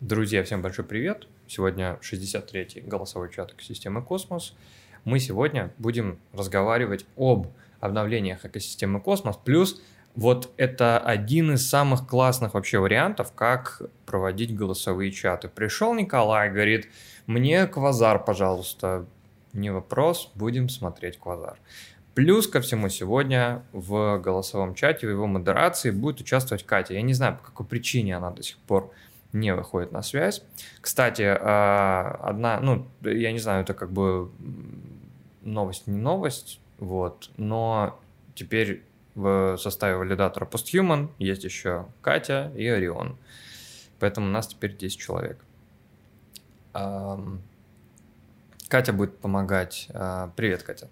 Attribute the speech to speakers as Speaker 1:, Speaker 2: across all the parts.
Speaker 1: Друзья, всем большой привет! Сегодня 63-й голосовой чат экосистемы Космос. Мы сегодня будем разговаривать об обновлениях экосистемы Космос, плюс вот это один из самых классных вообще вариантов, как проводить голосовые чаты. Пришел Николай, говорит, мне квазар, пожалуйста. Не вопрос, будем смотреть квазар. Плюс ко всему сегодня в голосовом чате, в его модерации будет участвовать Катя. Я не знаю, по какой причине она до сих пор не выходит на связь. Кстати, а, одна, ну, я не знаю, это как бы новость не новость, вот, но теперь в составе валидатора Posthuman есть еще Катя и Орион. Поэтому у нас теперь 10 человек. Катя будет помогать. А, привет, Катя.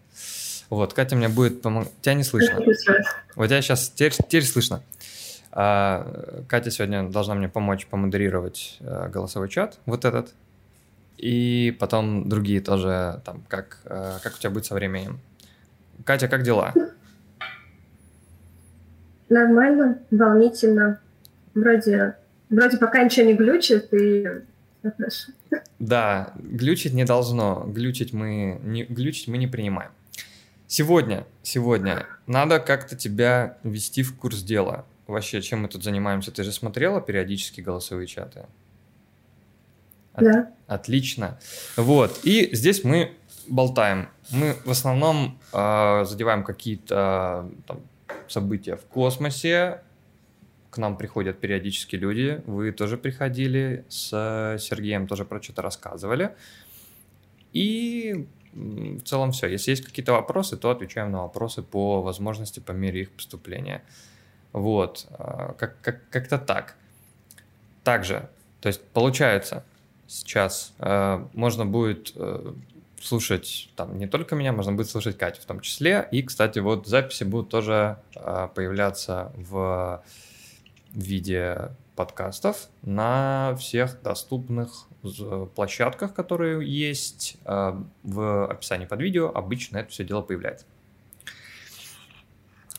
Speaker 1: Вот, Катя мне будет помогать. Тебя не слышно. Вот тебя сейчас теперь, теперь слышно. А, Катя сегодня должна мне помочь помодерировать а, голосовой чат, вот этот. И потом другие тоже, там, как, а, как у тебя будет со временем. Катя, как дела?
Speaker 2: Нормально, волнительно. Вроде, вроде пока ничего не глючит, и хорошо.
Speaker 1: Да, глючить не должно. Глючить мы не, глючить мы не принимаем. Сегодня, сегодня надо как-то тебя ввести в курс дела. Вообще, чем мы тут занимаемся? Ты же смотрела периодически голосовые чаты?
Speaker 2: От, да.
Speaker 1: Отлично. Вот. И здесь мы болтаем. Мы в основном э, задеваем какие-то там, события в космосе. К нам приходят периодически люди. Вы тоже приходили с Сергеем, тоже про что-то рассказывали. И в целом все. Если есть какие-то вопросы, то отвечаем на вопросы по возможности, по мере их поступления. Вот, а, как, как, как-то так. Также, то есть получается, сейчас э, можно будет э, слушать там не только меня, можно будет слушать Катю в том числе. И, кстати, вот записи будут тоже э, появляться в виде подкастов на всех доступных площадках, которые есть в описании под видео. Обычно это все дело появляется.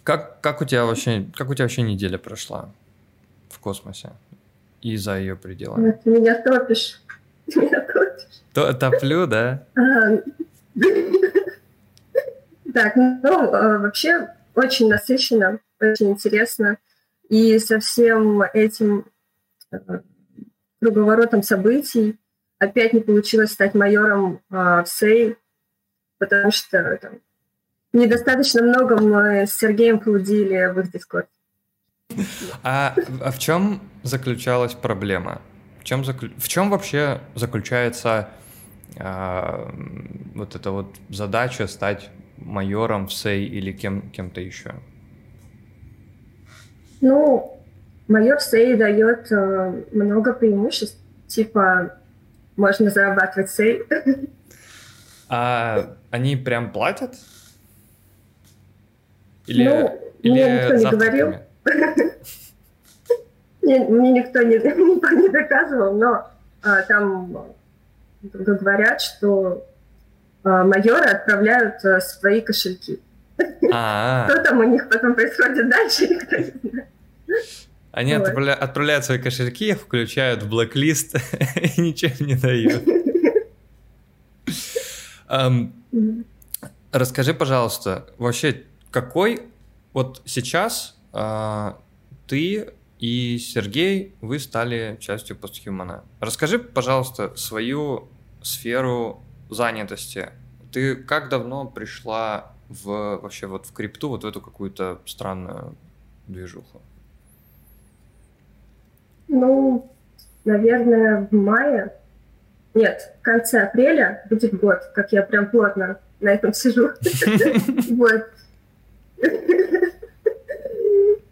Speaker 1: Как, как, у тебя вообще, как у тебя вообще неделя прошла в космосе и за ее пределами?
Speaker 2: Ты меня топишь. Ты меня топишь.
Speaker 1: То, топлю, да?
Speaker 2: Так, ну, а, вообще очень насыщенно, очень интересно. И со всем этим э, круговоротом событий опять не получилось стать майором а, в СЕЙ, потому что там, недостаточно много мы с Сергеем флудили в их дискорде.
Speaker 1: А, а в чем заключалась проблема? В чем, заклю... в чем вообще заключается а, вот эта вот задача стать майором в СЕЙ или кем, кем-то еще?
Speaker 2: Ну, майор СЕЙ дает э, много преимуществ. Типа, можно зарабатывать сей.
Speaker 1: А они прям платят? Или,
Speaker 2: ну, или мне никто не говорил. Мне никто не, не доказывал, но а, там говорят, что а, майоры отправляют а, свои кошельки. Что там у них потом происходит дальше, никто не знает.
Speaker 1: Они вот. отправля... отправляют свои кошельки, включают в блэк-лист и ничем не дают. Um, расскажи, пожалуйста, вообще, какой вот сейчас uh, ты и Сергей, вы стали частью постхумана. Расскажи, пожалуйста, свою сферу занятости. Ты как давно пришла в вообще вот в крипту, вот в эту какую-то странную движуху?
Speaker 2: Ну, наверное, в мае. Нет, в конце апреля будет год, как я прям плотно на этом сижу. Вот.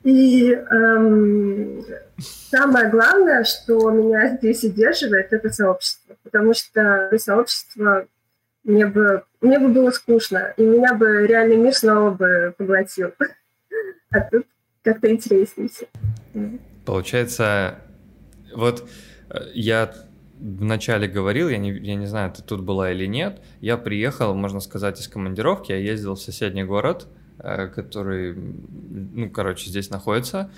Speaker 2: И эм, самое главное, что меня здесь удерживает, это сообщество. Потому что без сообщества мне бы, мне бы было скучно, и меня бы реальный мир снова бы поглотил. А тут как-то интереснее все.
Speaker 1: Получается, вот э, я вначале говорил, я не, я не знаю, ты тут была или нет, я приехал, можно сказать, из командировки, я ездил в соседний город, который, ну, короче, здесь находится,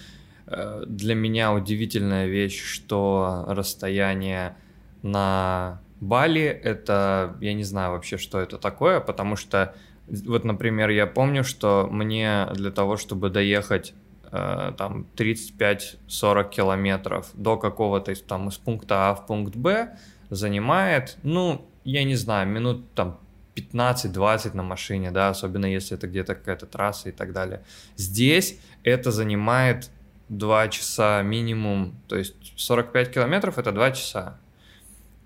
Speaker 1: э, для меня удивительная вещь, что расстояние на Бали это, я не знаю вообще, что это такое, потому что вот, например, я помню, что мне для того, чтобы доехать э, там 35-40 километров до какого-то там из пункта А в пункт Б занимает, ну, я не знаю, минут там 15-20 на машине, да, особенно если это где-то какая-то трасса и так далее. Здесь это занимает 2 часа минимум, то есть 45 километров это 2 часа.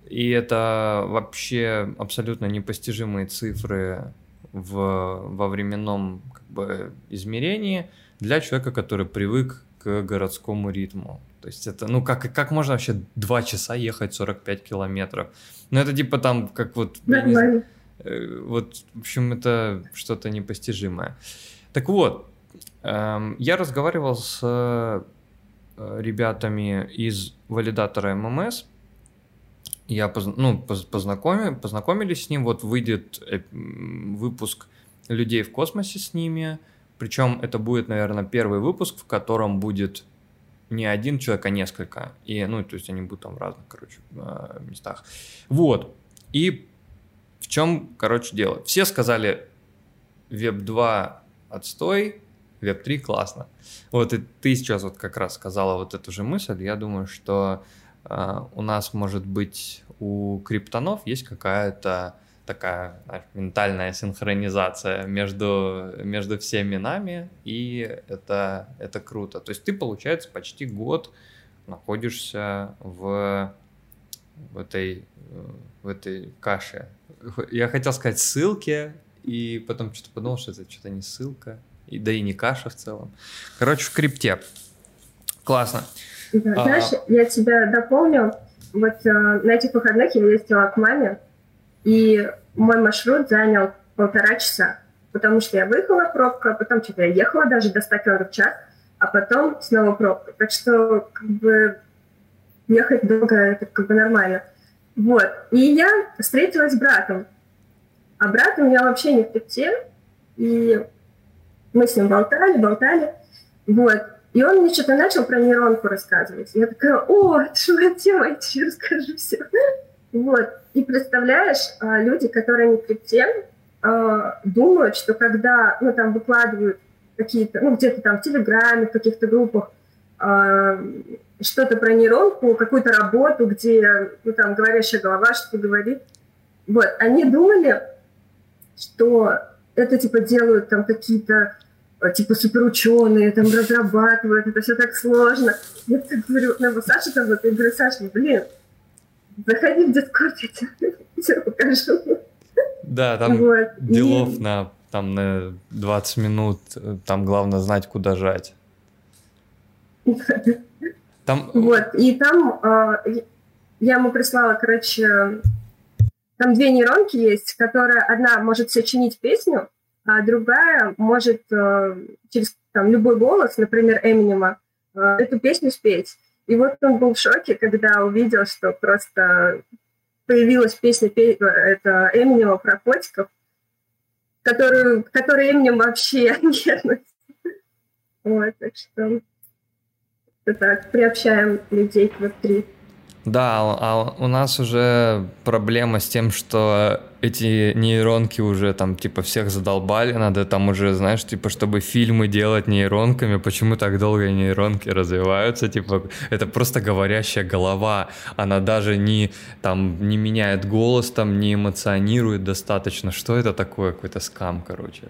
Speaker 1: И это вообще абсолютно непостижимые цифры в, во временном как бы, измерении для человека, который привык к городскому ритму. То есть это, ну как, как можно вообще 2 часа ехать 45 километров? Ну это типа там, как вот... Э, вот, в общем, это что-то непостижимое. Так вот, эм, я разговаривал с э, ребятами из валидатора ММС, я поз, ну, познакомил, познакомились с ним, вот выйдет э, выпуск людей в космосе с ними, причем это будет, наверное, первый выпуск, в котором будет не один человек, а несколько. И, ну, то есть они будут там в разных, короче, э, местах. Вот. И в чем, короче, дело? Все сказали, Web 2 отстой, Web 3 классно. Вот и ты сейчас вот как раз сказала вот эту же мысль. Я думаю, что а, у нас, может быть, у криптонов есть какая-то такая знаешь, ментальная синхронизация между, между всеми нами, и это, это круто. То есть ты, получается, почти год находишься в, в, этой, в этой каше. Я хотел сказать ссылке, и потом что-то подумал, что это что-то не ссылка, и, да и не каша в целом. Короче, в крипте. Классно.
Speaker 2: Да, а... Знаешь, я тебя дополню. Вот э, на этих выходных я ездила к маме, и мой маршрут занял полтора часа, потому что я выехала пробка, потом что-то я ехала даже до 100 км в час, а потом снова пробка. Так что как бы ехать долго это как бы нормально. Вот. И я встретилась с братом. А брат у меня вообще не в крипте, и мы с ним болтали, болтали. Вот. И он мне что-то начал про нейронку рассказывать. Я такая, о, это же моя тема, я тебе расскажу все. Вот. И представляешь, а, люди, которые не крипте, а, думают, что когда, ну, там, выкладывают какие-то, ну, где-то там в Телеграме, в каких-то группах, а, что-то про нейронку, какую-то работу, где, ну, там, говорящая голова что-то говорит. Вот, они думали, что это, типа, делают там какие-то Э, типа суперученые там разрабатывают, это все так сложно. Я так говорю, ну, Саша там вот, я говорю, Саша, ну, блин, заходи в Дискорд, я тебе все покажу.
Speaker 1: Да, там вот. делов и... на, там, на 20 минут, там главное знать, куда жать.
Speaker 2: Там... Вот, и там э, я ему прислала, короче, там две нейронки есть, которая одна может сочинить песню, а другая может э, через там, любой голос, например, Эминема, э, эту песню спеть. И вот он был в шоке, когда увидел, что просто появилась песня это Эминема про котиков, которую, которую Эминем вообще нет. Вот, так что так, приобщаем людей к Web3.
Speaker 1: Да, а у нас уже проблема с тем, что эти нейронки уже там типа всех задолбали, надо там уже, знаешь, типа, чтобы фильмы делать нейронками, почему так долго нейронки развиваются, типа, это просто говорящая голова, она даже не там не меняет голос, там не эмоционирует достаточно, что это такое, какой-то скам, короче,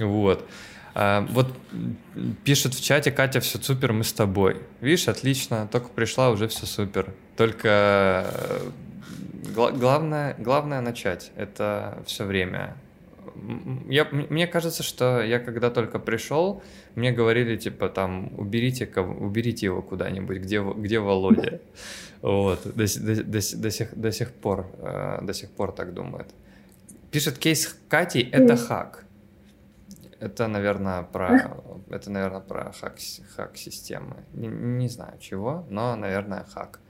Speaker 1: вот. А, вот пишет в чате Катя, все супер, мы с тобой. Видишь, отлично, только пришла, уже все супер. Только э, главное, главное начать, это все время. Я, мне кажется, что я когда только пришел, мне говорили, типа, там, уберите, уберите его куда-нибудь, где, где Володя. Вот, до, до, до, до, сих, до сих пор, э, до сих пор так думает. Пишет кейс Кати, это хак. Это, наверное, про, это, наверное, про хак, хак системы. Не, не знаю чего, но, наверное, хак.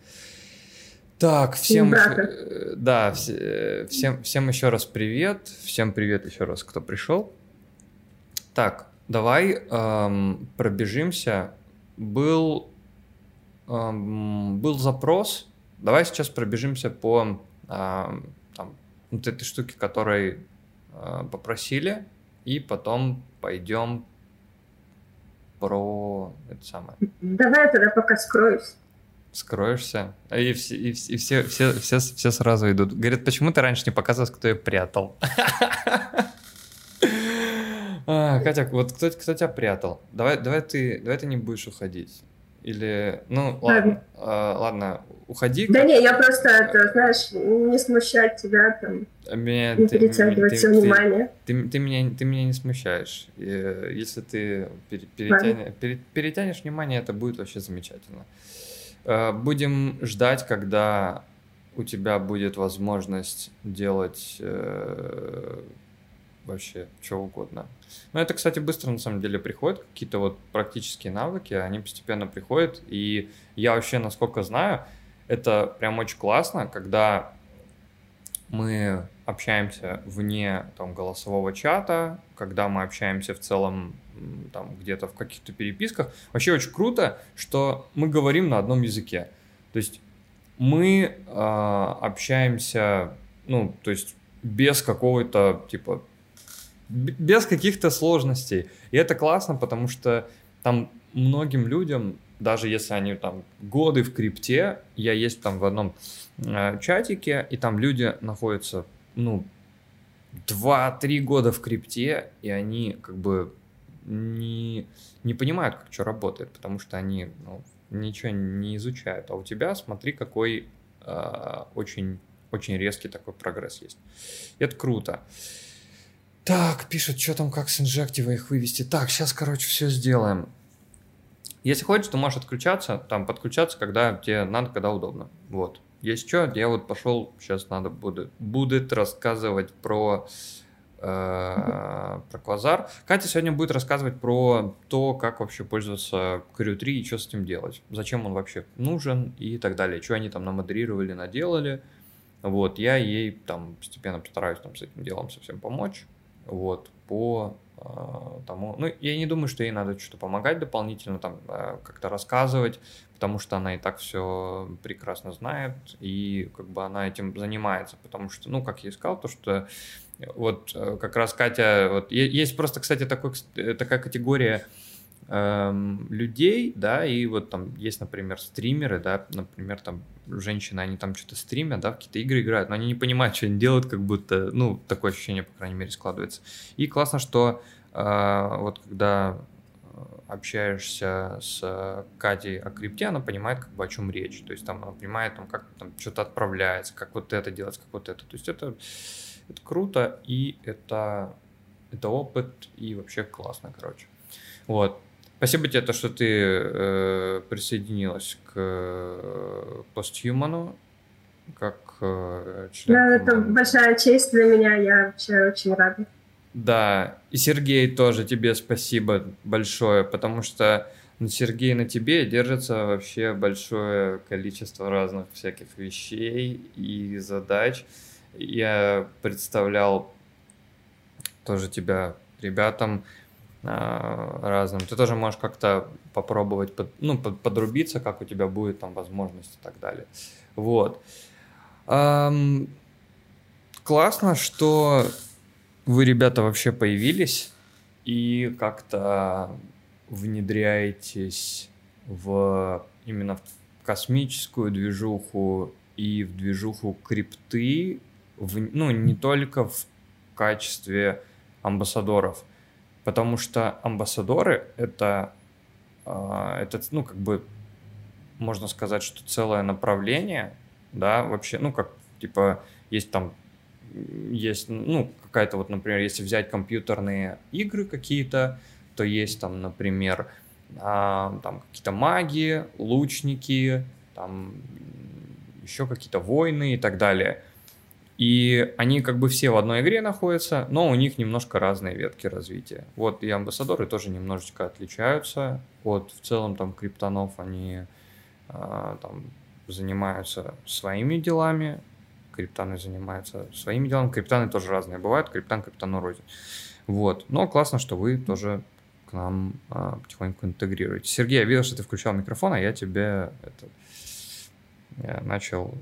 Speaker 1: Так, всем, э, да, все, всем, всем еще раз привет, всем привет еще раз, кто пришел. Так, давай эм, пробежимся был, эм, был запрос. Давай сейчас пробежимся по э, там, вот этой штуке, которой э, попросили, и потом пойдем про это самое.
Speaker 2: Давай я тогда пока скроюсь.
Speaker 1: Скроешься, и все, и, все, и все, все, все, все сразу идут. Говорят, почему ты раньше не показывал, кто я прятал? А, Катя, вот кто, кто тебя прятал? Давай, давай, ты, давай ты не будешь уходить. Или, ну, ладно, э, ладно, уходи.
Speaker 2: Да не, я просто, это, знаешь, не смущать тебя, там, меня, не ты, перетягивать ты, все ты, внимание.
Speaker 1: Ты, ты, ты, меня, ты меня не смущаешь. И, если ты перетянешь, перетянешь внимание, это будет вообще замечательно. Э, будем ждать, когда у тебя будет возможность делать э, вообще что угодно. Но это, кстати, быстро на самом деле приходит, какие-то вот практические навыки, они постепенно приходят, и я вообще, насколько знаю, это прям очень классно, когда мы общаемся вне там, голосового чата, когда мы общаемся в целом там где-то в каких-то переписках. Вообще очень круто, что мы говорим на одном языке. То есть мы э, общаемся, ну, то есть без какого-то типа без каких-то сложностей. И это классно, потому что там многим людям, даже если они там годы в крипте, я есть там в одном э, чатике, и там люди находятся, ну, 2-3 года в крипте, и они как бы не, не понимают, как что работает, потому что они ну, ничего не изучают. А у тебя, смотри, какой э, очень, очень резкий такой прогресс есть. И это круто. Так, пишут, что там, как с инжектива их вывести. Так, сейчас, короче, все сделаем. Если хочешь, то можешь отключаться, там, подключаться, когда тебе надо, когда удобно. Вот. Есть что, я вот пошел, сейчас надо будет, будет рассказывать про, э, про квазар. Катя сегодня будет рассказывать про то, как вообще пользоваться Crew 3 и что с этим делать. Зачем он вообще нужен и так далее. Что они там намодрировали, наделали. Вот, я ей там постепенно постараюсь там с этим делом совсем помочь вот, по э, тому, ну, я не думаю, что ей надо что-то помогать дополнительно, там, э, как-то рассказывать, потому что она и так все прекрасно знает, и как бы она этим занимается, потому что, ну, как я и сказал, то, что вот э, как раз Катя, вот есть просто, кстати, такой, такая категория эм, людей, да, и вот там есть, например, стримеры, да, например, там женщины, они там что-то стримят, да, какие-то игры играют, но они не понимают, что они делают, как будто, ну, такое ощущение, по крайней мере, складывается. И классно, что э, вот когда э, общаешься с Катей о крипте, она понимает, как бы, о чем речь. То есть там она понимает, там, как там что-то отправляется, как вот это делать, как вот это. То есть это, это круто, и это, это опыт, и вообще классно, короче. Вот. Спасибо тебе, то, что ты э, присоединилась к э, постхуману, как э,
Speaker 2: член. Да, это большая честь для меня, я вообще очень рада.
Speaker 1: Да, и Сергей тоже тебе спасибо большое, потому что на Сергей на тебе держится вообще большое количество разных всяких вещей и задач. Я представлял тоже тебя ребятам, разным. Ты тоже можешь как-то попробовать под, ну, под, подрубиться, как у тебя будет там возможность и так далее. Вот. Эм, классно, что вы, ребята, вообще появились и как-то внедряетесь в именно в космическую движуху и в движуху крипты, в, ну, не только в качестве амбассадоров – Потому что амбассадоры это, а, это, ну, как бы, можно сказать, что целое направление, да, вообще, ну, как, типа, есть там, есть, ну, какая-то вот, например, если взять компьютерные игры какие-то, то есть там, например, а, там какие-то маги, лучники, там еще какие-то войны и так далее. И они как бы все в одной игре находятся, но у них немножко разные ветки развития. Вот и амбассадоры тоже немножечко отличаются от в целом там криптонов, они э, там занимаются своими делами, криптаны занимаются своими делами, криптаны тоже разные бывают, криптан криптану рознь. Вот, но классно, что вы тоже к нам а, потихоньку интегрируете. Сергей, я видел, что ты включал микрофон, а я тебе это, я начал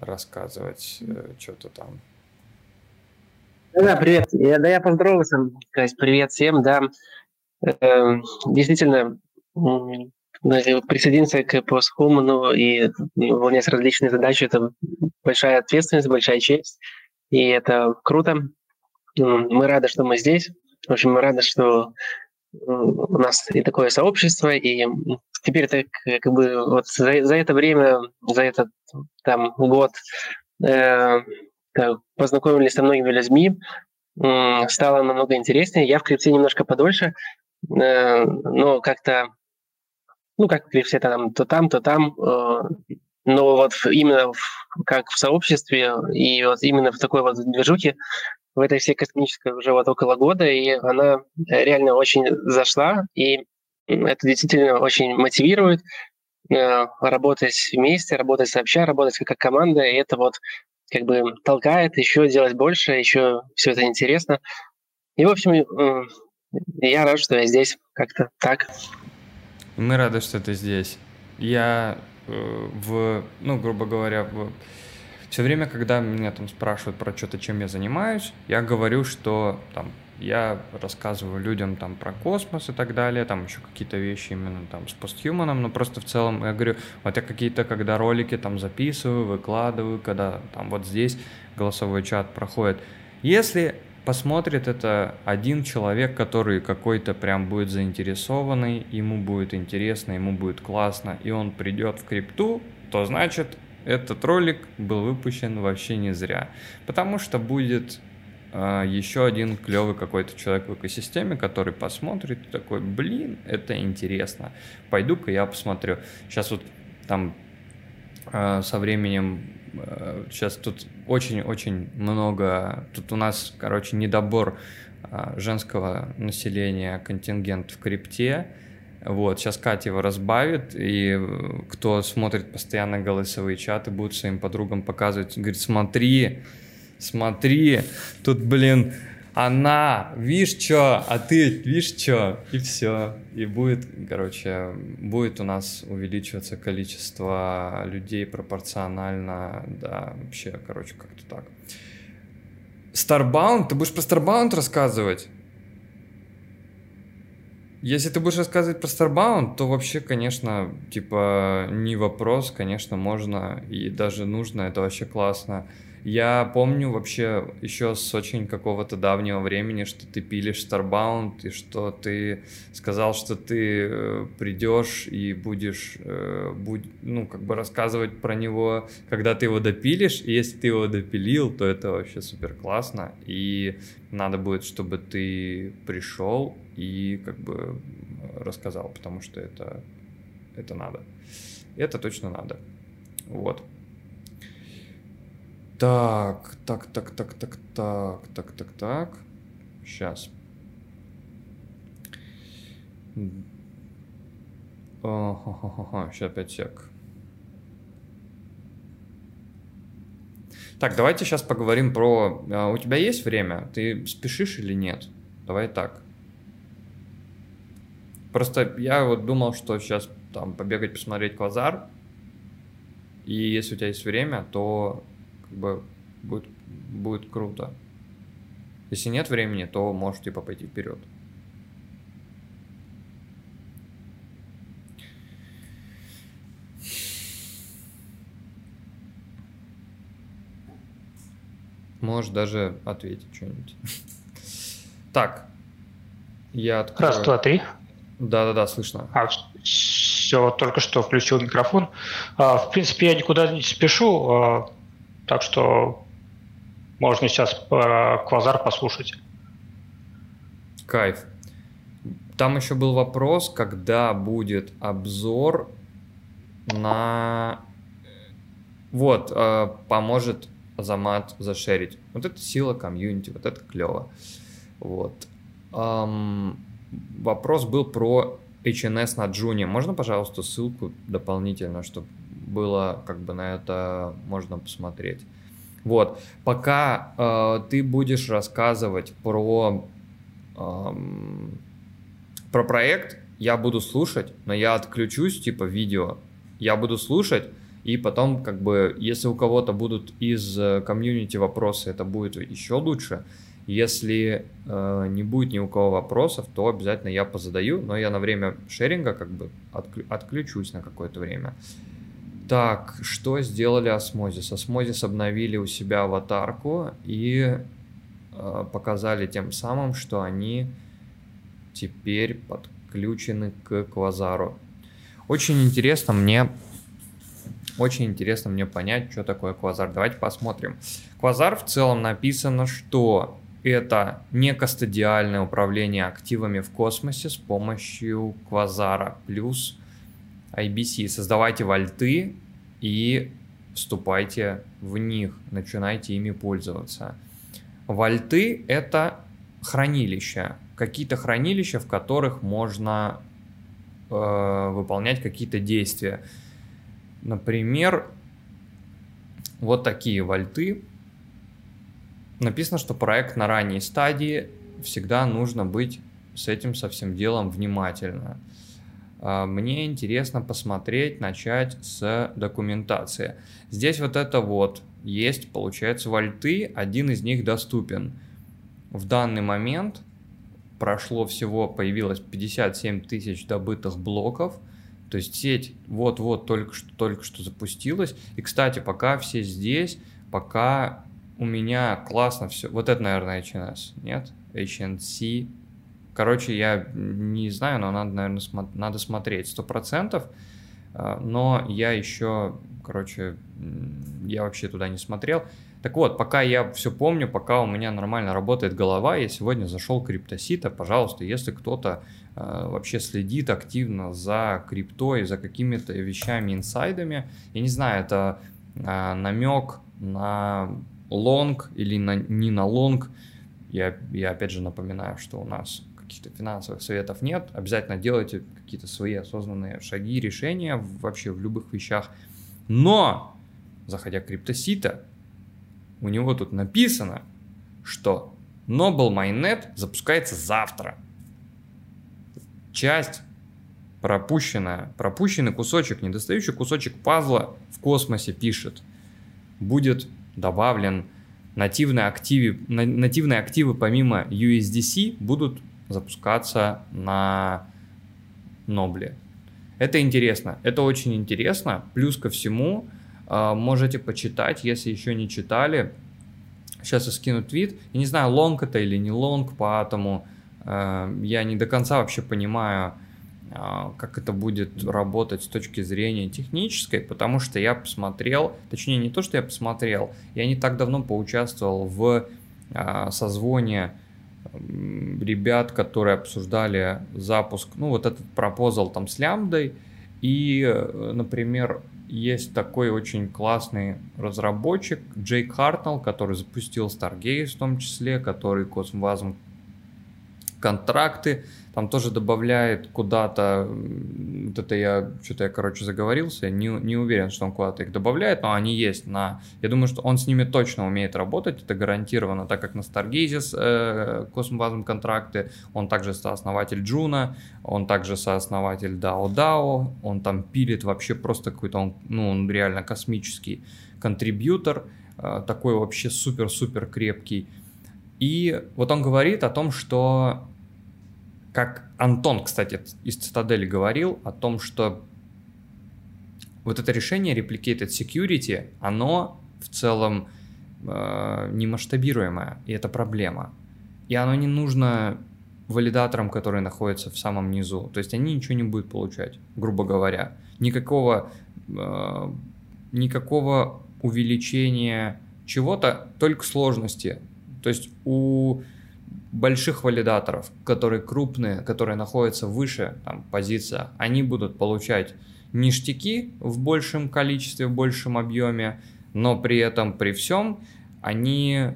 Speaker 1: рассказывать э, что-то там.
Speaker 3: Да, привет. Я, да, я поздоровался, сказать привет всем, да. Э, действительно, присоединиться к постхуману и выполнять различные задачи – это большая ответственность, большая честь, и это круто. Мы рады, что мы здесь. В общем, мы рады, что у нас и такое сообщество, и теперь это как бы вот за, за это время, за этот там год э, познакомились со многими людьми, э, стало намного интереснее. Я в крипте немножко подольше, э, но как-то, ну как в крипте там, то там, то там, э, но вот именно в, как в сообществе и вот именно в такой вот движухе в этой всей космической уже вот около года, и она реально очень зашла, и это действительно очень мотивирует э, работать вместе, работать сообща, работать как команда, и это вот как бы толкает еще делать больше, еще все это интересно. И, в общем, э, я рад, что я здесь как-то так.
Speaker 1: Мы рады, что ты здесь. Я э, в, ну, грубо говоря, в все время, когда меня там спрашивают про что-то, чем я занимаюсь, я говорю, что там я рассказываю людям там про космос и так далее, там еще какие-то вещи именно там с постхуманом, но просто в целом я говорю, вот я какие-то, когда ролики там записываю, выкладываю, когда там вот здесь голосовой чат проходит. Если посмотрит это один человек, который какой-то прям будет заинтересованный, ему будет интересно, ему будет классно, и он придет в крипту, то значит этот ролик был выпущен вообще не зря, потому что будет э, еще один клевый какой-то человек в экосистеме, который посмотрит и такой, блин, это интересно, пойду-ка я посмотрю. Сейчас вот там э, со временем э, сейчас тут очень-очень много, тут у нас, короче, недобор э, женского населения, контингент в крипте, вот, сейчас Катя его разбавит, и э, кто смотрит постоянно голосовые чаты, будет своим подругам показывать, говорит, смотри, смотри, тут, блин, она, видишь, что, а ты, видишь, что, и все. И будет, короче, будет у нас увеличиваться количество людей пропорционально, да, вообще, короче, как-то так. Starbound, ты будешь про Starbound рассказывать? Если ты будешь рассказывать про Starbound, то вообще, конечно, типа, не вопрос, конечно, можно и даже нужно, это вообще классно. Я помню вообще еще с очень какого-то давнего времени, что ты пилишь Starbound, и что ты сказал, что ты э, придешь и будешь, э, будь, ну, как бы рассказывать про него, когда ты его допилишь, и если ты его допилил, то это вообще супер классно, и надо будет, чтобы ты пришел и как бы рассказал, потому что это, это надо. Это точно надо. Вот. Так, так, так, так, так, так, так, так, так. Сейчас. Сейчас опять сек. Так, давайте сейчас поговорим про... А, у тебя есть время? Ты спешишь или нет? Давай так. Просто я вот думал, что сейчас там побегать, посмотреть квазар, и если у тебя есть время, то как бы будет, будет круто. Если нет времени, то можешь типа пойти вперед. Можешь даже ответить что-нибудь. Так. Я
Speaker 4: открою. Раз, два, три.
Speaker 1: Да-да-да, слышно.
Speaker 4: А, все, только что включил микрофон. А, в принципе, я никуда не спешу, а, так что можно сейчас квазар послушать.
Speaker 1: Кайф. Там еще был вопрос, когда будет обзор на... Вот, а, поможет Азамат зашерить. Вот это сила комьюнити, вот это клево. Вот. Um, вопрос был про HNS на Джуне. Можно, пожалуйста, ссылку дополнительно, чтобы было как бы на это можно посмотреть. Вот, пока э, ты будешь рассказывать про, э, про проект я буду слушать, но я отключусь, типа, видео. Я буду слушать, и потом, как бы, если у кого-то будут из э, комьюнити вопросы, это будет еще лучше. Если э, не будет ни у кого вопросов, то обязательно я позадаю, но я на время шеринга как бы отклю- отключусь на какое-то время. Так, что сделали Osmosis? Osmosis обновили у себя аватарку и э, показали тем самым, что они теперь подключены к Квазару. Очень интересно мне очень интересно мне понять, что такое Квазар. Давайте посмотрим. Квазар в целом написано, что это не кастодиальное управление активами в космосе с помощью Квазара плюс IBC. Создавайте вольты и вступайте в них, начинайте ими пользоваться. Вольты — это хранилища, какие-то хранилища, в которых можно э, выполнять какие-то действия. Например, вот такие вольты. Написано, что проект на ранней стадии, всегда нужно быть с этим со всем делом внимательно. А, мне интересно посмотреть, начать с документации. Здесь вот это вот есть, получается, вольты, один из них доступен. В данный момент прошло всего, появилось 57 тысяч добытых блоков, то есть сеть вот-вот только что, только что запустилась. И, кстати, пока все здесь, пока у меня классно все. Вот это, наверное, HNS, нет? HNC Короче, я не знаю, но надо, наверное, смо- надо смотреть сто процентов. А, но я еще, короче, я вообще туда не смотрел. Так вот, пока я все помню, пока у меня нормально работает голова, я сегодня зашел крипто-сита, пожалуйста, если кто-то э, вообще следит активно за криптой, за какими-то вещами, инсайдами, я не знаю, это э, намек на лонг или на, не на лонг, я, я опять же напоминаю, что у нас каких-то финансовых советов нет. Обязательно делайте какие-то свои осознанные шаги, решения вообще в любых вещах. Но, заходя к Cryptocito, у него тут написано, что Noble Mainnet запускается завтра. Часть пропущенная, пропущенный кусочек, недостающий кусочек пазла в космосе пишет, будет добавлен нативные активы, нативные активы помимо USDC будут запускаться на Нобле. Это интересно, это очень интересно. Плюс ко всему, а, можете почитать, если еще не читали. Сейчас я скину твит. Я не знаю, лонг это или не лонг, поэтому а, я не до конца вообще понимаю, а, как это будет работать с точки зрения технической, потому что я посмотрел, точнее не то, что я посмотрел, я не так давно поучаствовал в созвоне ребят, которые обсуждали запуск, ну, вот этот пропозал там с лямбдой, и, э, например, есть такой очень классный разработчик Джейк Хартнелл, который запустил Stargaze в том числе, который Космвазом контракты там тоже добавляет куда-то, вот это я, что-то я, короче, заговорился, не, не уверен, что он куда-то их добавляет, но они есть на, я думаю, что он с ними точно умеет работать, это гарантированно, так как на Stargaze э, космобазом контракты, он также сооснователь Джуна, он также сооснователь DAO DAO, он там пилит вообще просто какой-то, он, ну, он реально космический контрибьютор, э, такой вообще супер-супер крепкий, и вот он говорит о том, что как Антон, кстати, из Цитадели говорил о том, что вот это решение Replicated Security, оно в целом э, не масштабируемое, и это проблема. И оно не нужно валидаторам, которые находятся в самом низу. То есть они ничего не будут получать, грубо говоря. Никакого, э, никакого увеличения чего-то, только сложности. То есть у больших валидаторов, которые крупные, которые находятся выше там, позиция, они будут получать ништяки в большем количестве, в большем объеме, но при этом, при всем, они,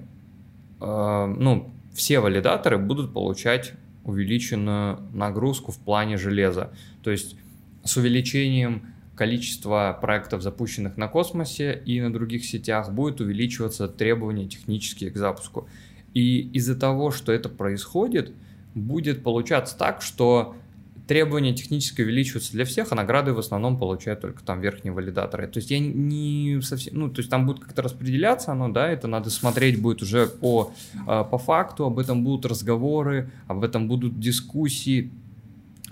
Speaker 1: э, ну, все валидаторы будут получать увеличенную нагрузку в плане железа. То есть с увеличением количества проектов, запущенных на космосе и на других сетях, будет увеличиваться требования технические к запуску. И из-за того, что это происходит, будет получаться так, что требования технически увеличиваются для всех, а награды в основном получают только там верхние валидаторы. То есть я не совсем, ну, то есть там будет как-то распределяться оно, да, это надо смотреть будет уже по, а, по факту, об этом будут разговоры, об этом будут дискуссии,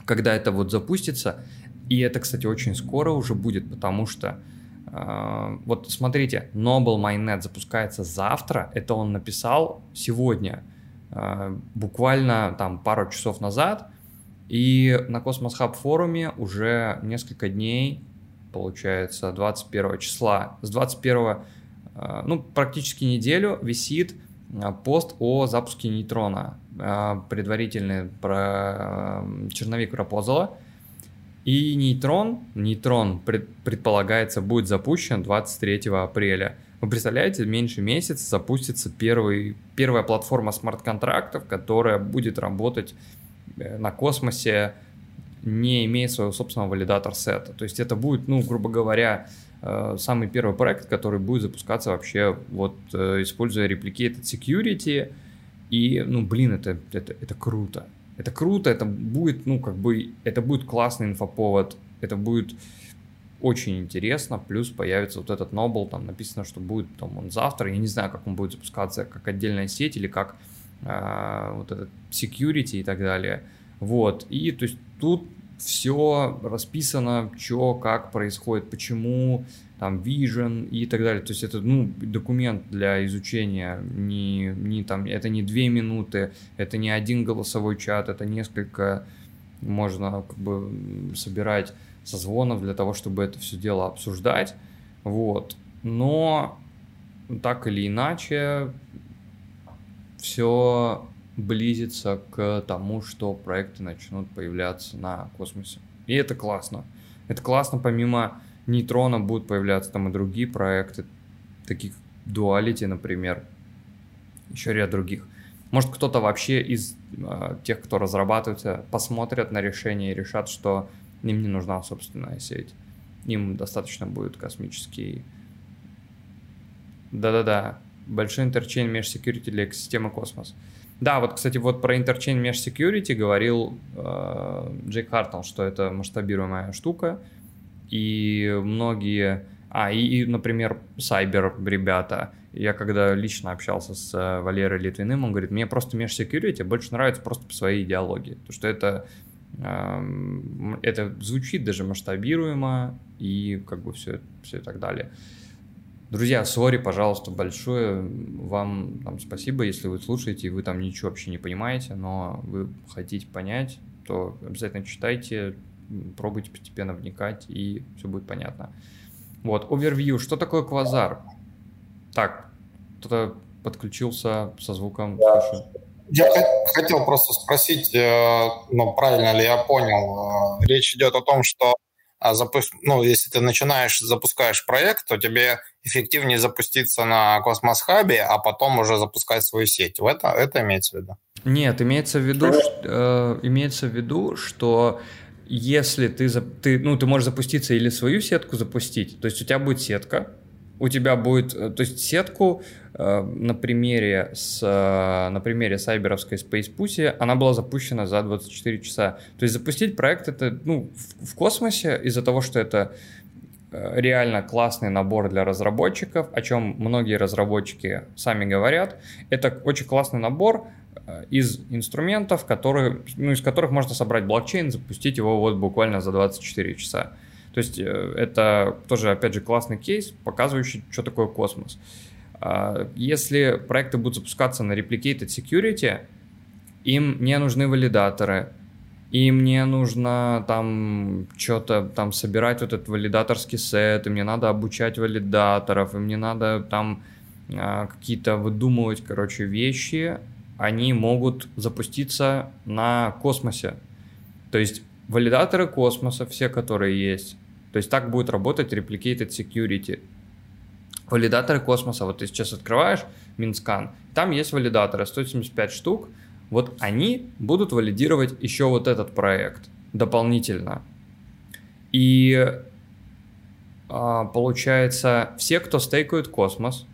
Speaker 1: когда это вот запустится. И это, кстати, очень скоро уже будет, потому что вот смотрите, Noble Mainnet запускается завтра, это он написал сегодня, э, буквально там пару часов назад, и на Cosmos Hub форуме уже несколько дней, получается, 21 числа, с 21, э, ну, практически неделю висит э, пост о запуске нейтрона, э, предварительный про э, черновик пропозала, и нейтрон, нейтрон пред, предполагается будет запущен 23 апреля. Вы представляете, меньше месяца запустится первый, первая платформа смарт-контрактов, которая будет работать э, на космосе, не имея своего собственного валидатор-сета. То есть это будет, ну, грубо говоря, э, самый первый проект, который будет запускаться вообще вот э, используя Replicated Security. И, ну, блин, это, это, это круто. Это круто, это будет, ну, как бы, это будет классный инфоповод, это будет очень интересно, плюс появится вот этот Noble, там написано, что будет там он завтра, я не знаю, как он будет запускаться, как отдельная сеть или как э, вот этот security и так далее. Вот, и то есть тут все расписано, что, как происходит, почему, там, Vision и так далее. То есть это, ну, документ для изучения, не, не там, это не две минуты, это не один голосовой чат, это несколько, можно как бы собирать созвонов для того, чтобы это все дело обсуждать, вот. Но так или иначе, все близится к тому, что проекты начнут появляться на космосе. И это классно. Это классно, помимо нейтрона будут появляться там и другие проекты, таких Duality, например, еще ряд других. Может, кто-то вообще из э, тех, кто разрабатывается, посмотрят на решение и решат, что им не нужна собственная сеть. Им достаточно будет космический... Да-да-да, большой интерчейн меж security для экосистемы космос. Да, вот, кстати, вот про Mesh Security говорил э, Джейк Хартл, что это масштабируемая штука, и многие... А, и, и, например, Cyber ребята, я когда лично общался с э, Валерой Литвиным, он говорит, мне просто Security больше нравится просто по своей идеологии, потому что это, э, это звучит даже масштабируемо, и как бы все, все и так далее. Друзья, сори, пожалуйста, большое вам там, спасибо, если вы слушаете, и вы там ничего вообще не понимаете, но вы хотите понять, то обязательно читайте, пробуйте постепенно вникать, и все будет понятно. Вот, овервью. Что такое квазар? Так, кто-то подключился со звуком. Да.
Speaker 5: Я хотел просто спросить, э, ну, правильно ли я понял. Э, речь идет о том, что а запуск... ну, если ты начинаешь, запускаешь проект, то тебе эффективнее запуститься на Космос Хабе, а потом уже запускать свою сеть. Это, это имеется в виду?
Speaker 1: Нет, имеется в виду, что, э, имеется в виду, что если ты, ты, ну, ты можешь запуститься или свою сетку запустить, то есть у тебя будет сетка, у тебя будет, э, то есть сетку э, на примере с, э, на примере сайберовской Space Pussy, она была запущена за 24 часа. То есть запустить проект это, ну, в, в космосе из-за того, что это э, реально классный набор для разработчиков, о чем многие разработчики сами говорят. Это очень классный набор из инструментов, которые, ну, из которых можно собрать блокчейн, запустить его вот буквально за 24 часа. То есть э, это тоже, опять же, классный кейс, показывающий, что такое космос. А, если проекты будут запускаться на Replicated Security, им не нужны валидаторы, им не нужно там что-то там собирать вот этот валидаторский сет, им не надо обучать валидаторов, им не надо там а, какие-то выдумывать, короче, вещи, они могут запуститься на космосе. То есть валидаторы космоса, все, которые есть, то есть так будет работать Replicated Security. Валидаторы космоса, вот ты сейчас открываешь Mintscan, там есть валидаторы, 175 штук, вот они будут валидировать еще вот этот проект дополнительно. И а, получается, все, кто стейкают космос,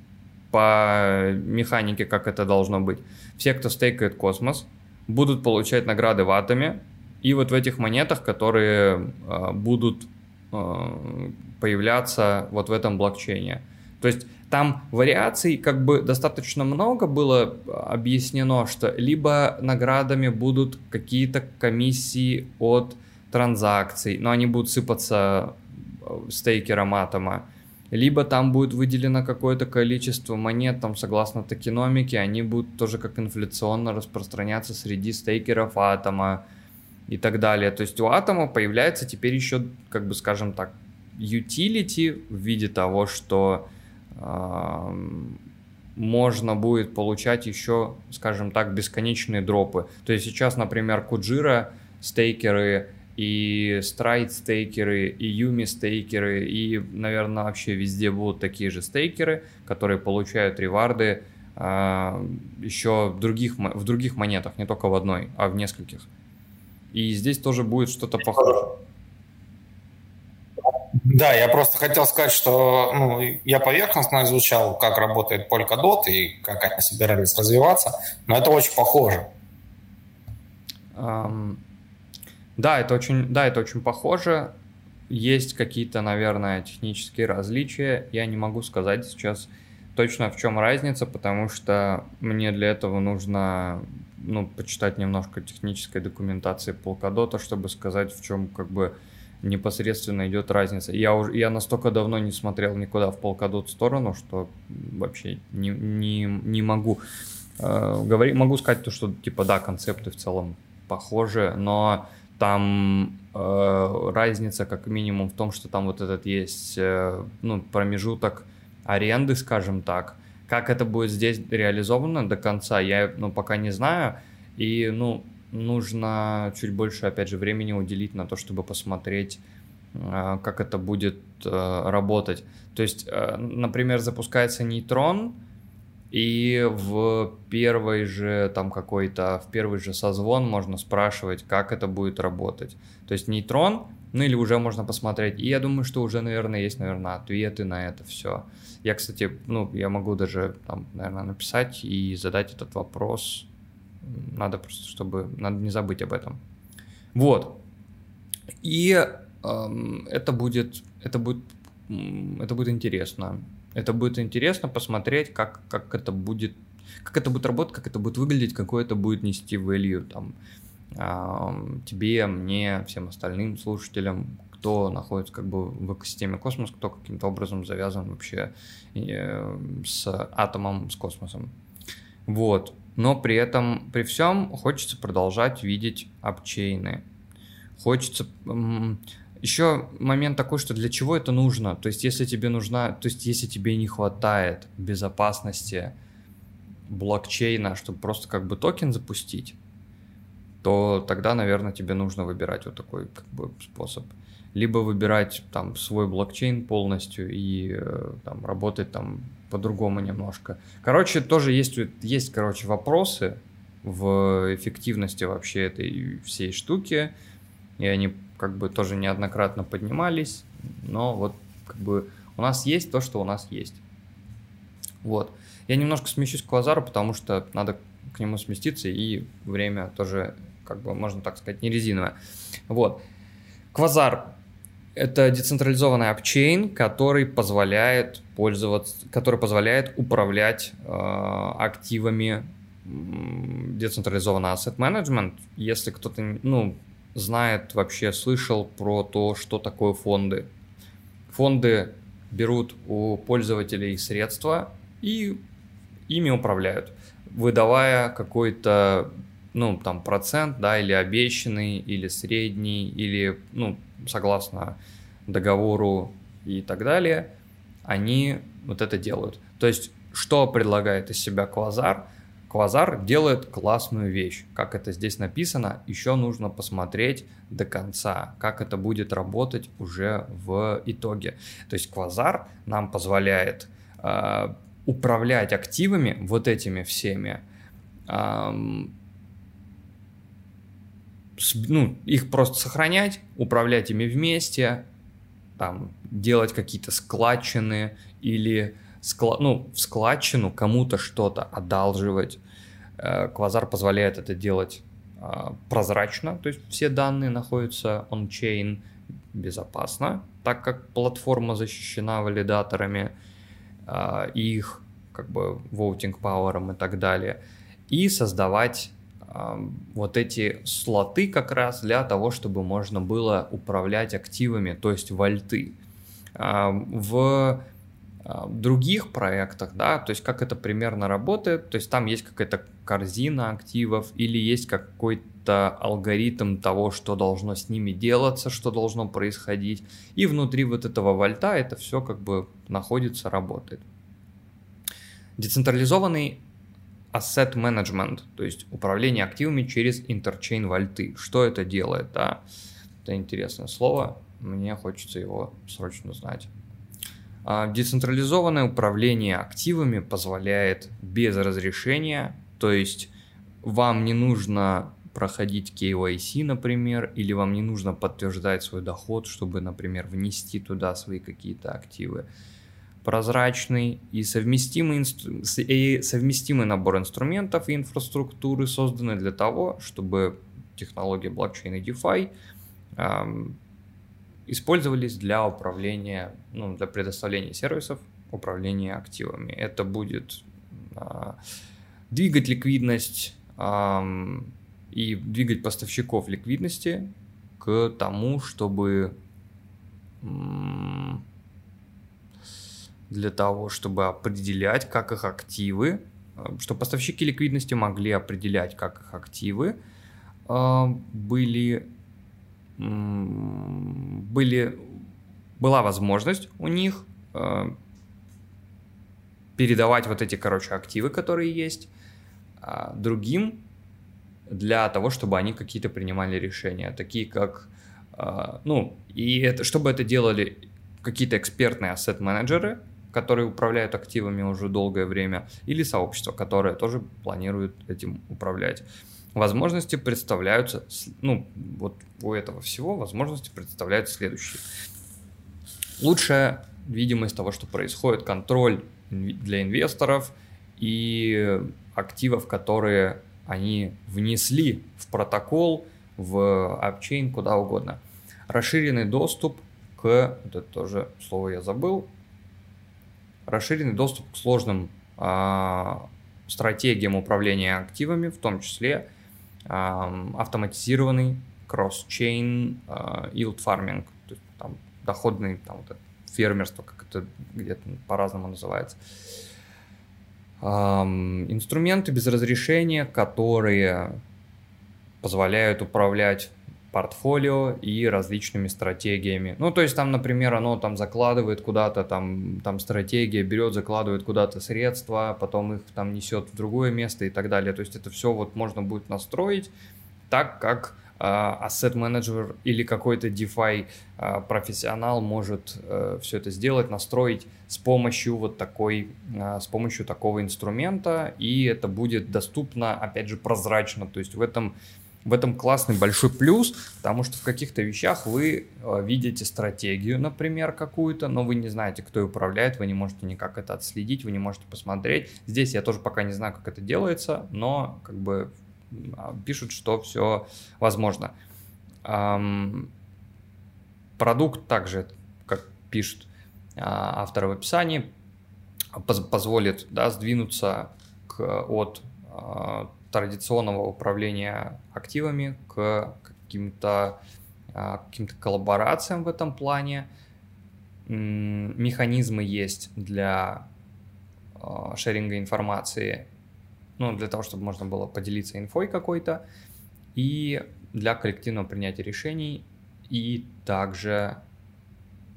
Speaker 1: по механике, как это должно быть, все, кто стейкает космос, будут получать награды в атоме, и вот в этих монетах, которые э, будут э, появляться вот в этом блокчейне. То есть там вариаций как бы достаточно много было объяснено, что либо наградами будут какие-то комиссии от транзакций, но они будут сыпаться э, стейкером атома, либо там будет выделено какое-то количество монет, там, согласно токеномике, они будут тоже как инфляционно распространяться среди стейкеров атома и так далее. То есть у атома появляется теперь еще, как бы скажем так, utility в виде того, что можно будет получать еще, скажем так, бесконечные дропы. То есть сейчас, например, Куджира стейкеры и Stride стейкеры, и Юми стейкеры, и, наверное, вообще везде будут такие же стейкеры, которые получают реварды э, а, еще в других, в других монетах, не только в одной, а в нескольких. И здесь тоже будет что-то похожее.
Speaker 5: Да, я просто хотел сказать, что ну, я поверхностно изучал, как работает Polkadot и как они собирались развиваться, но это очень похоже.
Speaker 1: Um, да, это очень, да, это очень похоже. Есть какие-то, наверное, технические различия. Я не могу сказать сейчас точно в чем разница, потому что мне для этого нужно ну, почитать немножко технической документации Polkadot, чтобы сказать, в чем как бы непосредственно идет разница. Я, уже, я настолько давно не смотрел никуда в Polkadot сторону, что вообще не, не, не могу э, говорить. Могу сказать то, что типа да, концепты в целом похожи, но там э, разница как минимум в том, что там вот этот есть э, ну, промежуток аренды, скажем так. Как это будет здесь реализовано до конца, я ну, пока не знаю. И, ну, нужно чуть больше, опять же, времени уделить на то, чтобы посмотреть, а, как это будет э, работать. То есть, э, например, запускается нейтрон, и в первый же там какой-то, в первый же созвон можно спрашивать, как это будет работать. То есть нейтрон, ну или уже можно посмотреть. И я думаю, что уже, наверное, есть, наверное, ответы на это все. Я, кстати, ну, я могу даже там, наверное, написать и задать этот вопрос надо просто, чтобы... Надо не забыть об этом. Вот. И эм, это будет... Это будет... Это будет интересно. Это будет интересно посмотреть, как, как это будет как это будет работать, как это будет выглядеть, какой это будет нести value там, э, тебе, мне, всем остальным слушателям, кто находится как бы в экосистеме космос, кто каким-то образом завязан вообще э, с атомом, с космосом. Вот но при этом, при всем, хочется продолжать видеть апчейны. Хочется... Еще момент такой, что для чего это нужно? То есть, если тебе нужна, то есть, если тебе не хватает безопасности блокчейна, чтобы просто как бы токен запустить, то тогда, наверное, тебе нужно выбирать вот такой как бы способ. Либо выбирать там свой блокчейн полностью и э, там работать там по-другому немножко. Короче, тоже есть, есть, короче, вопросы в эффективности вообще этой всей штуки, и они как бы тоже неоднократно поднимались, но вот как бы у нас есть то, что у нас есть. Вот. Я немножко смещусь к Квазару, потому что надо к нему сместиться, и время тоже, как бы, можно так сказать, не резиновое. Вот. Квазар это децентрализованный апчейн, который позволяет пользоваться, который позволяет управлять э, активами децентрализованный management. Если кто-то ну, знает, вообще слышал про то, что такое фонды. Фонды берут у пользователей средства и ими управляют, выдавая какой-то ну, там, процент, да, или обещанный, или средний, или, ну, согласно договору и так далее, они вот это делают. То есть, что предлагает из себя Квазар? Квазар делает классную вещь. Как это здесь написано, еще нужно посмотреть до конца, как это будет работать уже в итоге. То есть Квазар нам позволяет э, управлять активами, вот этими всеми, э, ну, их просто сохранять, управлять ими вместе, там, делать какие-то складчины или скла... ну, в складчину кому-то что-то одалживать. Э, Квазар позволяет это делать а, прозрачно, то есть все данные находятся on-chain безопасно, так как платформа защищена валидаторами а, их как бы voting power и так далее, и создавать вот эти слоты как раз для того, чтобы можно было управлять активами, то есть вольты. В других проектах, да, то есть как это примерно работает, то есть там есть какая-то корзина активов или есть какой-то алгоритм того, что должно с ними делаться, что должно происходить, и внутри вот этого вольта это все как бы находится, работает. Децентрализованный asset management, то есть управление активами через интерчейн вольты. Что это делает? Да? Это интересное слово, мне хочется его срочно знать. А, децентрализованное управление активами позволяет без разрешения, то есть вам не нужно проходить KYC, например, или вам не нужно подтверждать свой доход, чтобы, например, внести туда свои какие-то активы. Прозрачный и совместимый, инстру... и совместимый набор инструментов и инфраструктуры созданы для того, чтобы технологии блокчейна DeFi эм, использовались для управления, ну, для предоставления сервисов, управления активами. Это будет э, двигать ликвидность э, и двигать поставщиков ликвидности к тому, чтобы для того, чтобы определять, как их активы, э, что поставщики ликвидности могли определять, как их активы э, были, были, была возможность у них э, передавать вот эти, короче, активы, которые есть, другим для того, чтобы они какие-то принимали решения, такие как, ну, и это, чтобы это делали какие-то экспертные ассет-менеджеры, которые управляют активами уже долгое время, или сообщество, которое тоже планирует этим управлять. Возможности представляются, ну, вот у этого всего возможности представляются следующие. Лучшая видимость того, что происходит, контроль для инвесторов и активов, которые они внесли в протокол, в апчейн, куда угодно. Расширенный доступ к, вот это тоже слово я забыл, расширенный доступ к сложным а, стратегиям управления активами, в том числе автоматизированный кросс-чейн а, yield farming, то есть там доходный там, вот это фермерство, как это где-то по-разному называется. Инструменты без разрешения, которые позволяют управлять портфолио и различными стратегиями. Ну, то есть там, например, оно там закладывает куда-то, там, там стратегия берет, закладывает куда-то средства, потом их там несет в другое место и так далее. То есть это все вот можно будет настроить так, как а, asset менеджер или какой-то DeFi uh, профессионал может uh, все это сделать, настроить с помощью вот такой, uh, с помощью такого инструмента, и это будет доступно, опять же, прозрачно. То есть в этом в этом классный большой плюс, потому что в каких-то вещах вы э, видите стратегию, например, какую-то, но вы не знаете, кто ее управляет, вы не можете никак это отследить, вы не можете посмотреть. Здесь я тоже пока не знаю, как это делается, но как бы а, пишут, что все возможно. Продукт также, как пишут а, авторы в описании, позволит да, сдвинуться к, от а, традиционного управления активами к каким-то а, каким коллаборациям в этом плане. Механизмы есть для а, шеринга информации, ну, для того, чтобы можно было поделиться инфой какой-то, и для коллективного принятия решений, и также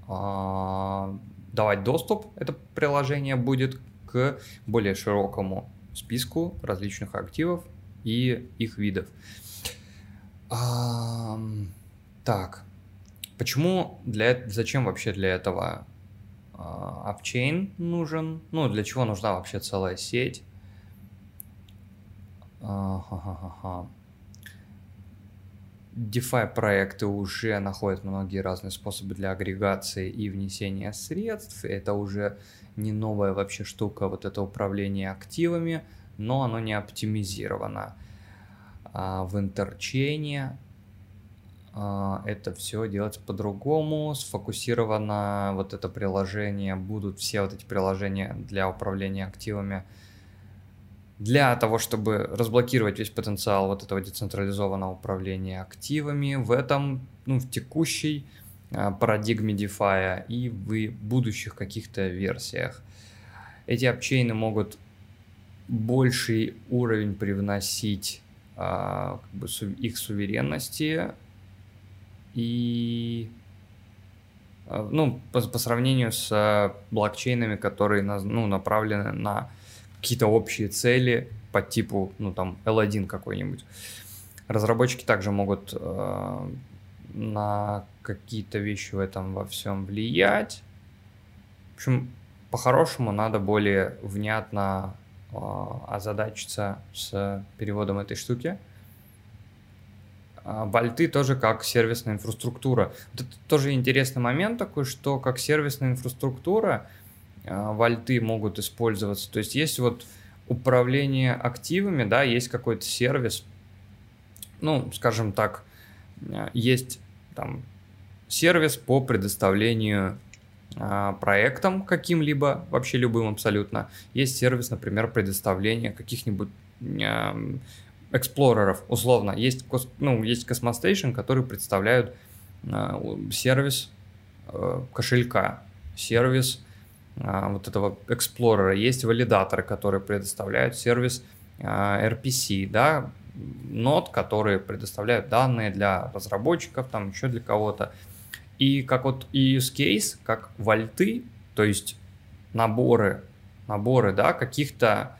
Speaker 1: э, давать доступ, это приложение будет к более широкому списку различных активов и их видов. А, так, почему для зачем вообще для этого а, нужен? Ну, для чего нужна вообще целая сеть? А, DeFi проекты уже находят многие разные способы для агрегации и внесения средств. Это уже не новая вообще штука, вот это управление активами, но оно не оптимизировано. А в интерчейне а, это все делается по-другому, сфокусировано вот это приложение, будут все вот эти приложения для управления активами для того, чтобы разблокировать весь потенциал вот этого децентрализованного управления активами в этом, ну, в текущей а, парадигме DeFi и в будущих каких-то версиях. Эти апчейны могут больший уровень привносить а, как бы, их суверенности и а, ну, по, по сравнению с блокчейнами, которые ну, направлены на какие-то общие цели по типу, ну там, L1 какой-нибудь. Разработчики также могут э, на какие-то вещи в этом во всем влиять. В общем, по-хорошему надо более внятно э, озадачиться с переводом этой штуки. А Вальты тоже как сервисная инфраструктура. Это тоже интересный момент такой, что как сервисная инфраструктура а, вальты могут использоваться. То есть есть вот управление активами, да, есть какой-то сервис, ну, скажем так, а, есть там сервис по предоставлению а, проектам каким-либо, вообще любым абсолютно. Есть сервис, например, предоставления каких-нибудь эксплореров, условно. Есть, ну, есть Cosmostation, которые представляют сервис э, кошелька, сервис а, вот этого Explorer, есть валидаторы, которые предоставляют сервис а, RPC, да, нод, которые предоставляют данные для разработчиков, там еще для кого-то. И как вот use case, как вольты, то есть наборы, наборы, да, каких-то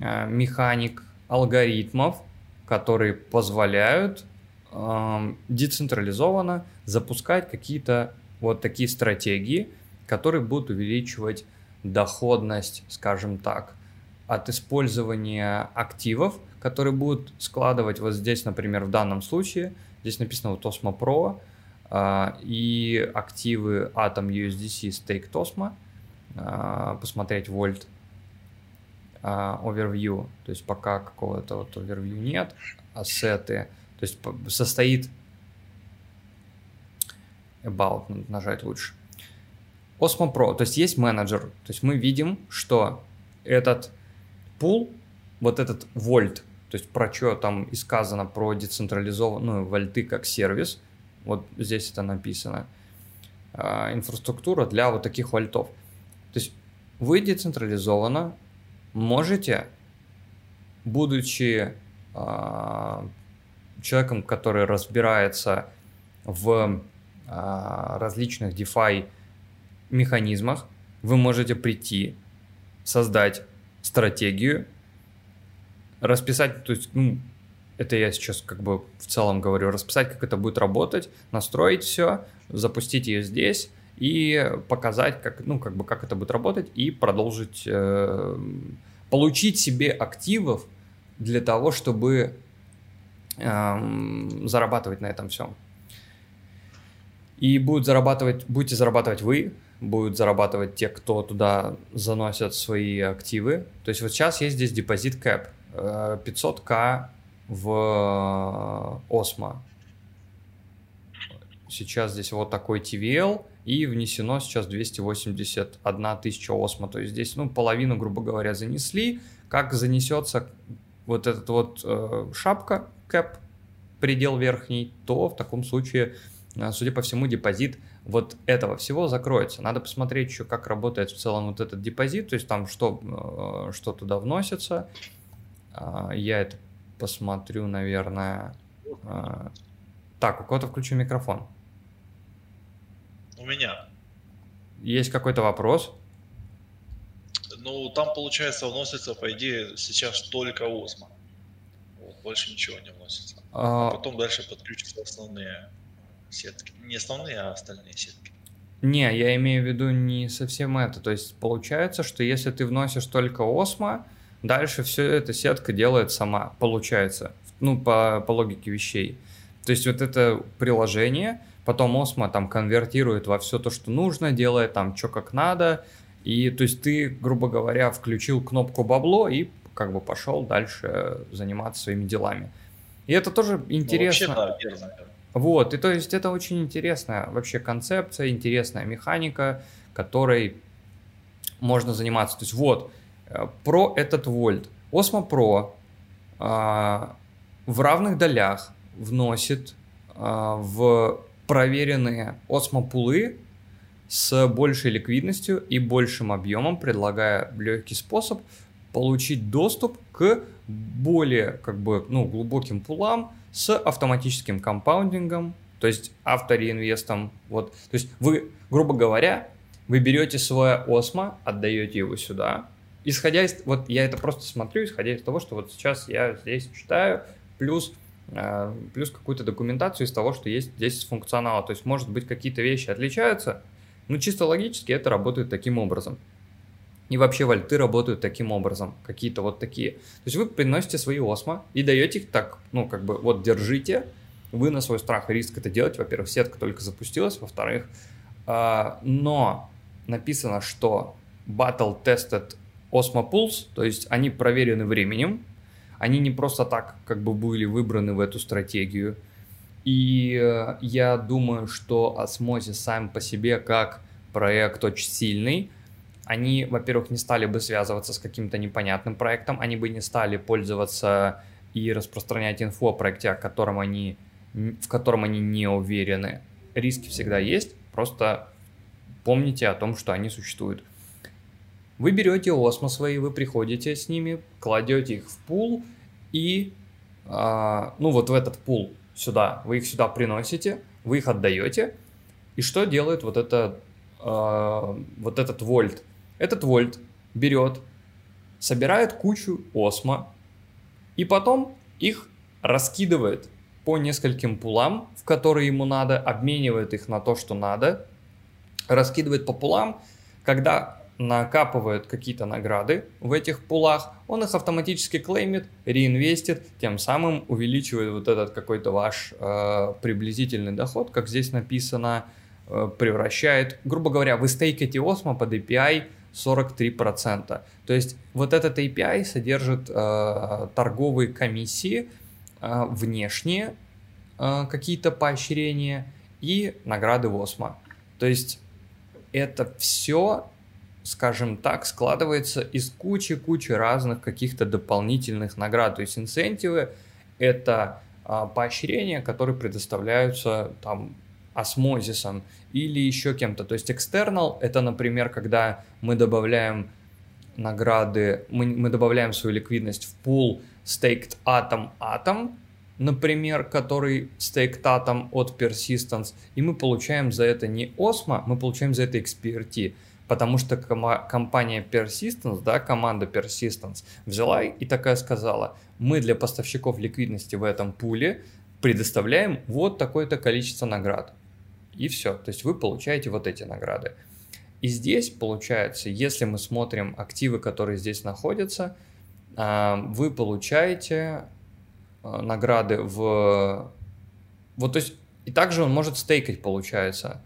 Speaker 1: э, механик, алгоритмов, которые позволяют э, децентрализованно запускать какие-то вот такие стратегии, которые будут увеличивать доходность, скажем так, от использования активов, которые будут складывать. Вот здесь, например, в данном случае, здесь написано вот Osmo Pro, а, и активы Atom USDC Stake Tosmo, а, посмотреть Volt а, Overview, то есть пока какого-то вот Overview нет, ассеты, то есть состоит About нажать лучше. Osmo Pro, то есть есть менеджер, то есть мы видим, что этот пул, вот этот вольт, то есть про что там и сказано про децентрализованную вольты как сервис, вот здесь это написано, а, инфраструктура для вот таких вольтов. То есть вы децентрализованно можете, будучи э, человеком, который разбирается в э, различных DeFi механизмах вы можете прийти, создать стратегию, расписать, то есть, ну, это я сейчас как бы в целом говорю, расписать, как это будет работать, настроить все, запустить ее здесь и показать, как, ну, как бы, как это будет работать и продолжить, э, получить себе активов для того, чтобы э, зарабатывать на этом всем. И будет зарабатывать, будете зарабатывать вы, будут зарабатывать те, кто туда заносят свои активы. То есть вот сейчас есть здесь депозит кэп 500к в Осмо. Сейчас здесь вот такой TVL и внесено сейчас 281 тысяча Осмо. То есть здесь ну, половину, грубо говоря, занесли. Как занесется вот этот вот э, шапка кэп, предел верхний, то в таком случае, э, судя по всему, депозит вот этого всего закроется. Надо посмотреть еще, как работает в целом вот этот депозит, то есть там что, э, что туда вносится. А, я это посмотрю, наверное. А, так, у кого-то включу микрофон.
Speaker 6: У меня.
Speaker 1: Есть какой-то вопрос?
Speaker 6: Ну, там, получается, вносится, по идее, сейчас только Осмо. Вот, больше ничего не вносится. А... а потом дальше подключатся основные сетки. Не основные, а остальные сетки.
Speaker 1: Не, я имею в виду не совсем это. То есть получается, что если ты вносишь только осмо, дальше все эта сетка делает сама, получается. Ну, по, по логике вещей. То есть вот это приложение, потом осмо там конвертирует во все то, что нужно, делает там что как надо. И то есть ты, грубо говоря, включил кнопку бабло и как бы пошел дальше заниматься своими делами. И это тоже интересно. Ну, вообще, да, верно. Вот, и то есть это очень интересная вообще концепция, интересная механика, которой можно заниматься. То есть вот, э, про этот вольт. Osmo Pro а, в равных долях вносит а, в проверенные Osmo пулы с большей ликвидностью и большим объемом, предлагая легкий способ получить доступ к более как бы, ну, глубоким пулам с автоматическим компаундингом, то есть автореинвестом. Вот. То есть вы, грубо говоря, вы берете свое осмо, отдаете его сюда, исходя из... Вот я это просто смотрю, исходя из того, что вот сейчас я здесь читаю, плюс э, плюс какую-то документацию из того, что есть здесь функционала. То есть, может быть, какие-то вещи отличаются, но чисто логически это работает таким образом. И вообще вальты работают таким образом, какие-то вот такие. То есть вы приносите свои осмо и даете их так, ну, как бы, вот держите, вы на свой страх и риск это делаете. Во-первых, сетка только запустилась, во-вторых, э, но написано, что Battle Tested Osmo Pulse, то есть они проверены временем, они не просто так как бы были выбраны в эту стратегию. И э, я думаю, что Osmosis сам по себе как проект очень сильный. Они, во-первых, не стали бы связываться с каким-то непонятным проектом, они бы не стали пользоваться и распространять инфу о проекте, о котором они, в котором они не уверены. Риски всегда есть, просто помните о том, что они существуют. Вы берете осмо свои, вы приходите с ними, кладете их в пул и, а, ну вот в этот пул сюда, вы их сюда приносите, вы их отдаете. И что делает вот, это, а, вот этот вольт? Этот вольт берет, собирает кучу осмо и потом их раскидывает по нескольким пулам, в которые ему надо, обменивает их на то, что надо, раскидывает по пулам, когда накапывает какие-то награды в этих пулах, он их автоматически клеймит, реинвестит, тем самым увеличивает вот этот какой-то ваш э, приблизительный доход, как здесь написано, э, превращает, грубо говоря, вы стейкаете Osmo под API 43%. То есть вот этот API содержит э, торговые комиссии, э, внешние э, какие-то поощрения и награды в Osmo. То есть это все, скажем так, складывается из кучи-кучи разных каких-то дополнительных наград. То есть инцентивы – это а, поощрения, которые предоставляются там осмозисом или еще кем-то. То есть external – это, например, когда мы добавляем награды, мы, мы добавляем свою ликвидность в пул staked atom atom, например, который стейктатом от Persistence, и мы получаем за это не Osmo, мы получаем за это XPRT, потому что ком- компания Persistence, да, команда Persistence взяла и такая сказала, мы для поставщиков ликвидности в этом пуле предоставляем вот такое-то количество наград. И все, то есть вы получаете вот эти награды. И здесь получается, если мы смотрим активы, которые здесь находятся, а, вы получаете Э, награды в... Вот, то есть, и также он может стейкать, получается.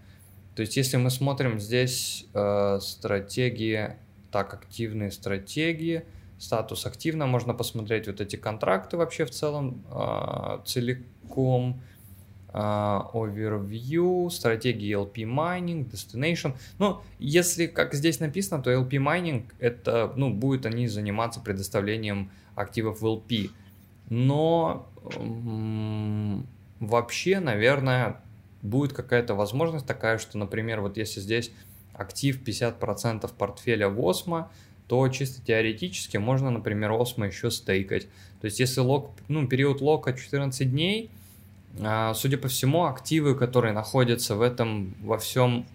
Speaker 1: То есть, если мы смотрим здесь э, стратегии, так, активные стратегии, статус активно, можно посмотреть вот эти контракты вообще в целом э, целиком, overview, стратегии LP mining, destination. Ну, если, как здесь написано, то LP mining, это, ну, будет они заниматься предоставлением активов в LP но вообще, наверное, будет какая-то возможность такая, что, например, вот если здесь актив 50% портфеля в Осмо, то чисто теоретически можно, например, Осмо еще стейкать. То есть если лок, ну, период лока 14 дней, судя по всему, активы, которые находятся в этом, во всем,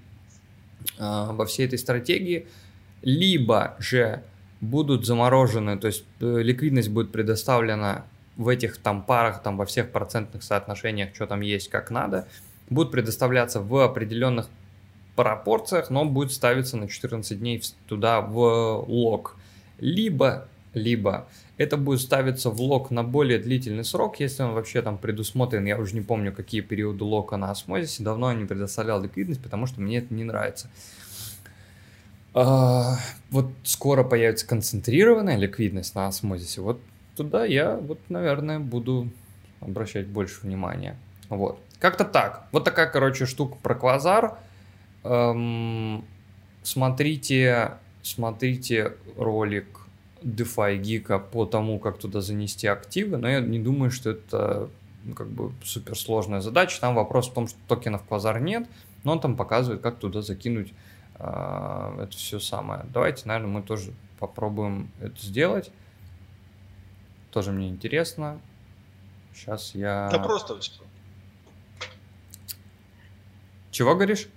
Speaker 1: а, во всей этой стратегии, либо же будут заморожены, то есть э, ликвидность будет предоставлена в этих там парах, там во всех процентных соотношениях, что там есть, как надо, будут предоставляться в определенных пропорциях, но будет ставиться на 14 дней туда в лог. Либо, либо это будет ставиться в лог на более длительный срок, если он вообще там предусмотрен, я уже не помню, какие периоды лока на осмозисе, давно я не предоставлял ликвидность, потому что мне это не нравится. А, вот скоро появится концентрированная ликвидность на осмозисе, вот туда я вот, наверное, буду обращать больше внимания. Вот. Как-то так. Вот такая, короче, штука про квазар. Эм, смотрите, смотрите ролик DeFi Geek по тому, как туда занести активы, но я не думаю, что это ну, как бы суперсложная задача. Там вопрос в том, что токенов квазар нет, но он там показывает, как туда закинуть э, это все самое. Давайте, наверное, мы тоже попробуем это сделать. Тоже мне интересно. Сейчас я...
Speaker 6: Да просто все.
Speaker 1: Чего говоришь?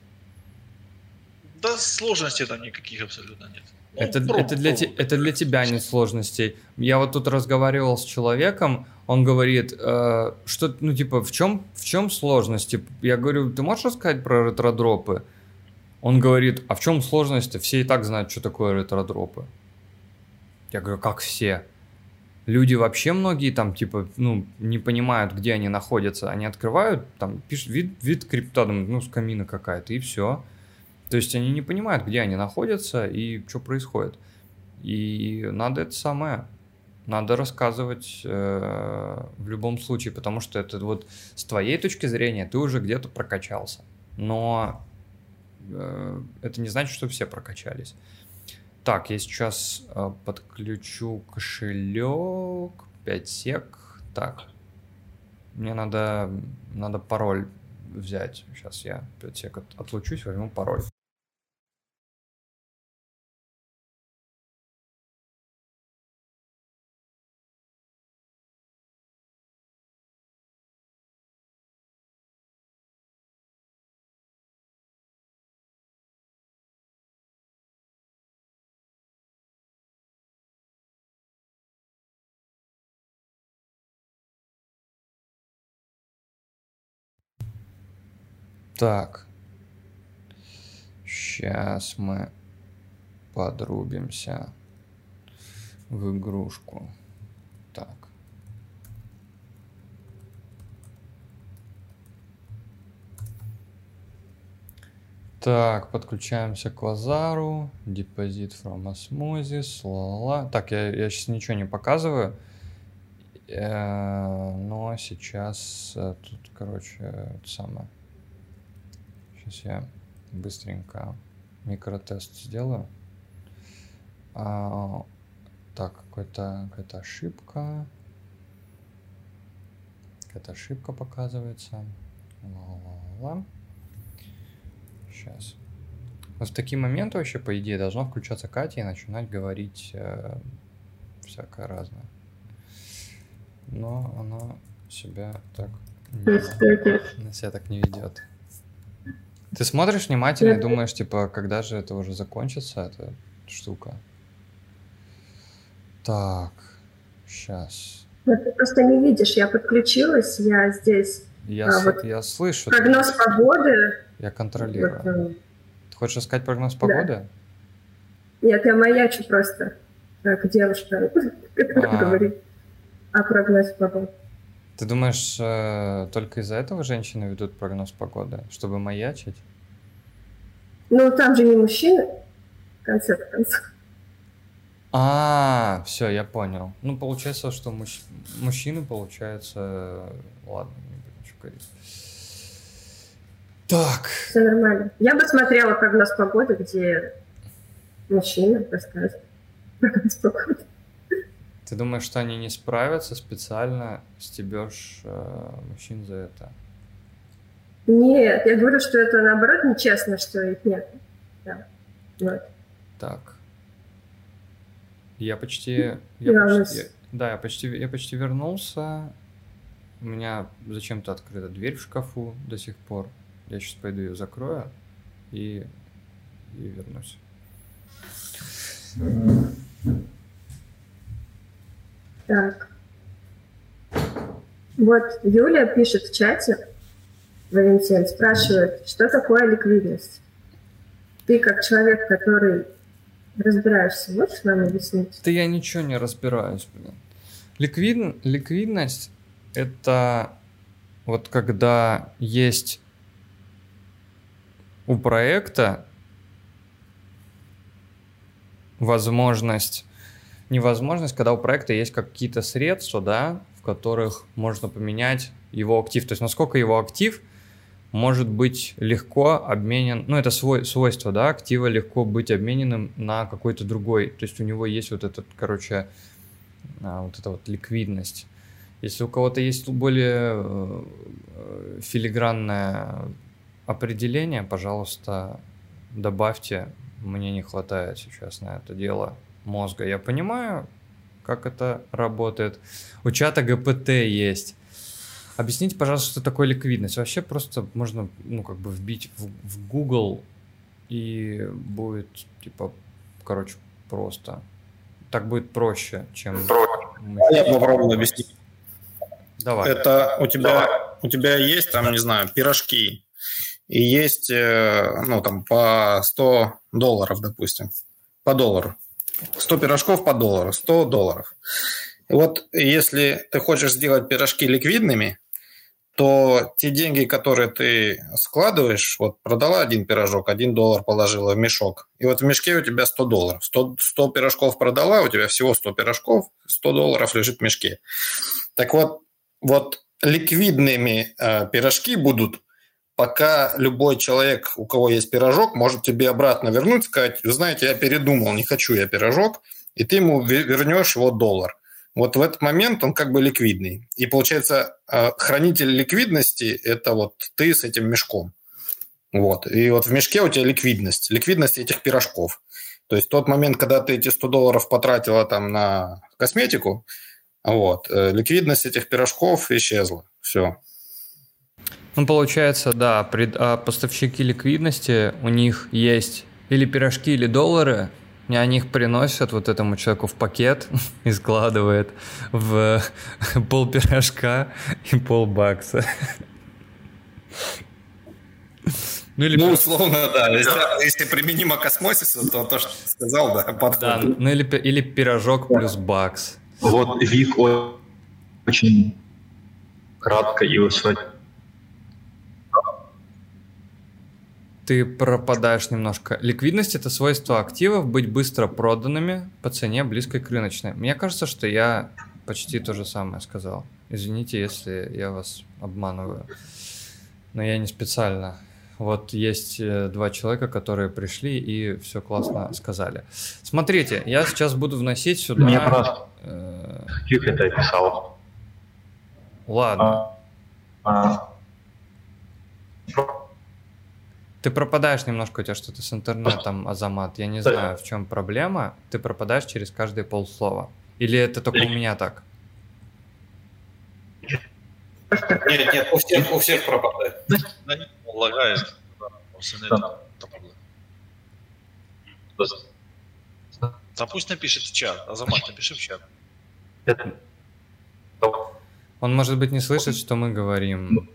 Speaker 6: Да сложностей там никаких абсолютно нет.
Speaker 1: Ну, это, это, для, те, это для тебя нет сложностей. Я вот тут разговаривал с человеком, он говорит, э, что, ну, типа, в чем, в чем сложности? Я говорю, ты можешь рассказать про ретродропы? Он говорит, а в чем сложности? Все и так знают, что такое ретродропы. Я говорю, как все? Люди вообще многие там, типа, ну, не понимают, где они находятся. Они открывают, там, пишут вид, вид крипта, ну, с камина какая-то, и все. То есть они не понимают, где они находятся и что происходит. И надо это самое, надо рассказывать э, в любом случае, потому что это вот с твоей точки зрения ты уже где-то прокачался. Но э, это не значит, что все прокачались. Так, я сейчас э, подключу кошелек, 5 сек. Так, мне надо, надо пароль взять. Сейчас я 5 сек от, отлучусь, возьму пароль. Так. Сейчас мы подрубимся в игрушку. Так. Так, подключаемся к Лазару. Депозит from Osmosis. Ла-ла. Так, я, я сейчас ничего не показываю. Э, но сейчас э, тут, короче, это самое. Сейчас я быстренько микротест сделаю. А, так, какая-то ошибка. Какая-то ошибка показывается. Ла-ла-ла. Сейчас. Вот в такие моменты вообще, по идее, должна включаться Катя и начинать говорить э, всякое разное. Но она себя так не, себя так не ведет. Ты смотришь внимательно и думаешь, типа, когда же это уже закончится, эта штука? Так, сейчас.
Speaker 2: Ну, ты просто не видишь, я подключилась, я здесь.
Speaker 1: Я, а, с... вот я слышу.
Speaker 2: Прогноз ты... погоды.
Speaker 1: Я контролирую. Вот, э, ты хочешь сказать прогноз погоды?
Speaker 2: Да. Нет, я маячу просто, как девушка, а. говорит о прогнозе погоды.
Speaker 1: Ты думаешь, э, только из-за этого женщины ведут прогноз погоды, чтобы маячить?
Speaker 2: Ну, там же не мужчины, в конце концов.
Speaker 1: А, все, я понял. Ну, получается, что мужч... мужчины, получается... Ладно, не буду ничего говорить. Так.
Speaker 2: Все нормально. Я бы смотрела прогноз погоды, где мужчина рассказывает прогноз погоды.
Speaker 1: Ты думаешь, что они не справятся, специально стебешь э, мужчин за это?
Speaker 2: Нет, я говорю, что это наоборот нечестно, что их нет. Да. Вот.
Speaker 1: Так. Я почти... Я почти я, да, я почти, я почти вернулся. У меня зачем-то открыта дверь в шкафу до сих пор. Я сейчас пойду ее закрою и, и вернусь.
Speaker 2: Так. Вот Юля пишет в чате, Валентин, спрашивает, что такое ликвидность? Ты как человек, который разбираешься, можешь нам объяснить?
Speaker 1: Да я ничего не разбираюсь, блин. Ликвид... Ликвидность – это вот когда есть у проекта возможность невозможность, когда у проекта есть какие-то средства, да, которых можно поменять его актив. То есть насколько его актив может быть легко обменен, ну это свой, свойство, да, актива легко быть обмененным на какой-то другой. То есть у него есть вот этот, короче, а, вот эта вот ликвидность. Если у кого-то есть более э, филигранное определение, пожалуйста, добавьте. Мне не хватает сейчас на это дело мозга. Я понимаю, как это работает. У чата ГПТ есть. Объясните, пожалуйста, что такое ликвидность. Вообще просто можно, ну, как бы вбить в, в Google и будет, типа, короче, просто. Так будет проще, чем...
Speaker 5: Я попробую объяснить.
Speaker 1: Давай.
Speaker 5: Это у тебя, Давай. у тебя есть там, не знаю, пирожки, и есть, э, ну, там, по 100 долларов, допустим, по доллару. 100 пирожков по доллару, 100 долларов. Вот если ты хочешь сделать пирожки ликвидными, то те деньги, которые ты складываешь, вот продала один пирожок, один доллар положила в мешок, и вот в мешке у тебя 100 долларов. 100, 100 пирожков продала, у тебя всего 100 пирожков, 100 долларов лежит в мешке. Так вот, вот ликвидными э, пирожки будут, пока любой человек, у кого есть пирожок, может тебе обратно вернуть, сказать, знаете, я передумал, не хочу я пирожок, и ты ему вернешь его доллар. Вот в этот момент он как бы ликвидный. И получается, э, хранитель ликвидности – это вот ты с этим мешком. Вот. И вот в мешке у тебя ликвидность, ликвидность этих пирожков. То есть тот момент, когда ты эти 100 долларов потратила там на косметику, вот. Э, ликвидность этих пирожков исчезла. Все.
Speaker 1: Ну, получается, да, пред, а поставщики ликвидности, у них есть или пирожки, или доллары, и они их приносят вот этому человеку в пакет и складывает в пол пирожка и пол бакса.
Speaker 5: Ну, или ну условно, да. Если, если применимо к осмосису, то то, что ты сказал, да, подходит. Да,
Speaker 1: ну или, или пирожок плюс бакс.
Speaker 7: Вот Вик очень кратко и высоко.
Speaker 1: Ты пропадаешь немножко. Ликвидность – это свойство активов быть быстро проданными по цене близкой к рыночной. Мне кажется, что я почти то же самое сказал. Извините, если я вас обманываю. Но я не специально. Вот есть э, два человека, которые пришли и все классно сказали. Смотрите, я сейчас буду вносить сюда...
Speaker 7: Мне просто... Фиг это писал.
Speaker 1: Ладно. А, а. Ты пропадаешь немножко, у тебя что-то с интернетом, Азамат. Я не знаю, в чем проблема. Ты пропадаешь через каждые полслова. Или это только у меня так?
Speaker 5: Нет, нет, у всех, у всех пропадает.
Speaker 6: Лагает. Да пусть напишет в чат. Азамат, напиши в чат.
Speaker 1: Он, может быть, не слышит, что мы говорим.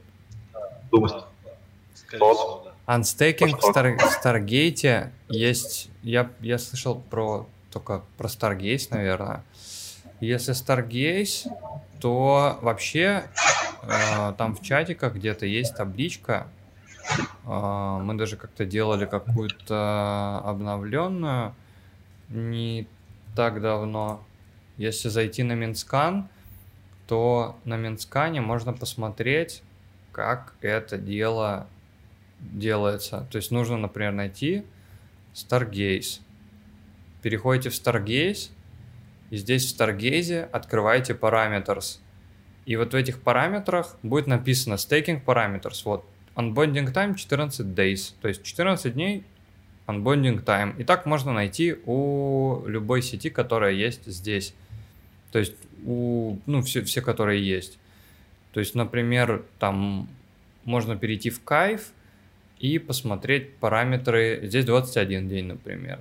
Speaker 1: Unstacking в, Star, в Stargate есть... Я, я слышал про только про Stargaze, наверное. Если Stargaze, то вообще э, там в чатиках где-то есть табличка. Э, мы даже как-то делали какую-то обновленную не так давно. Если зайти на Mintscan, то на Mintscan е можно посмотреть, как это дело делается. То есть нужно, например, найти Stargaze. Переходите в Stargaze, и здесь в Stargaze открываете Parameters. И вот в этих параметрах будет написано Staking Parameters. Вот, Unbonding Time 14 days. То есть 14 дней Unbonding Time. И так можно найти у любой сети, которая есть здесь. То есть у, ну, все, все, которые есть. То есть, например, там можно перейти в кайф и посмотреть параметры. Здесь 21 день, например.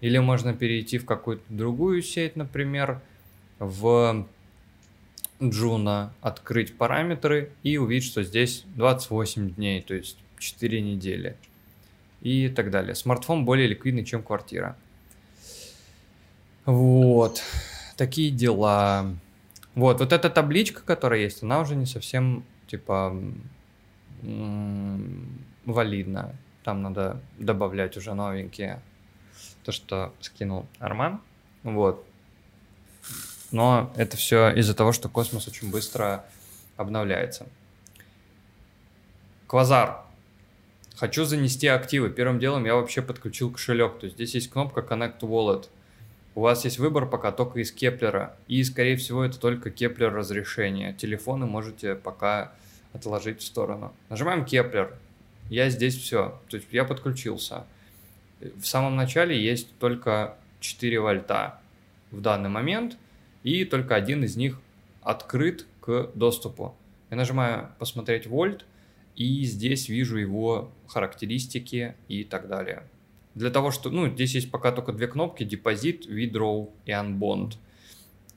Speaker 1: Или можно перейти в какую-то другую сеть, например, в Джуна, открыть параметры и увидеть, что здесь 28 дней, то есть 4 недели и так далее. Смартфон более ликвидный, чем квартира. Вот такие дела. Вот, вот эта табличка, которая есть, она уже не совсем, типа, валидна. Там надо добавлять уже новенькие. То, что скинул Арман. Вот. но это все из-за того, что космос очень быстро обновляется. Квазар. Хочу занести активы. Первым делом я вообще подключил кошелек. То есть здесь есть кнопка Connect Wallet. У вас есть выбор пока только из Keplr а. И, скорее всего, это только Keplr расширение. Телефоны можете пока отложить в сторону. Нажимаем Keplr. Я здесь все. То есть я подключился. В самом начале есть только 4 vault а в данный момент. И только один из них открыт к доступу. Я нажимаю «Посмотреть вольт», и здесь вижу его характеристики и так далее. Для того, что, ну, здесь есть пока только две кнопки, депозит, withdraw и unbond,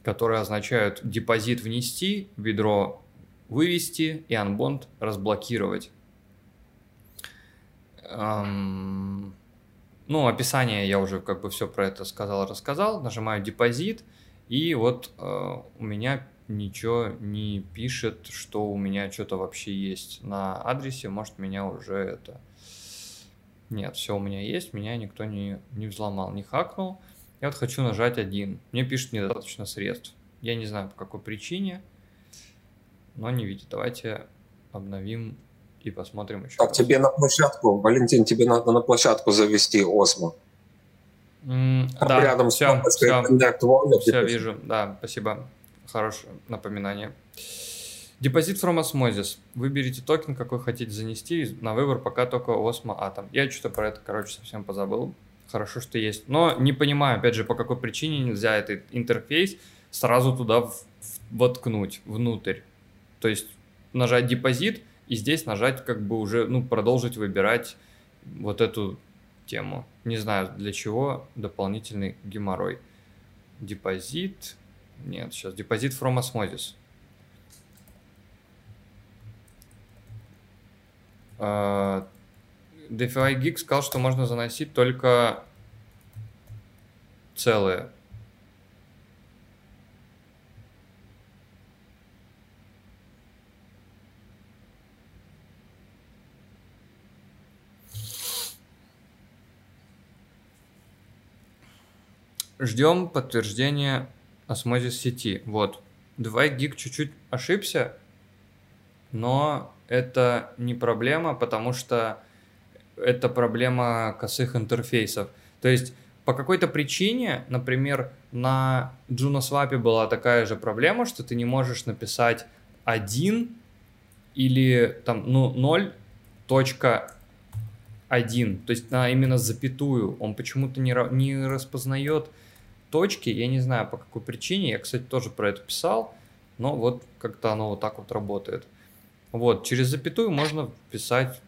Speaker 1: которые означают депозит внести, withdraw вывести и unbond разблокировать. Эм, ну, описание я уже как бы все про это сказал, рассказал. Нажимаю депозит, и вот э, у меня ничего не пишет, что у меня что-то вообще есть на адресе. Может, меня уже это... Нет, все у меня есть, меня никто не, не взломал, не хакнул. Я вот хочу нажать один. Мне пишет недостаточно средств. Я не знаю, по какой причине, но не видит. Давайте обновим и посмотрим еще.
Speaker 8: Так, раз. тебе на площадку, Валентин, тебе надо на площадку завести Осмо.
Speaker 1: Mm, да, рядом все, с все, Wallet, все вижу, да, спасибо. Хорошее напоминание. Deposit from Osmosis. Выберите токен, какой хотите занести. На выбор пока только Osmo Atom. Я что-то про это, короче, совсем позабыл. Хорошо, что есть. Но не понимаю, опять же, по какой причине нельзя этот интерфейс сразу туда воткнуть, внутрь. То есть нажать депозит и здесь нажать как бы уже, ну, продолжить выбирать вот эту тему. Не знаю, для чего дополнительный геморрой. Депозит, нет, сейчас депозит from osmosis. Uh, DeFi Geek сказал, что можно заносить только целые. Ждем подтверждения осмозис сети. Вот. 2 гиг чуть-чуть ошибся, но это не проблема, потому что это проблема косых интерфейсов. То есть по какой-то причине, например, на JunoSwap была такая же проблема, что ты не можешь написать 1 или там, ну, 0.1, то есть на именно запятую. Он почему-то не, не распознает точки, я не знаю по какой причине, я, кстати, тоже про это писал, но вот как-то оно вот так вот работает. Вот, через запятую можно писать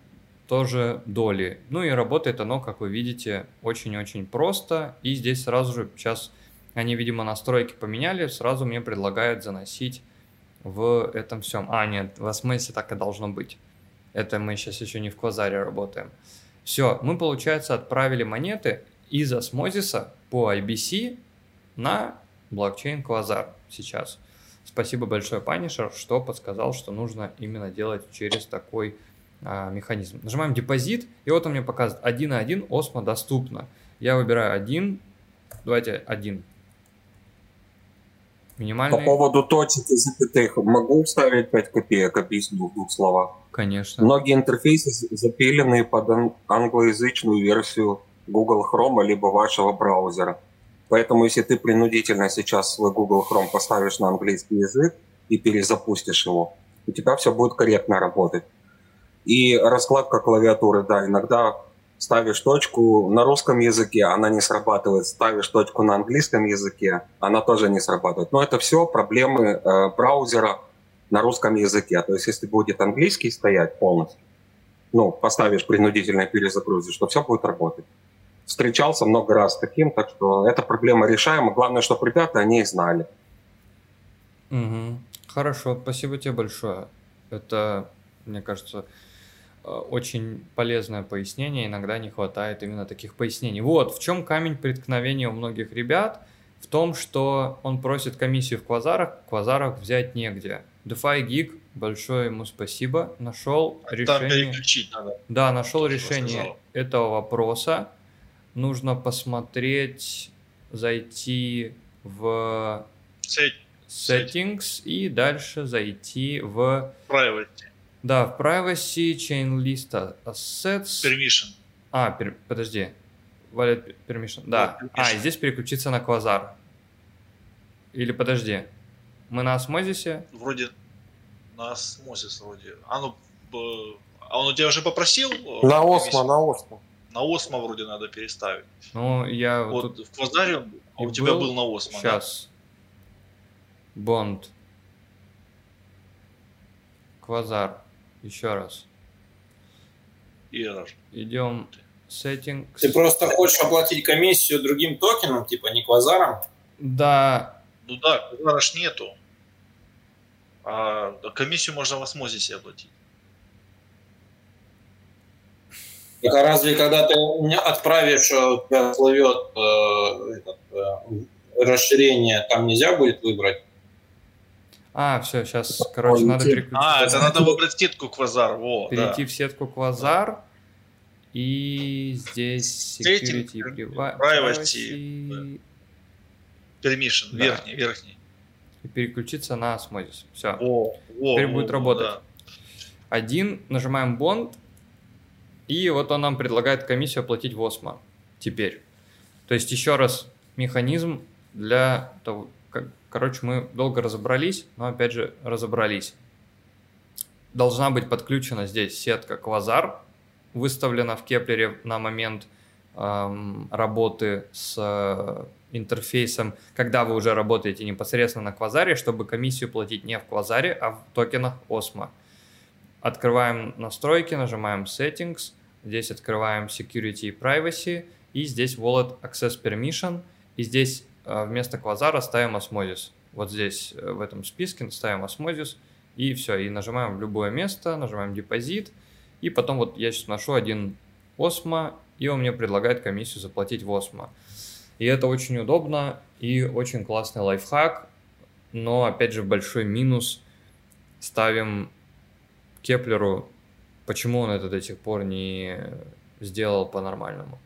Speaker 1: тоже доли. Ну и работает оно, как вы видите, очень-очень просто. И здесь сразу же, сейчас они, видимо, настройки поменяли, сразу мне предлагают заносить в этом всем. А, нет, в смысле так и должно быть. Это мы сейчас еще не в квазаре работаем. Все, мы, получается, отправили монеты из осмозиса по IBC на блокчейн Квазар сейчас. Спасибо большое, Панишер, что подсказал, что нужно именно делать через такой а, механизм. Нажимаем депозит, и вот он мне показывает 1.1 Osmo доступно. Я выбираю 1, давайте 1.
Speaker 8: Минимальный. По поводу точек и запятых, могу вставить 5 копеек, объясню в двух словах?
Speaker 1: Конечно.
Speaker 8: Многие интерфейсы запилены под англоязычную версию Google Chrome либо вашего браузера. Поэтому если ты принудительно сейчас свой Google Chrome поставишь на английский язык и перезапустишь его, у тебя все будет корректно работать. И раскладка клавиатуры, да, иногда ставишь точку на русском языке, она не срабатывает, ставишь точку на английском языке, она тоже не срабатывает. Но это все проблемы э, браузера на русском языке. То есть если будет английский стоять полностью, ну, поставишь принудительно перезагрузишь, то все будет работать встречался много раз с таким, так что эта проблема решаема. Главное, чтобы ребята о ней знали.
Speaker 1: Угу. Хорошо, спасибо тебе большое. Это, мне кажется, э, очень полезное пояснение. Иногда не хватает именно таких пояснений. Вот, в чем камень преткновения у многих ребят? В том, что он просит комиссию в квазарах, квазарах взять негде. DeFi Geek, большое ему спасибо, нашел решение. надо. Да, нашел решение этого вопроса нужно посмотреть, зайти в settings и дальше зайти в...
Speaker 6: Privacy.
Speaker 1: Да, в privacy, chain list assets.
Speaker 6: Permission.
Speaker 1: А, пер... подожди. Wallet permission. Да. Permission. А, и здесь переключиться на квазар. Или подожди. Мы на осмозисе?
Speaker 6: Вроде на осмозис вроде. А ну, а он у тебя уже попросил?
Speaker 5: На осмо, на осмо.
Speaker 6: На осмо вроде надо переставить.
Speaker 1: Ну, я
Speaker 6: вот, вот тут... в квазаре а у тебя был на осмо.
Speaker 1: Сейчас. Да? Бонд. Квазар. Еще раз.
Speaker 6: Error.
Speaker 1: Идем settings.
Speaker 5: Ты просто хочешь оплатить комиссию другим токеном, типа не квазаром?
Speaker 1: Да.
Speaker 6: Ну да, квазара ж нету. А комиссию можно в осмозисе оплатить.
Speaker 5: Так а разве когда ты отправишь, э, у тебя всплывет э, этот, э, расширение, там нельзя будет выбрать?
Speaker 1: А, все, сейчас, короче, надо
Speaker 6: переключить. А, это надо выбрать сетку Квазар, во,
Speaker 1: Перейти да. в сетку Квазар, и здесь
Speaker 6: security, privacy, privacy permission, да. верхний, верхний.
Speaker 1: И переключиться на осмозис. Все. О, о, Теперь о, будет работать. Да. Один, нажимаем бонд, и вот он нам предлагает комиссию оплатить в ОСМО теперь. То есть еще раз механизм для того, как, короче, мы долго разобрались, но опять же разобрались. Должна быть подключена здесь сетка Quasar, выставлена в Кеплере на момент эм, работы с э, интерфейсом, когда вы уже работаете непосредственно на Квазаре, чтобы комиссию платить не в Квазаре, а в токенах Osmo. Открываем настройки, нажимаем Settings, Здесь открываем Security и Privacy, и здесь Wallet Access Permission, и здесь э, вместо квазара ставим Osmosis. Вот здесь э, в этом списке ставим Osmosis, и все, и нажимаем любое место, нажимаем депозит, и потом вот я сейчас вношу один Osmo, и он мне предлагает комиссию заплатить в Osmo. И это очень удобно и очень классный лайфхак, но опять же большой минус ставим Кеплеру Почему он это до сих пор не сделал по-нормальному?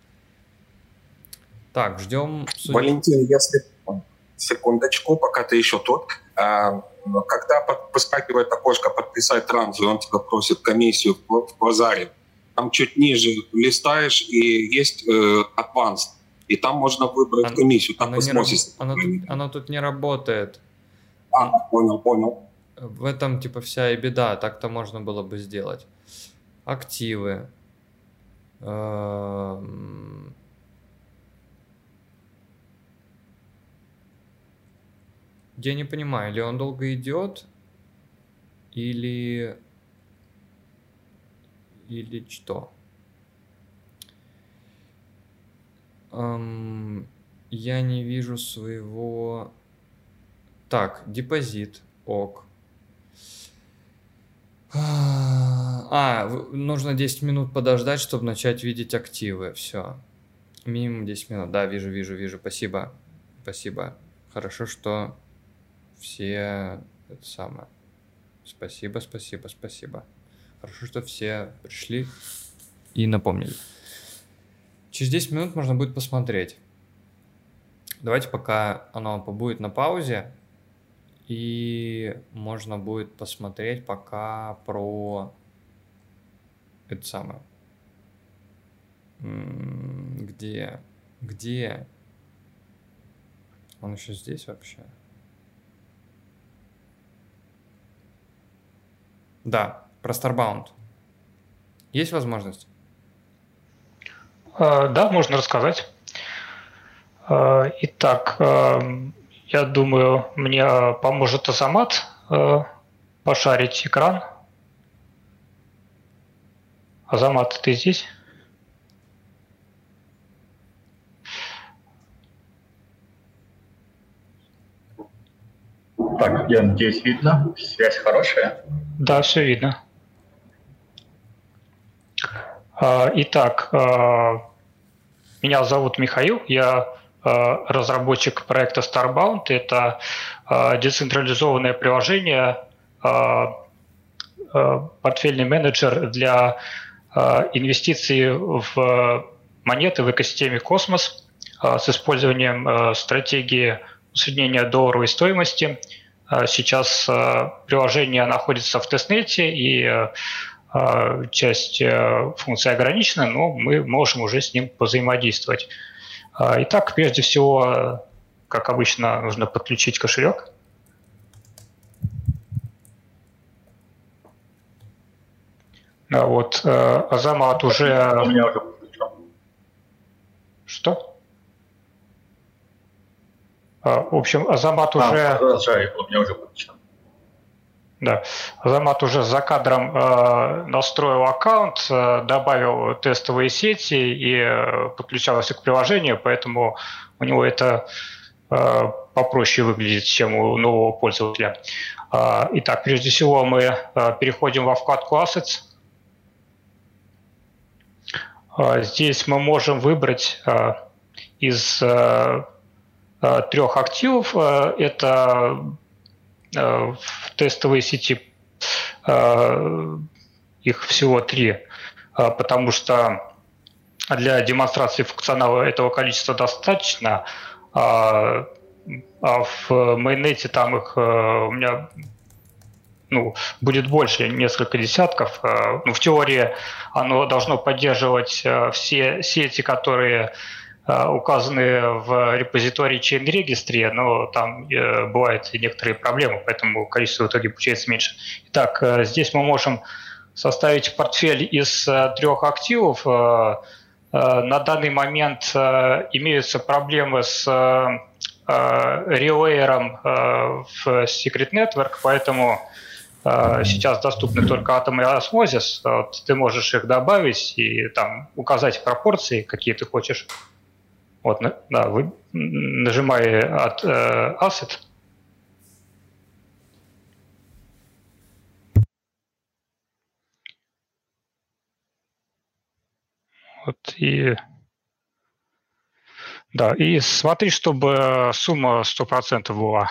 Speaker 1: Так, ждем...
Speaker 8: Валентин, если секундочку, пока ты еще тут. А, когда выскакивает окошко «Подписать транзу», он тебя просит комиссию в базаре. Там чуть ниже листаешь, и есть э, Advanced. И там можно выбрать Она, комиссию. Там
Speaker 1: она, не раб... она, тут, она тут не работает.
Speaker 8: А, понял, понял.
Speaker 1: В этом, типа, вся и беда. Так-то можно было бы сделать активы, эм, Я не понимаю, или он долго идет, или... Или что? Эм, я не вижу своего... Так, депозит, ок. А, нужно 10 минут подождать, чтобы начать видеть активы. Все. Минимум 10 минут. Да, вижу, вижу, вижу. Спасибо. Спасибо. Хорошо, что все это самое. Спасибо, спасибо, спасибо. Хорошо, что все пришли и напомнили. Через 10 минут можно будет посмотреть. Давайте пока оно побудет на паузе, и можно будет посмотреть пока про это самое. Где? Где? Он еще здесь вообще? Да, про Starbound. Есть возможность?
Speaker 4: А, да, можно рассказать. А, итак, я думаю, мне поможет Азамат э, пошарить экран. Азамат, ты здесь?
Speaker 7: Так, я надеюсь, видно. Связь хорошая?
Speaker 4: Да, все видно. А, итак, а, меня зовут Михаил, я Э, разработчик проекта Starbound. Это э, децентрализованное приложение, э, портфельный менеджер для инвестиций в монеты в экосистеме Космос с использованием стратегии усреднения долларовой стоимости. Сейчас приложение находится в тестнете, и часть функций ограничена, но мы можем уже с ним взаимодействовать. Итак, прежде всего, как обычно, нужно подключить кошелек. А вот э, Азамат уже Что? А, в общем, Азамат а, уже... Продолжай, у меня уже подключен. Да, Азамат уже за кадром э, настроил аккаунт, э, добавил тестовые сети и э, подключался к приложению, поэтому у него это э, попроще выглядит, чем у нового пользователя. Э, итак, прежде всего мы э, переходим во вкладку Assets. А, здесь мы можем выбрать а, из а, трех активов. Это в тестовой сети их всего три, потому что для демонстрации функционала этого количества достаточно, а в майонете там их у меня ну, будет больше, несколько десятков. Э, ну, в теории оно должно поддерживать э, все сети, которые э, указаны в репозитории Chain Registry, но там бывают и некоторые проблемы, поэтому количество в итоге получается меньше. Итак, здесь мы можем составить портфель из трех активов. На данный момент имеются проблемы с релейером в Secret Network, поэтому сейчас доступны только атомы и осмозис. Ты можешь их добавить и там указать пропорции, какие ты хочешь. Вот, да, вы нажимая от э, Asset. Вот и да, и смотри, чтобы сумма 100% была.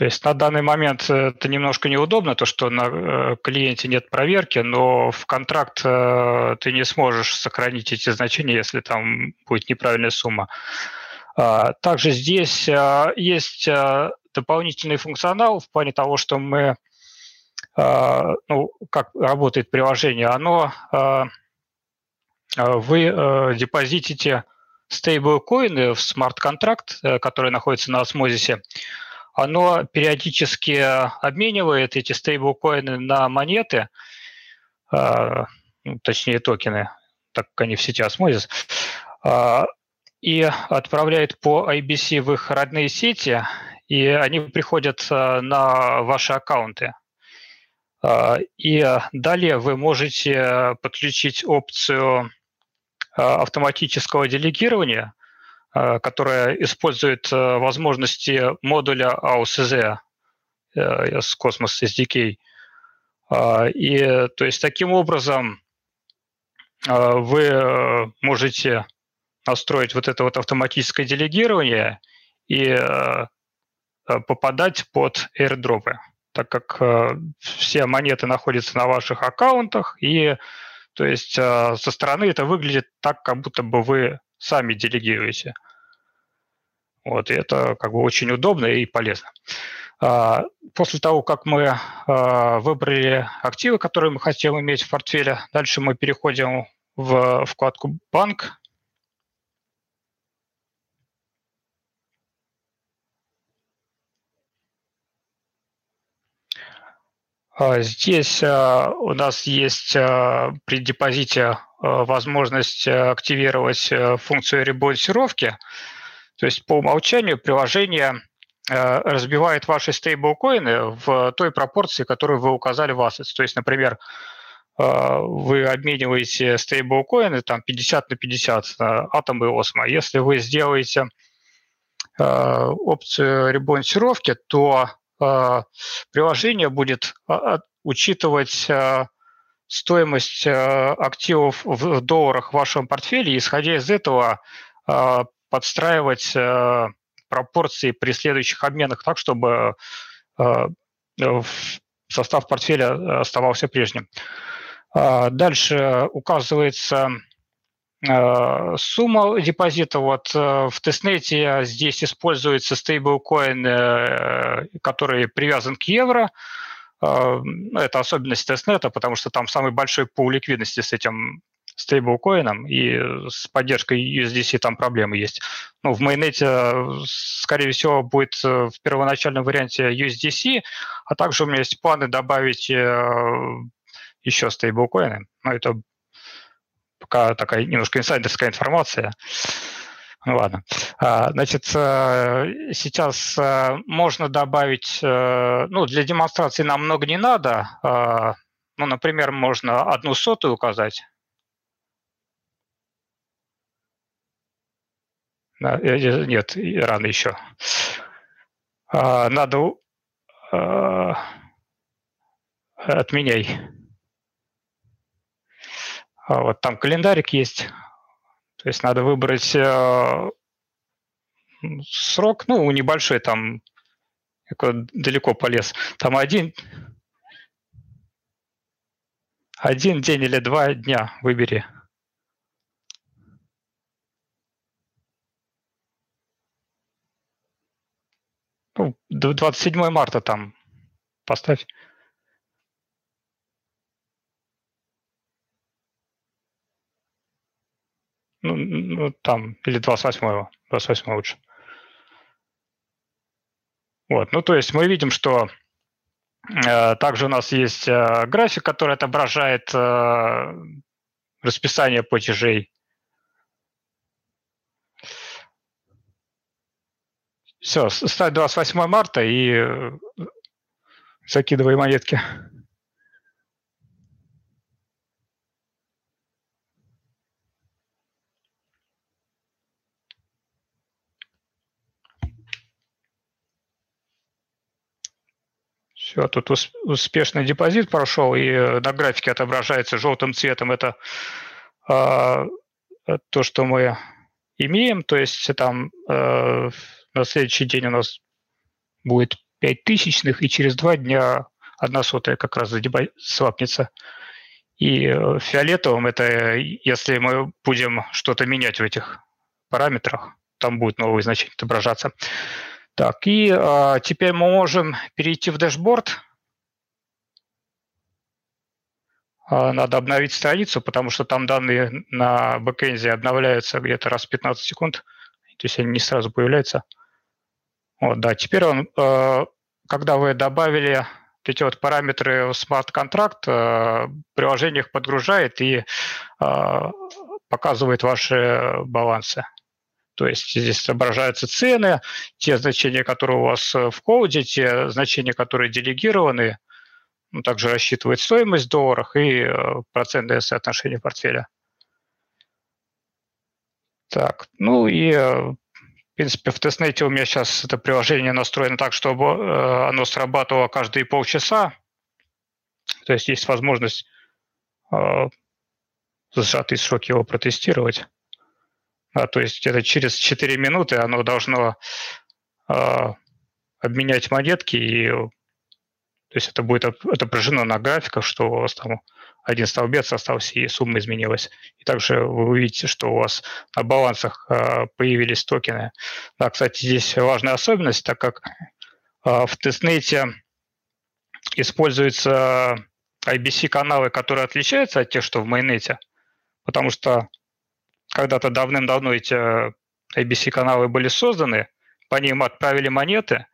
Speaker 4: То есть на данный момент э, это немножко неудобно, то, что на э, клиенте нет проверки, но в контракт э, ты не сможешь сохранить эти значения, если там будет неправильная сумма. А, также здесь есть дополнительный функционал в плане того, что мы, ну, как работает приложение, оно, вы депозитите стейблкоины в смарт-контракт, который находится на осмозисе, оно периодически обменивает эти стейблкоины на монеты, э, точнее токены, так как они в сети осмозис, э, и отправляет по IBC в их родные сети, и они приходят э, на ваши аккаунты. И далее вы можете подключить опцию автоматического делегирования, Э, которая использует э, возможности модуля AUSZ э, с Cosmos SDK. И то есть таким образом вы можете настроить вот это вот автоматическое делегирование и попадать под airdropы, так как все монеты находятся на ваших аккаунтах, и то есть со стороны это выглядит так, как будто бы вы сами делегируете. Вот, и это как бы очень удобно и полезно. А, после того, как мы а, выбрали активы, которые мы хотим иметь в портфеле, дальше мы переходим в вкладку «Банк». А, здесь у нас есть при депозите возможность активировать э, функцию ребалансировки. То есть по умолчанию приложение э, разбивает ваши стейблкоины в той пропорции, которую вы указали в assets. То есть, например, э, вы обмениваете стейблкоины там 50 на 50 атомы и осмо. Если вы сделаете опцию ребалансировки, то приложение будет учитывать стоимость э, активов в долларах в вашем портфеле, и исходя из этого э, подстраивать э, пропорции при следующих обменах так, чтобы состав портфеля оставался прежним. Дальше указывается сумма депозита вот в тестнете здесь используется стейблкоин, который привязан к евро. Это особенность тестнета, потому что там самый большой пул ликвидности с этим стейблкоином, и с поддержкой USDC там проблемы есть. Ну, в майонете, скорее всего, будет в первоначальном варианте USDC, а также у меня есть планы добавить еще стейблкоины. Но это пока такая немножко инсайдерская информация. Ну ладно. А, значит, э, сейчас э, можно добавить, э, ну, для демонстрации нам много не надо. А, ну, например, можно одну сотую указать. Нет, рано еще. А, надо... Отменяй. Вот там календарик есть. То есть надо выбрать э, срок, ну, небольшой, там далеко полез. Там один, один день или два дня выбери. Ну, 27 марта там поставь. Ну, ну там, или 28-го, 28 лучше. Вот, ну то есть мы видим, что э, также у нас есть э, график, который отображает э, расписание платежей. Все, ставь 28 марта и э, закидывай монетки. Все, тут успешный депозит прошел, и э, на графике отображается желтым цветом. Это э, то, что мы имеем. То есть там э, на следующий день у нас будет 5 тысячных, и через два дня одна сотая как раз свапнется. И э, фиолетовым это если мы будем что-то менять в этих параметрах, там будет новые значения отображаться. Так, и а, теперь мы можем перейти в дэшборд. А, надо обновить страницу, потому что там данные на бэкэнде обновляются где-то раз в 15 секунд. То есть они не сразу появляются. Вот, да, теперь он, а, когда вы добавили эти вот параметры в смарт-контракт, а, приложение их подгружает и а, показывает ваши балансы. То есть здесь отображаются цены, те значения, которые у вас э, в коде, те значения, которые делегированы, ну, также рассчитывает стоимость в долларах и э, процентное соотношение портфеля. Так, ну и, э, в принципе, в тестнете у меня сейчас это приложение настроено так, чтобы оно срабатывало каждые полчаса. То есть есть возможность за сжатые сроки его протестировать. А, то есть это через 4 минуты оно должно а, обменять монетки, и то есть это будет отображено на графиках, что у вас там один столбец остался и сумма изменилась. И также вы увидите, что у вас на балансах а, появились токены. Да, кстати, здесь важная особенность, так как а, в тестнете используются IBC-каналы, которые отличаются от тех, что в майонете, потому что когда-то давным-давно эти ABC-каналы были созданы, по ним отправили монеты,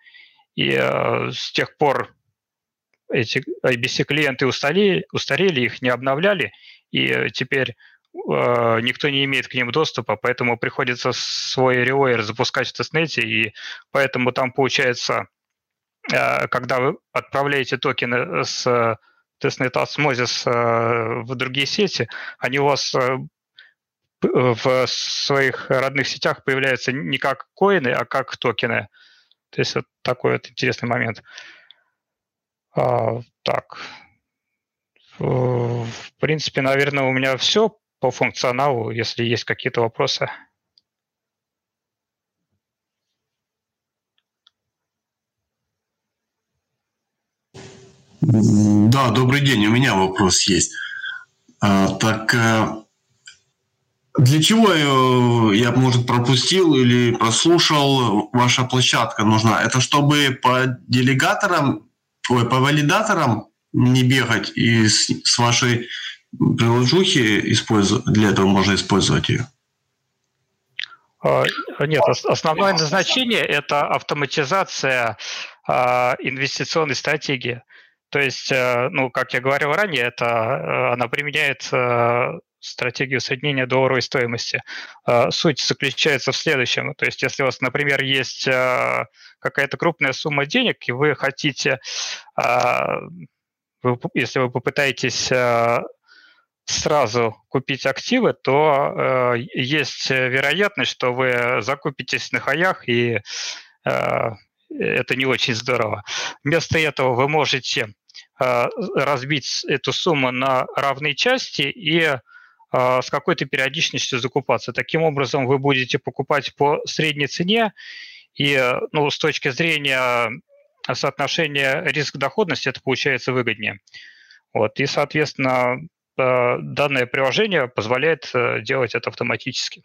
Speaker 4: и э, с тех пор эти ABC-клиенты устарели, устарели, их не обновляли, и теперь э, никто не имеет к ним доступа, поэтому приходится свой ревойер запускать в тестнете, и поэтому там получается, э, когда вы отправляете токены с тестнета Osmosis э, в другие сети, они у вас э, в своих родных сетях появляются не как коины, а как токены. То есть вот такой вот интересный момент. А, так. В принципе, наверное, у меня все по функционалу, если есть какие-то вопросы.
Speaker 9: Да, добрый день. У меня вопрос есть. А, так э, для чего я, может, пропустил или прослушал, ваша площадка нужна? Это чтобы по делегаторам, по валидаторам не бегать и с, с вашей приложухи использовать, для этого можно использовать ее?
Speaker 4: А, нет, основное назначение – это автоматизация а, инвестиционной стратегии. То есть, э, ну, как я говорил ранее, это э, она применяет э, стратегию усреднения долларовой стоимости. Суть заключается в следующем. То есть, если у вас, например, есть какая-то крупная сумма денег, и вы хотите, если вы попытаетесь сразу купить активы, то есть вероятность, что вы закупитесь на хаях, и это не очень здорово. Вместо этого вы можете разбить эту сумму на равные части и с какой-то периодичностью закупаться. Таким образом, вы будете покупать по средней цене, и ну, с точки зрения соотношения риск-доходности это получается выгоднее. Вот, и, соответственно, Э, данное приложение позволяет э, делать это автоматически.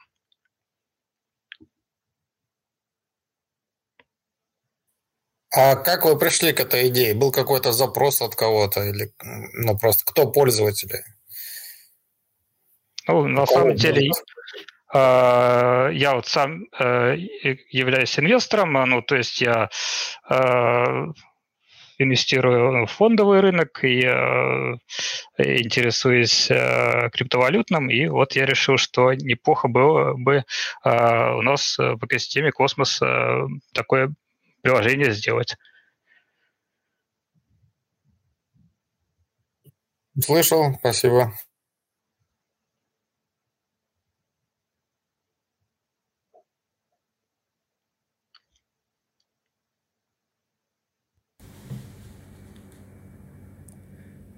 Speaker 5: А как вы пришли к этой идее? Был какой-то запрос от кого-то или ну просто кто пользователи?
Speaker 4: Ну, на самом деле, э, я вот сам являюсь инвестором, ну, то есть я инвестирую в фондовый рынок и э, интересуюсь э, криптовалютным, и вот я решил, что неплохо было бы э, у нас в экосистеме Космос э, такое приложение сделать.
Speaker 5: Слышал, спасибо.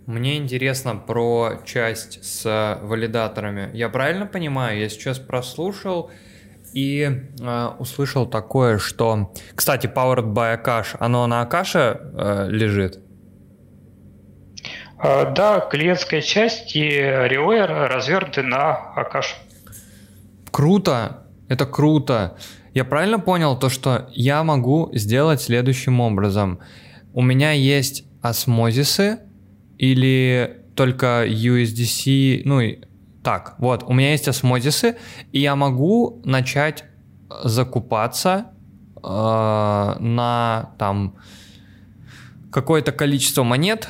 Speaker 1: Мне интересно про часть с валидаторами. Я правильно понимаю? Я сейчас прослушал и э, услышал такое, что... Кстати, Powered by Akash, оно на Акаше э, лежит?
Speaker 4: А, да, клиентская часть и Reware развернуты на Akash.
Speaker 1: Круто, это круто. Я правильно понял то, что я могу сделать следующим образом. У меня есть осмозисы, или только USDC, ну и так, вот, у меня есть осмозисы, и я могу начать закупаться э, на там какое-то количество монет,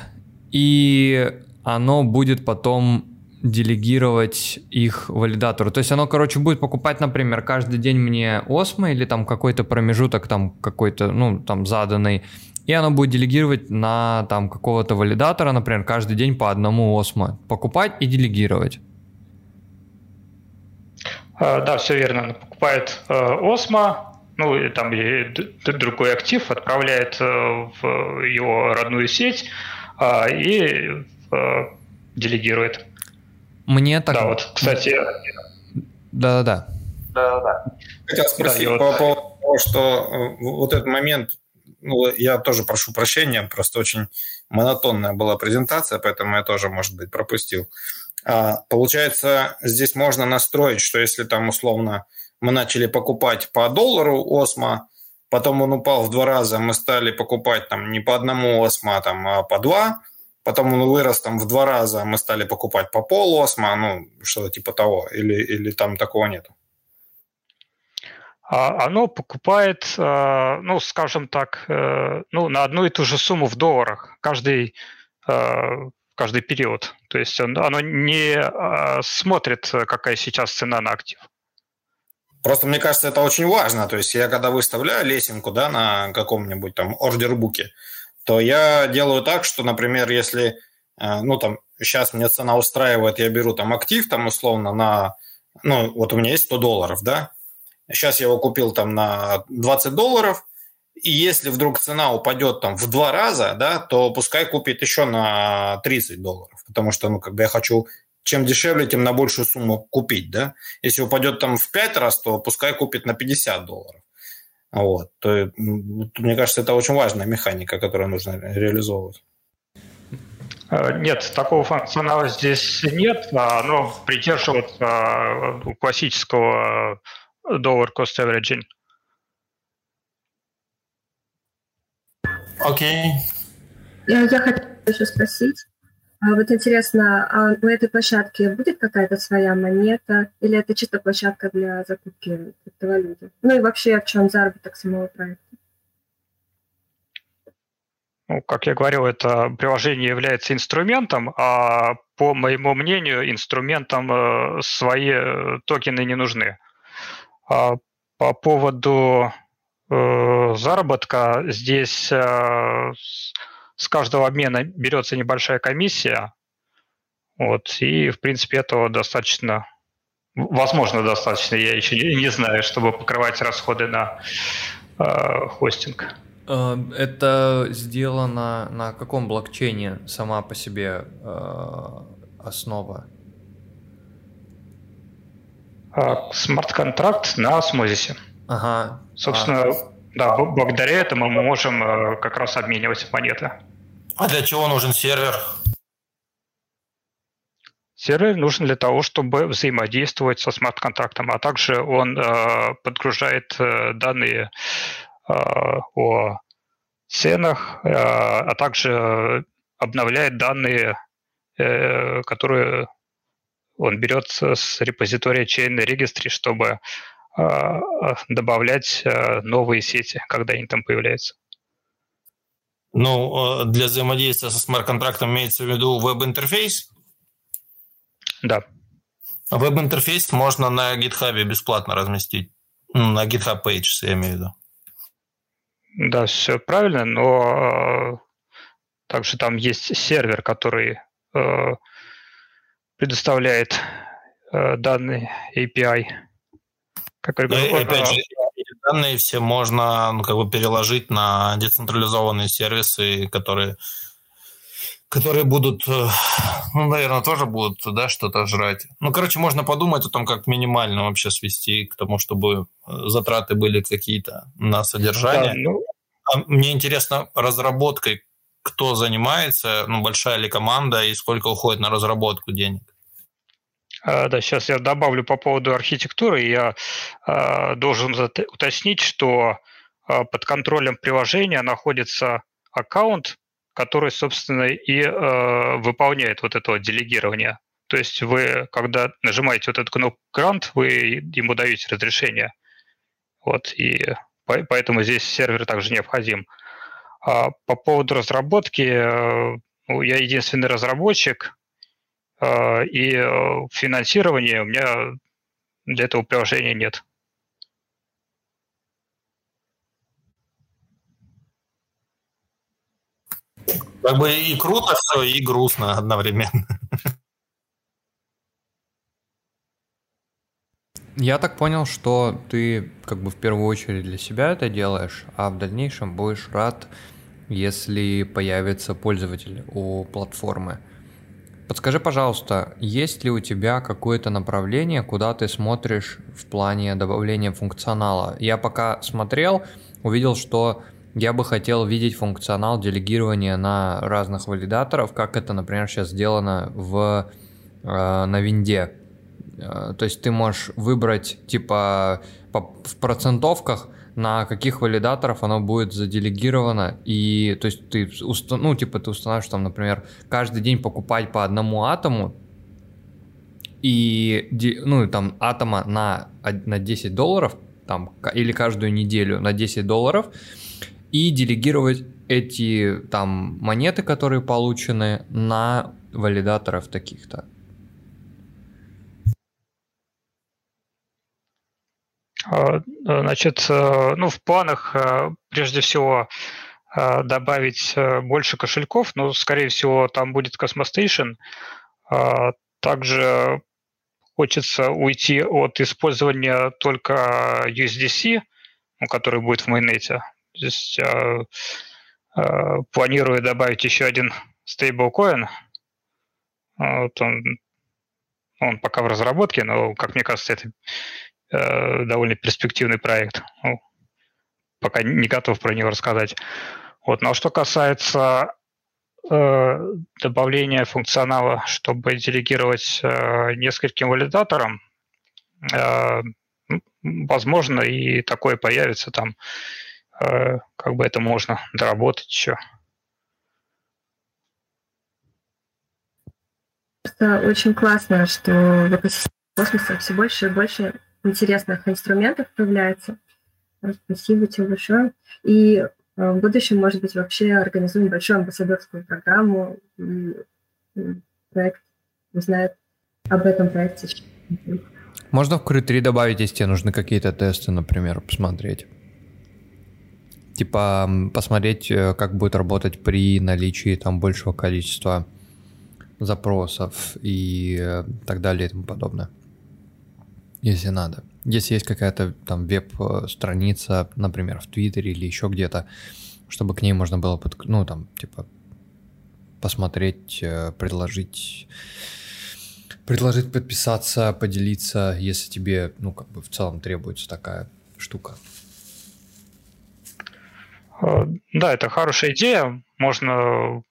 Speaker 1: и оно будет потом делегировать их валидатору. То есть оно, короче, будет покупать, например, каждый день мне осмо или там какой-то промежуток там какой-то, ну, там заданный, и оно будет делегировать на там какого-то валидатора, например, каждый день по одному осмо. Покупать и делегировать.
Speaker 4: А, да, все верно. Она покупает э, осмо, ну и там другой актив, отправляет э, в его родную сеть а, и э, делегирует.
Speaker 1: Мне так...
Speaker 4: Да, вот, кстати...
Speaker 1: Да-да-да.
Speaker 5: Да-да-да. Хотел спросить да, по вот... поводу того, что вот этот момент ну, я тоже прошу прощения, просто очень монотонная была презентация, поэтому я тоже, может быть, пропустил. А, получается, здесь можно настроить, что если там условно мы начали покупать по доллару осмо, потом он упал в два раза, мы стали покупать там не по одному осмо, а, там, а по два, потом он вырос там в два раза, мы стали покупать по пол осмо, ну, что-то типа того, или, или там такого нету?
Speaker 4: А оно покупает, э, ну, скажем так, э, ну, на одну и ту же сумму в долларах каждый, э, каждый период. То есть оно не смотрит, какая сейчас цена на актив.
Speaker 5: Просто мне кажется, это очень важно. То есть я когда выставляю лесенку да, на каком-нибудь там ордербуке, то я делаю так, что, например, если, ну, там, сейчас мне цена устраивает, я беру там актив, там, условно, на, ну, вот у меня есть 100 долларов, да, Сейчас я его купил там на 20 долларов, и если вдруг цена упадет там в два раза, да, то пускай купит еще на 30 долларов, потому что, ну, как бы я хочу чем дешевле, тем на большую сумму купить, да. Если упадет там в 5 раз, то пускай купит на 50 долларов. Вот. То, мне кажется, это очень важная механика, которую нужно реализовывать.
Speaker 4: Нет, такого функционала здесь нет, но придерживаться классического dollar cost averaging.
Speaker 5: Окей.
Speaker 2: Okay. Я, хотела еще спросить, а вот интересно, а у этой площадки будет какая-то своя монета, или это чисто площадка для закупки криптовалюты? Ну и вообще, в чем заработок самого проекта?
Speaker 4: Ну, как я говорил, это приложение является инструментом, а по моему мнению, инструментам э, свои э, токены не нужны. А по поводу э, заработка здесь э, с каждого обмена берется небольшая комиссия, вот, и, в принципе, этого достаточно, возможно, достаточно, я еще не, не знаю, чтобы покрывать расходы на э, хостинг.
Speaker 1: Э, это сделано на каком блокчейне сама по себе э, основа?
Speaker 4: А, смарт-контракт на Осмозисе.
Speaker 1: Ага.
Speaker 4: Собственно, а... да, благодаря этому мы можем э, как раз обменивать монеты.
Speaker 5: А для чего нужен сервер?
Speaker 4: Сервер нужен для того, чтобы взаимодействовать со смарт-контрактом, а также он э, подгружает э, данные э, о ценах, э, а также обновляет данные, э, которые он берет с репозитория Chain Registry, чтобы э, добавлять э, новые сети, когда они там появляются.
Speaker 5: Ну, э, для взаимодействия со смарт-контрактом имеется в виду веб-интерфейс?
Speaker 4: Да.
Speaker 5: Веб-интерфейс можно на GitHub бесплатно разместить. Ну, на GitHub Pages, я имею в виду.
Speaker 4: Да, все правильно, но также там есть сервер, который предоставляет э, данные API.
Speaker 5: Как ну, и, опять же, данные все можно ну, как бы переложить на децентрализованные сервисы, которые которые будут, э, ну, наверное, тоже будут да, что-то жрать. Ну, короче, можно подумать о том, как минимально вообще свести к тому, чтобы э, затраты были какие-то на содержание. Да, ну... а мне интересно, разработкой кто занимается, ну, большая ли команда и сколько уходит на разработку денег?
Speaker 4: А, да, сейчас я добавлю по поводу архитектуры. Я э, должен уточнить, что э, под контролем приложения находится аккаунт, который, собственно, и э, выполняет вот это делегирование. То есть вы, когда нажимаете вот эту кнопку «Грант», вы ему даете разрешение. Вот, и поэтому здесь сервер также необходим. А по поводу разработки, ну, я единственный разработчик, а, и э, финансирования у меня для этого приложения нет.
Speaker 5: Как бы и круто все, и грустно одновременно.
Speaker 1: Я так понял, что ты как бы в первую очередь для себя это делаешь, а в дальнейшем будешь рад, если появится пользователь у платформы. Подскажи, пожалуйста, есть ли у тебя какое-то направление, куда ты смотришь в плане добавления функционала? Я пока смотрел, увидел, что я бы хотел видеть функционал делегирования на разных валидаторов, как это, например, сейчас сделано в, э, на винде. Э, то есть ты можешь выбрать типа по, в процентовках на каких валидаторов оно будет заделегировано, и то есть ты, ну, типа ты устанавливаешь там, например, каждый день покупать по одному атому, и, ну, там, атома на, на 10 долларов, там, или каждую неделю на 10 долларов, и делегировать эти там монеты, которые получены, на валидаторов таких-то.
Speaker 4: Значит, э, ну, в планах э, прежде всего э, добавить больше кошельков, но, скорее всего, там будет. А, также хочется уйти от использования только USDC, ну, который будет в майонете. То есть планирую добавить еще один стейблкоин. Вот он, он пока в разработке, но, как мне кажется, это Э, довольно перспективный проект. Ну, пока не готов про него рассказать. Вот. Но что касается добавление функционала, чтобы делегировать нескольким валидаторам, возможно, и такое появится там, как бы это можно доработать еще.
Speaker 2: Это очень классно, что в космоса все больше и больше интересных инструментов появляется. Спасибо тебе большое. И э, в будущем, может быть, вообще организуем большую амбассадорскую программу и проект узнает об этом проекте.
Speaker 1: Можно в Кры 3 добавить, если тебе нужны какие-то тесты, например, посмотреть. Типа посмотреть, э, как будет работать при наличии там большего количества запросов и э, так далее и тому подобное. Если надо. Если есть какая-то там веб-страница, например, в Твиттере или еще где-то, чтобы к ней можно было, под, ну, там, типа, посмотреть, э, предложить, предложить подписаться, поделиться, если тебе, ну, как бы в целом требуется такая штука.
Speaker 4: Э, да, это хорошая идея. Можно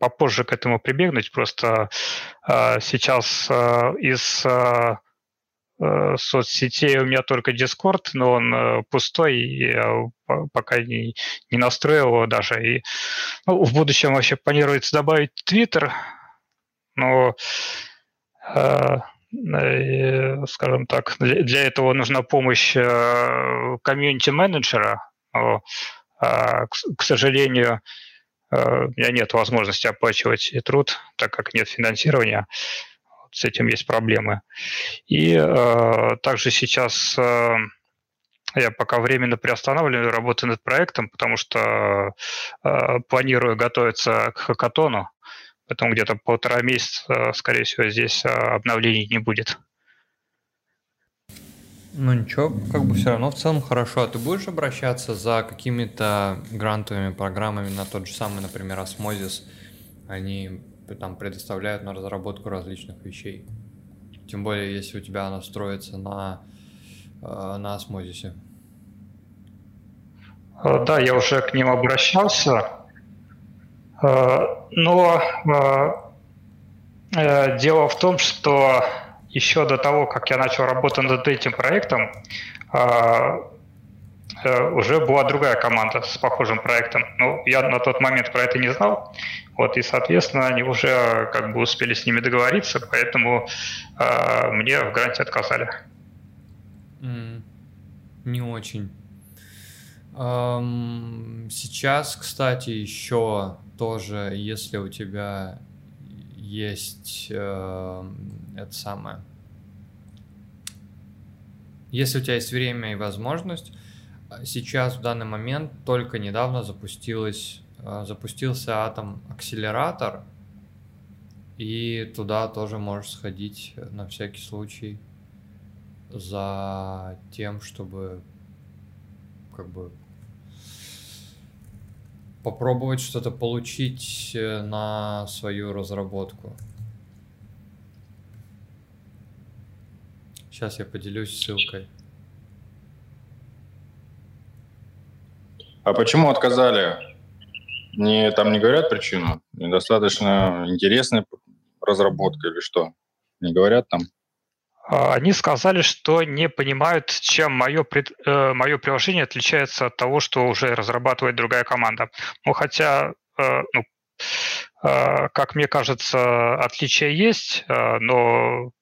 Speaker 4: попозже к этому прибегнуть. Просто э, сейчас э, из э, соцсетей у меня только Discord, но он э, пустой, и я пока не, не настроил его даже. И ну, в будущем вообще планируется добавить Twitter, но э, э, скажем так, для, для этого нужна помощь э, комьюнити-менеджера. Э, к, к сожалению, Э, у меня нет возможности оплачивать труд, так как нет финансирования. С этим есть проблемы. И э, также сейчас э, я пока временно приостанавливаю работу над проектом, потому что э, планирую готовиться к хакатону. Поэтому где-то полтора месяца, скорее всего, здесь э, обновлений не будет.
Speaker 1: Ну ничего, как бы все равно в целом хорошо. А ты будешь обращаться за какими-то грантовыми программами на тот же самый, например, Осмозис? Они там предоставляют на разработку различных вещей. Тем более, если у тебя она строится на, э, на Осмозисе.
Speaker 4: Э, да, я уже к ним обращался. Э, но дело в том, что еще до того, как я начал работать над этим проектом, уже была другая команда с похожим проектом. Ну, я на тот момент про это не знал, вот, и, соответственно, они уже как бы успели с ними договориться, поэтому э, мне в гранте отказали.
Speaker 1: Mm, не очень. Um, сейчас, кстати, еще тоже, если у тебя есть э, это самое. Если у тебя есть время и возможность, сейчас в данный момент только недавно запустилась, э, запустился атом акселератор, и туда тоже можешь сходить на всякий случай за тем, чтобы как бы попробовать что-то получить э, на свою разработку. Сейчас я поделюсь ссылкой.
Speaker 10: А почему отказали? Не, там не говорят причину? Недостаточно интересная разработка или что? Не говорят там?
Speaker 4: А, они сказали, что не понимают, чем мое, пред, э, мое приложение отличается от того, что уже разрабатывает другая команда. Ну, хотя, э, ну, э, как мне кажется, отличия есть, э, но,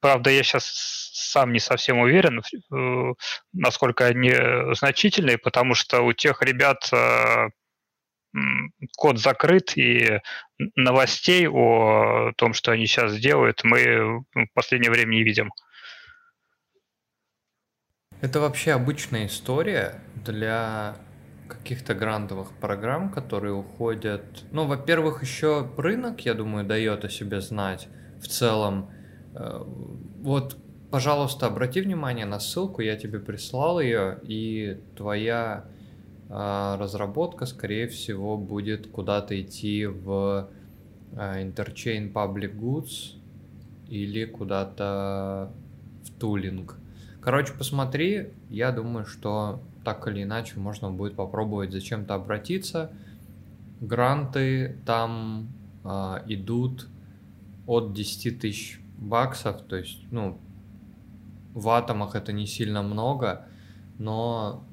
Speaker 4: правда, я сейчас сам не совсем уверен, э, насколько они значительные, потому что у тех ребят э, код закрыт, и новостей о том, что они сейчас делают, мы в последнее время не видим.
Speaker 1: Это вообще обычная история для каких-то грантовых программ, которые уходят. Ну, во-первых, еще рынок, я думаю, дает о себе знать в целом. Вот, пожалуйста, обрати внимание на ссылку, я тебе прислал ее, и твоя а, разработка, скорее всего, будет куда-то идти в а, Interchain Public Goods или куда-то в тулинг. Короче, посмотри, я думаю, что так или иначе можно будет попробовать зачем-то обратиться гранты там э, идут от 10 тысяч баксов, то есть, ну, в атомах это не сильно много, но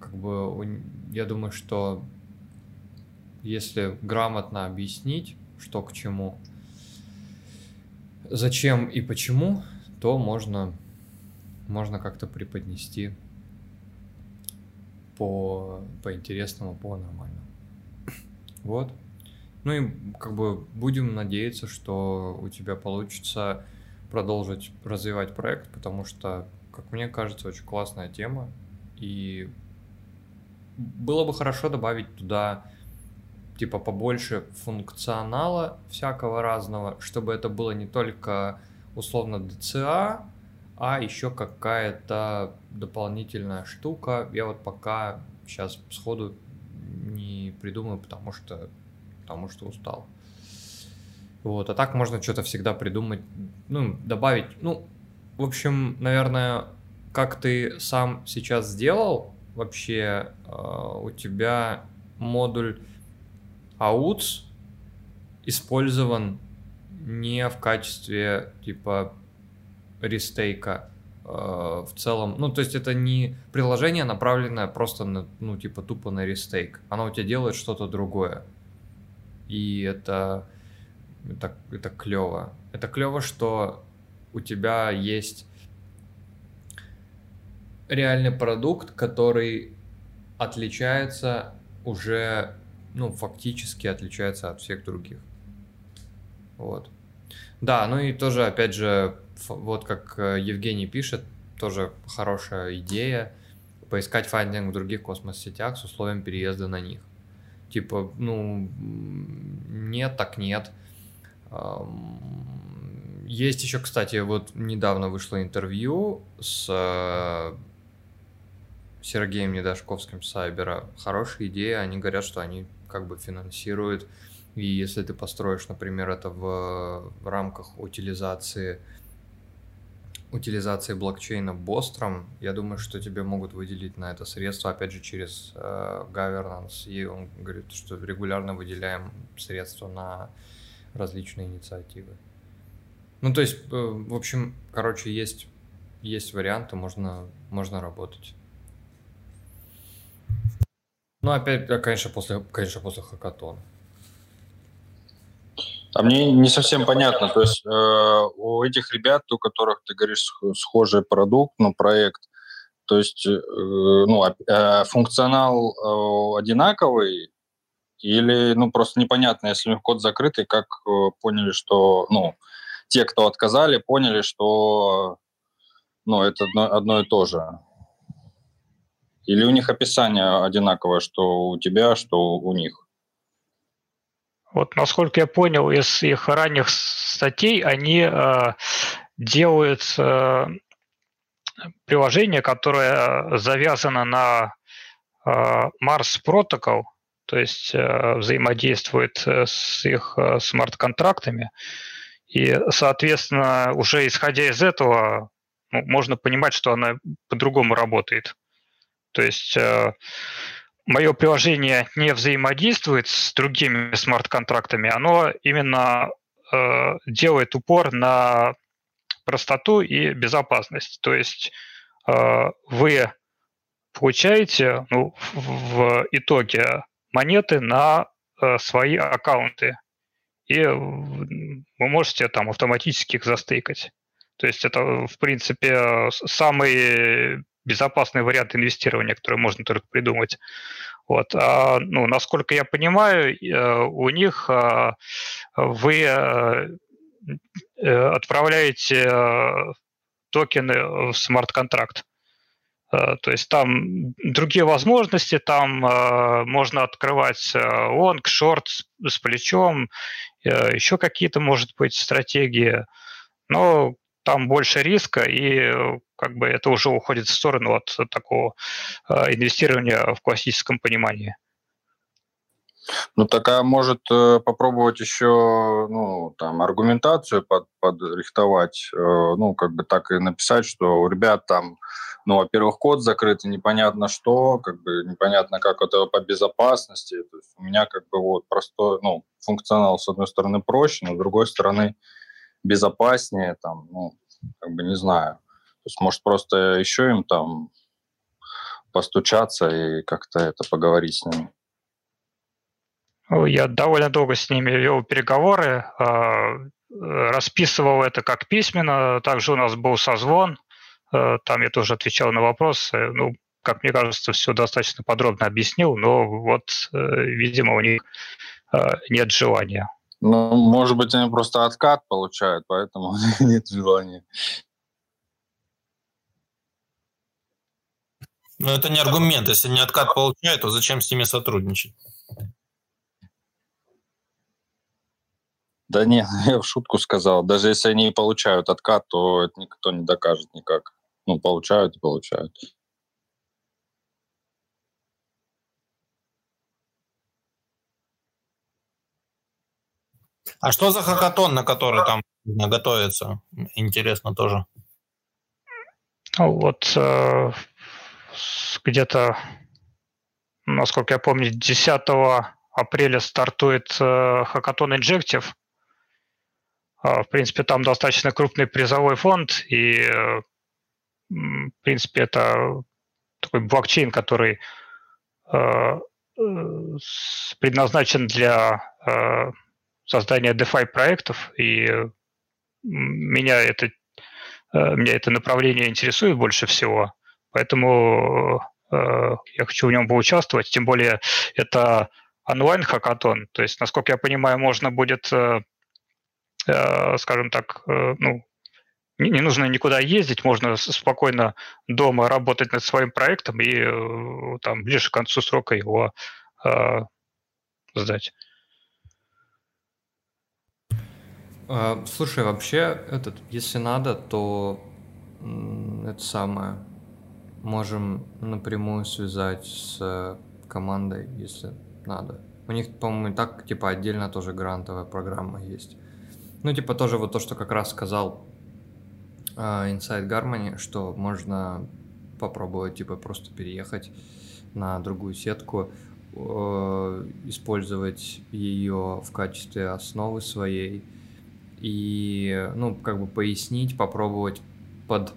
Speaker 1: как бы я думаю, что если грамотно объяснить, что к чему, зачем и почему, то можно, можно как-то преподнести по, по интересному, по нормальному. Вот. Ну и как бы будем надеяться, что у тебя получится продолжить развивать проект, потому что, как мне кажется, очень классная тема. И было бы хорошо добавить туда типа побольше функционала всякого разного, чтобы это было не только условно DCA, а еще какая-то дополнительная штука. Я вот пока сейчас сходу не придумаю, потому что, потому что устал. Вот, а так можно что-то всегда придумать, ну, добавить. Ну, в общем, наверное, как ты сам сейчас сделал, вообще э, у тебя модуль Authz использован не в качестве типа рестейка э, в целом. Ну, то есть это не приложение, направленное просто на, ну, типа тупо на рестейк. Оно у тебя делает что-то другое. И это, это, это клево. Это клево, что у тебя есть реальный продукт, который отличается уже, ну, фактически отличается от всех других. Вот. Да, ну и тоже, опять же, вот как э, Евгений пишет, тоже хорошая идея поискать фандинг в других космос-сетях с условием переезда на них. Типа, ну, нет, так нет. Есть еще, кстати, вот недавно вышло интервью с э, Сергеем Недашковским Сайбера. Хорошая идея, они говорят, что они как бы финансируют и если ты построишь, например, это в, в рамках утилизации утилизации блокчейна Бостром, я думаю, что тебе могут выделить на это средства, опять же, через э, governance. И он говорит, что регулярно выделяем средства на различные инициативы. Ну, то есть, э, в общем, короче, есть, есть варианты, можно, можно работать. Ну, опять, конечно, после, конечно, после хакатона.
Speaker 10: А мне не совсем понятно, то есть э, у этих ребят, у которых ты говоришь схожий продукт, ну проект, то есть э, ну э, функционал э, одинаковый или ну просто непонятно, если у них код закрытый, как э, поняли, что ну те, кто отказали, поняли, что ну это одно, одно и то же. Или у них описание одинаковое, что у тебя, что у них?
Speaker 4: Вот, насколько я понял из их ранних статей, они э, делают э, приложение, которое завязано на э, Mars Protocol, то есть э, взаимодействует э, с их э, смарт-контрактами. И, соответственно, уже исходя из этого, ну, можно понимать, что она по-другому работает. То есть э, мое приложение не взаимодействует с другими смарт-контрактами, оно именно э, делает упор на простоту и безопасность. То есть э, вы получаете ну, в итоге монеты на э, свои аккаунты, и вы можете там автоматически их застейкать. То есть это, в принципе, самый безопасный вариант инвестирования, который можно только придумать. Вот. А, ну, насколько я понимаю, э, у них а, вы э, э, отправляете токены в смарт-контракт. То есть там другие возможности, там можно открывать лонг, шорт с плечом, еще какие-то, может быть, стратегии. Но там больше риска, и как бы это уже уходит в сторону от такого э, инвестирования в классическом понимании.
Speaker 10: Ну, такая может э, попробовать еще, ну, там, аргументацию под, подрихтовать, э, ну, как бы так и написать, что у ребят там, ну, во-первых, код закрыт, и непонятно что, как бы непонятно, как это по безопасности. То есть у меня как бы вот простой, ну, функционал, с одной стороны, проще, но с другой стороны, безопаснее, там, ну, как бы не знаю. То есть, может, просто еще им там постучаться и как-то это поговорить с ними.
Speaker 4: Я довольно долго с ними вел переговоры, а, расписывал это как письменно. Также у нас был созвон, а, там я тоже отвечал на вопросы. Ну, как мне кажется, все достаточно подробно объяснил, но вот, э, видимо, у них а, нет желания.
Speaker 10: Ну, может быть, они просто откат получают, поэтому нет желания.
Speaker 5: Но это не аргумент. Если не откат получают, то зачем с ними сотрудничать?
Speaker 10: Да нет, я в шутку сказал. Даже если они получают откат, то это никто не докажет никак. Ну, получают и получают.
Speaker 5: А что за хакатон, на который там готовится? Интересно тоже.
Speaker 4: Ну, вот э, где-то, насколько я помню, 10 апреля стартует э, Hackathon Injective. А, в принципе, там достаточно крупный призовой фонд, и, э, в принципе, это такой блокчейн, который э, предназначен для создания DeFi проектов, и меня это, меня это направление интересует больше всего. Поэтому э, я хочу в нем поучаствовать, тем более это онлайн-хакатон, то есть, насколько я понимаю, можно будет, э, э, скажем так, э, ну, не, нужно никуда ездить, можно спокойно дома работать над своим проектом и э, там ближе к концу срока его э, сдать.
Speaker 1: А, слушай, вообще, этот, если надо, то это самое можем напрямую связать с командой, если надо. У них, по-моему, и так, типа, отдельно тоже грантовая программа есть. Ну, типа, тоже вот то, что как раз сказал uh, Inside Harmony, что можно попробовать, типа, просто переехать на другую сетку, uh, использовать ее в качестве основы своей и, ну, как бы пояснить, попробовать под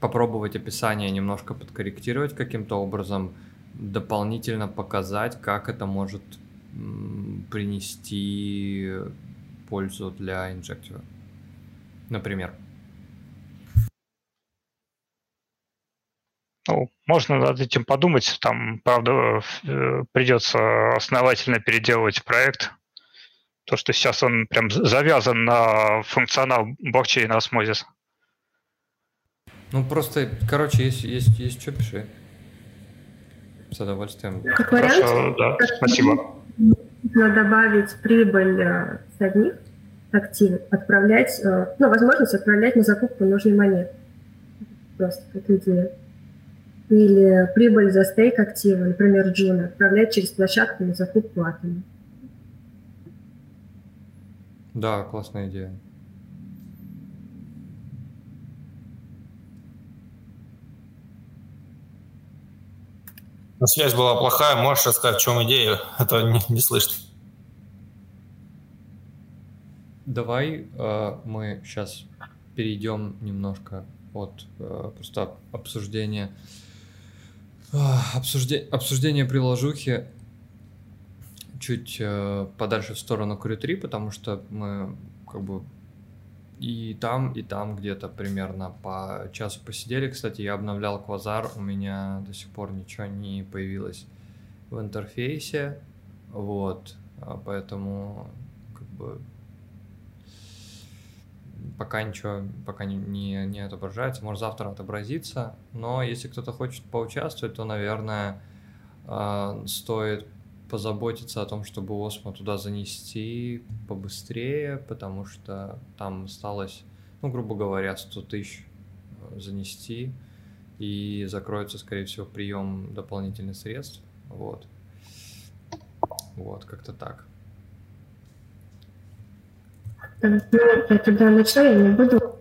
Speaker 1: попробовать описание немножко подкорректировать каким-то образом, дополнительно показать, как это может принести пользу для инжектива. Например.
Speaker 4: Ну, можно над этим подумать. Там, правда, э, придется основательно переделывать проект. То, что сейчас он прям завязан на функционал блокчейна Osmosis.
Speaker 1: Ну, просто, короче, есть, есть, есть что, пиши. С удовольствием.
Speaker 2: Как вариант, Хорошо,
Speaker 4: да, спасибо.
Speaker 2: Нужно добавить прибыль э, с одних активов, отправлять, э, ну, возможность отправлять на закупку нужной монеты. Просто как идея. Или прибыль за стейк актива, например, Джуна, отправлять через площадку на закупку атома.
Speaker 1: Да, классная идея.
Speaker 5: Но связь была плохая. Можешь рассказать, в чем идея? Это не, не слышно.
Speaker 1: Давай э, мы сейчас перейдем немножко от э, просто обсуждения э, обсуждения, обсуждения приложухи чуть э, подальше в сторону Крю 3, потому что мы как бы и там, и там где-то примерно по часу посидели. Кстати, я обновлял Квазар, у меня до сих пор ничего не появилось в интерфейсе. Вот, а поэтому как бы пока ничего, пока не, не, не отображается. Может, завтра отобразится. Но если кто-то хочет поучаствовать, то, наверное, а, стоит позаботиться о том, чтобы Осмо туда занести побыстрее, потому что там осталось, ну, грубо говоря, 100 тысяч э, занести, и закроется, скорее всего, прием дополнительных средств. Вот. Вот, как-то так.
Speaker 2: Ну, я тогда начну, я не буду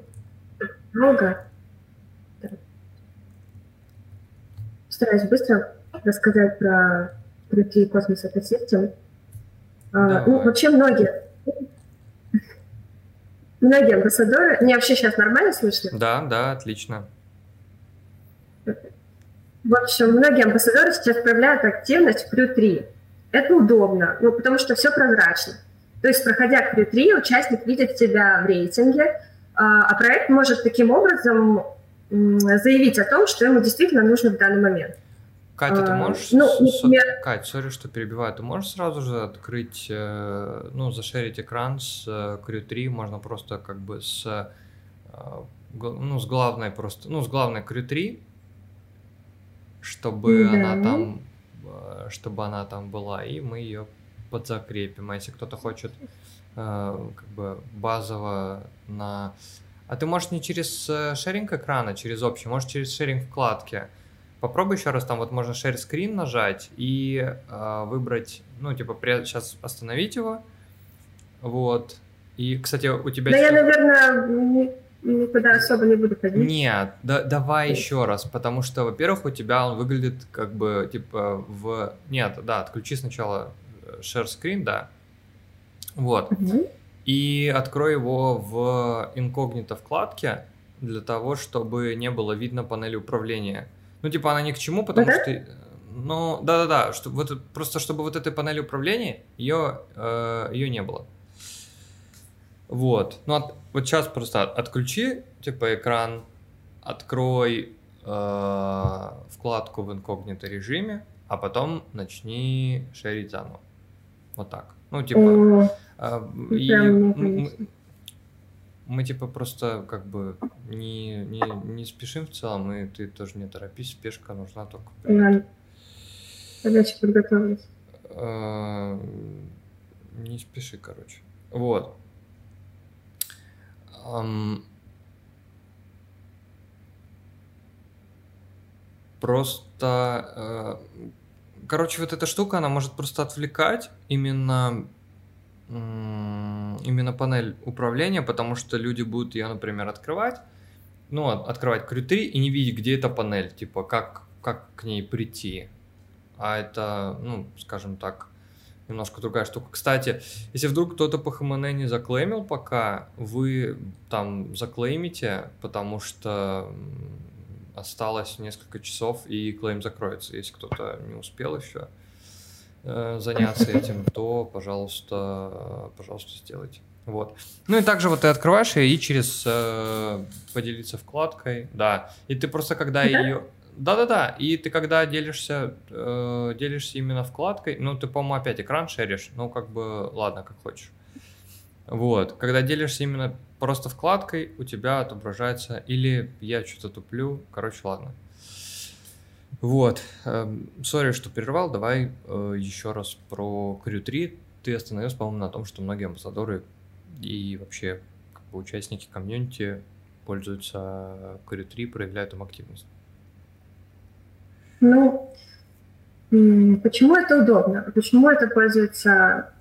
Speaker 2: много. Стараюсь быстро рассказать про крутые космос экосистем. А, ну, вообще многие многие амбассадоры... Мне вообще сейчас нормально слышно?
Speaker 1: Да, да, отлично.
Speaker 2: В общем, многие амбассадоры сейчас проявляют активность в Crew 3. Это удобно, ну, потому что все прозрачно. То есть, проходя Crew 3, участник видит себя в рейтинге, а, а проект может таким образом заявить о том, что ему действительно нужно в данный момент.
Speaker 1: Катя, ты а, можешь... Ну, например... Кать, сори, что перебиваю. Ты можешь сразу же открыть, э, ну, зашерить экран с Crew э, 3, можно просто как бы с, э, ну, с главной просто, ну, с главной Crew 3, чтобы да. она там, чтобы она там была, и мы ее подзакрепим. А если кто-то хочет как бы базово на... А ты можешь не через шеринг экрана, через общий, можешь через шеринг вкладки. Попробуй еще раз, там вот можно share screen нажать и э, выбрать, ну, типа, при... сейчас остановить его, вот. И, кстати, у тебя...
Speaker 2: Да я, наверное, никуда особо не буду ходить.
Speaker 1: Нет, да, давай еще раз, потому что, во-первых, у тебя он выглядит как бы, типа, в... Нет, да, отключи сначала э, share screen, да. Вот. Угу. И открой его в инкогнито вкладке для того, чтобы не было видно панели управления. Ну, типа, она ни к чему, потому uh-huh. что... Ну, да-да-да, что, вот, просто чтобы вот этой панели управления, ее, э, ее не было. Вот. Ну, от, вот сейчас просто отключи, типа, экран, открой э, вкладку в инкогнито режиме, а потом начни шерить заново. Вот так. Ну, типа... Э, и, мы, типа просто как бы не, не, не спешим в целом, и ты тоже не торопись, спешка нужна только.
Speaker 2: Ладно. Задача подготовилась.
Speaker 1: А, не спеши, короче. Вот. Просто, э, короче, вот эта штука, она может просто отвлекать именно именно панель управления, потому что люди будут ее, например, открывать, ну, открывать Crew и не видеть, где эта панель, типа, как, как к ней прийти. А это, ну, скажем так, немножко другая штука. Кстати, если вдруг кто-то по ХМН не заклеймил пока, вы там заклеймите, потому что осталось несколько часов и клейм закроется, если кто-то не успел еще. Э, заняться этим, то, пожалуйста, пожалуйста, сделайте. Вот. Ну и также вот ты открываешь ее и через э, поделиться вкладкой, да. И ты просто когда ее... Да-да-да, и ты когда делишься, э, делишься именно вкладкой, ну ты, по-моему, опять экран шеришь, ну как бы, ладно, как хочешь. Вот, когда делишься именно просто вкладкой, у тебя отображается, или я что-то туплю, короче, ладно. Вот. Эм, сори, что прервал. Давай э, еще раз про Crew 3. Ты остановился, по-моему, на том, что многие амбассадоры и вообще как бы, участники комьюнити пользуются Crew 3, проявляют им активность.
Speaker 2: Ну, почему это удобно? Почему это пользуется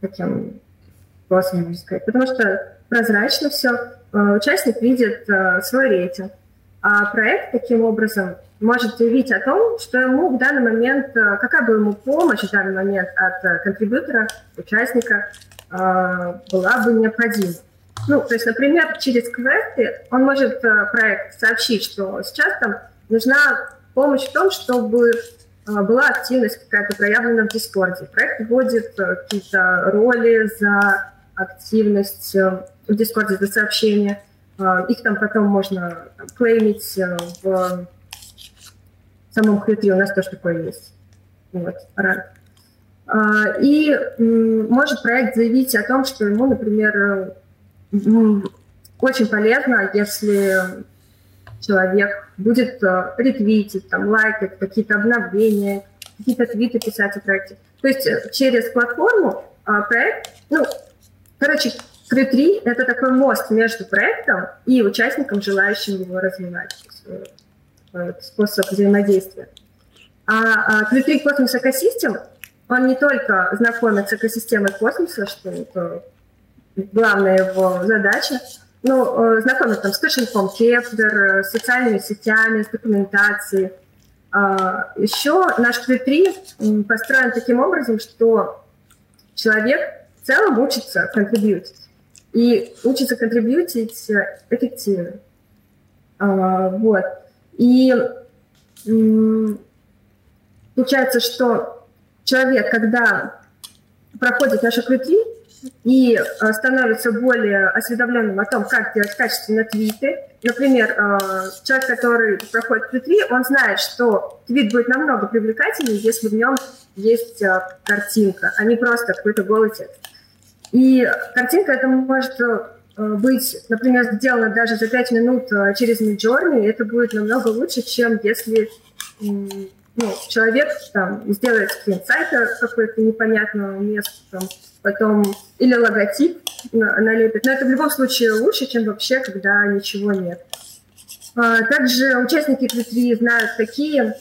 Speaker 2: таким способом, можно сказать? Потому что прозрачно все. Э, участник видит э, свой рейтинг. А проект таким образом может заявить о том, что ему в данный момент, э, какая бы ему помощь в данный момент от э, контрибьютора, участника э, была бы необходима. Ну, то есть, например, через квесты он может проект сообщить, что сейчас там нужна помощь в том, чтобы была активность какая-то проявлена в Дискорде. Проект вводит какие-то роли за активность в Дискорде, за сообщения. Их там потом можно клеймить в самом Crew3 у нас тоже такое есть. Вот, рад. А, и может проект заявить о том, что ему, например, очень полезно, если человек будет э, ретвитить, там, лайкать какие-то обновления, какие-то твиты писать о проекте. То есть э, через платформу а, проект, ну, короче, Crew3 — это такой мост между проектом и участником, желающим его развивать. Э, способ взаимодействия. А, а Crew3 Cosmos Ecosystem он не только знакомит с экосистемой космоса, что это главная его задача, ну, знакомит там с кошельком Кеплер, с социальными сетями, с документацией. А, Еще наш Crew3 построен таким образом, что человек в целом учится контрибьютить. И учится контрибьютить эффективно. А, вот. И получается, что человек, когда проходит нашу q и э, становится более осведомленным о том, как делать качественные твиты. Например, э, человек, который проходит q он знает, что твит будет намного привлекательнее, если в нем есть э, картинка, а не просто какой-то голый текст. И картинка это может быть, например, сделана даже за 5 минут через Midjourney, это будет намного лучше, чем если ну, человек там сделает скрин сайта какой-то непонятного места, там, потом или логотип налепит. Но это в любом случае лучше, чем вообще, когда ничего нет. А, также участники Q3 знают такие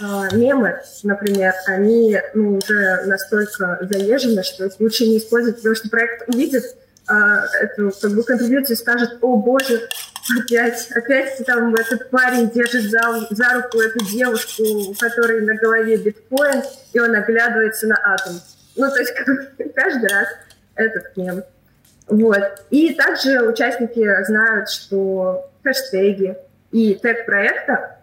Speaker 2: а, мемы, например, они ну, уже настолько заезжены, что лучше не использовать, потому что проект увидит эту как бы контрибьюцию и скажет, о боже, опять, опять там этот парень держит за, за руку эту девушку, у которой на голове биткоин, и он оглядывается на атом. Ну, то есть каждый раз этот мем. Вот. И также участники знают, что хэштеги и тег проекта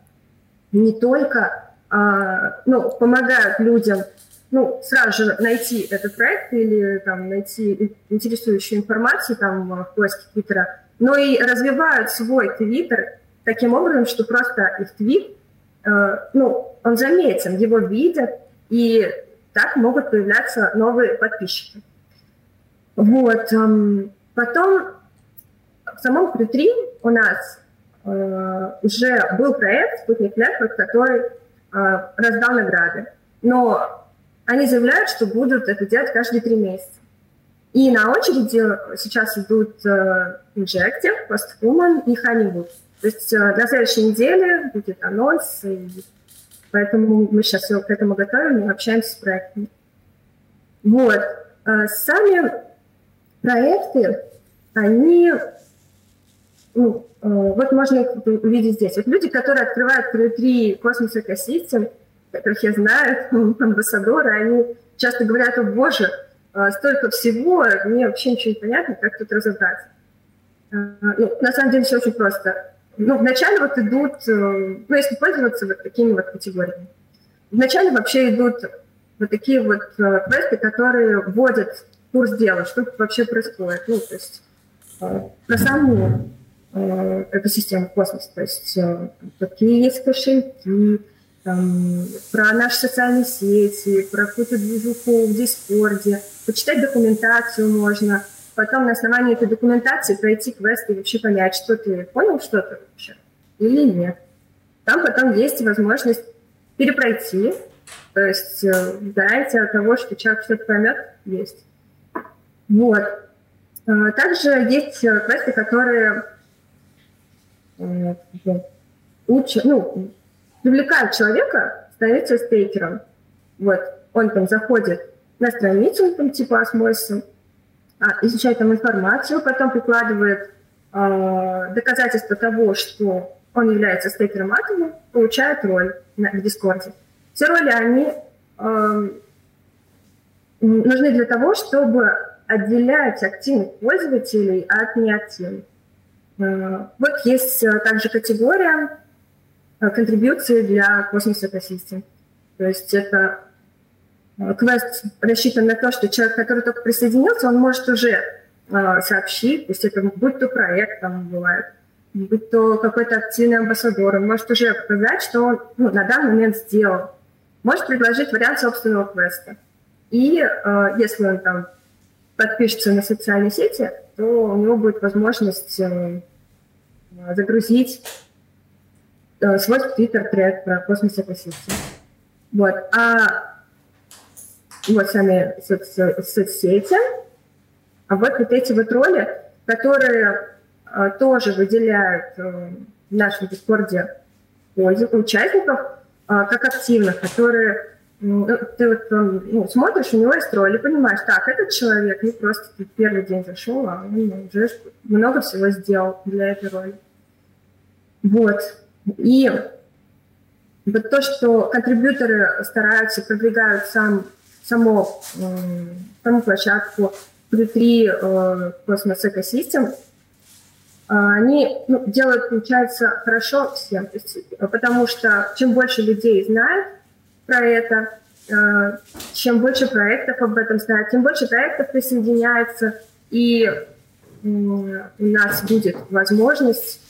Speaker 2: не только а, ну, помогают людям ну, сразу же найти этот проект или там, найти интересующую информацию там, в поиске Твиттера, но и развивают свой Твиттер таким образом, что просто их твит, э, ну, он заметен, его видят, и так могут появляться новые подписчики. Вот. Эм, потом в самом Q3 у нас э, уже был проект «Спутник Network», который э, раздал награды. Но они заявляют, что будут это делать каждые три месяца. И на очереди сейчас идут э, Injective, Posthuman и Honeywood. То есть э, на следующей неделе будет анонс, и поэтому мы сейчас все к этому готовим и общаемся с проектами. Вот. Э, сами проекты, они, ну, вот можно их увидеть здесь. Вот люди, которые открывают внутри космос экосистем, которых я знаю, амбассадоры, они часто говорят, о боже, а, столько всего, мне вообще ничего не понятно, как тут разобраться. А, ну, на самом деле все очень просто. Ну, вначале вот идут, э, ну, если пользоваться вот такими вот категориями, вначале вообще идут вот такие вот э, квесты, которые вводят курс дела, что вообще происходит. Ну, то есть э, про саму экосистему космоса, то есть какие есть кошельки, там, про наши социальные сети, про какую-то движуху в Дискорде. Почитать документацию можно. Потом на основании этой документации пройти квест и вообще понять, что ты понял что-то вообще или нет. Там потом есть возможность перепройти. То есть э, гарантия того, что человек что-то поймет, есть. Вот. А, также есть э, квесты, которые э, учат, ну, привлекают человека, становится стейкером. Вот, он там заходит на страницу, там, типа осмосиса, а, изучает там информацию, потом прикладывает э, доказательства того, что он является стейкером атома, получает роль на, в Дискорде. Все роли, они э, нужны для того, чтобы отделять активных пользователей от неактивных. Э, вот есть э, также категория контрибьюции для космос экосистем. То есть это э, квест рассчитан на то, что человек, который только присоединился, он может уже э, сообщить, то есть это будь то проект там бывает, будь то какой-то активный амбассадор, он может уже показать, что он ну, на данный момент сделал. Может предложить вариант собственного квеста. И э, если он там подпишется на социальные сети, то у него будет возможность э, загрузить Э, свой твиттер-тред про космос экосистем. Вот. А вот сами соц- соцсети, а вот вот эти вот роли, которые а, тоже выделяют а, в нашем Дискорде участников а, как активных, которые ну, ты вот ну, смотришь, у него есть роль, и понимаешь, так, этот человек не просто первый день зашел, а он уже много всего сделал для этой роли. Вот. И вот то, что контрибьюторы стараются, продвигают сам, само, э, саму площадку внутри э, Cosmos Ecosystem, они ну, делают, получается, хорошо всем. Есть, потому что чем больше людей знает про это, э, чем больше проектов об этом знает, тем больше проектов присоединяется, и у нас будет возможность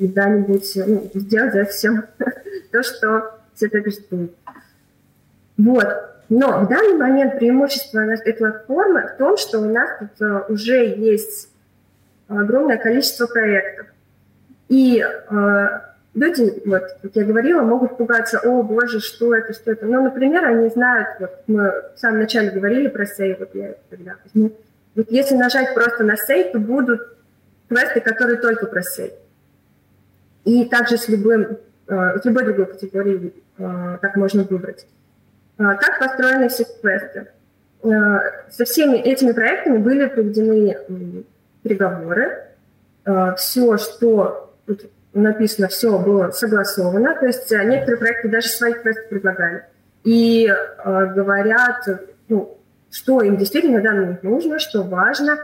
Speaker 2: когда-нибудь ну, сделать за всем то, что все это ждут. Вот. Но в данный момент преимущество нашей платформы в том, что у нас тут э, уже есть огромное количество проектов. И э, люди, вот, как я говорила, могут пугаться, о, боже, что это, что это. Ну, например, они знают, вот мы в самом начале говорили про сейв, вот я тогда возьму. Вот если нажать просто на сейв, то будут квесты, которые только про сейв. И также с любым, э, с любой другой категорией э, так можно выбрать. Э, как построены все квесты? Со всеми этими проектами были проведены переговоры. Все, что тут написано, все было согласовано. То есть некоторые проекты даже свои квесты предлагали. И говорят, ну, что им действительно момент нужно, что важно.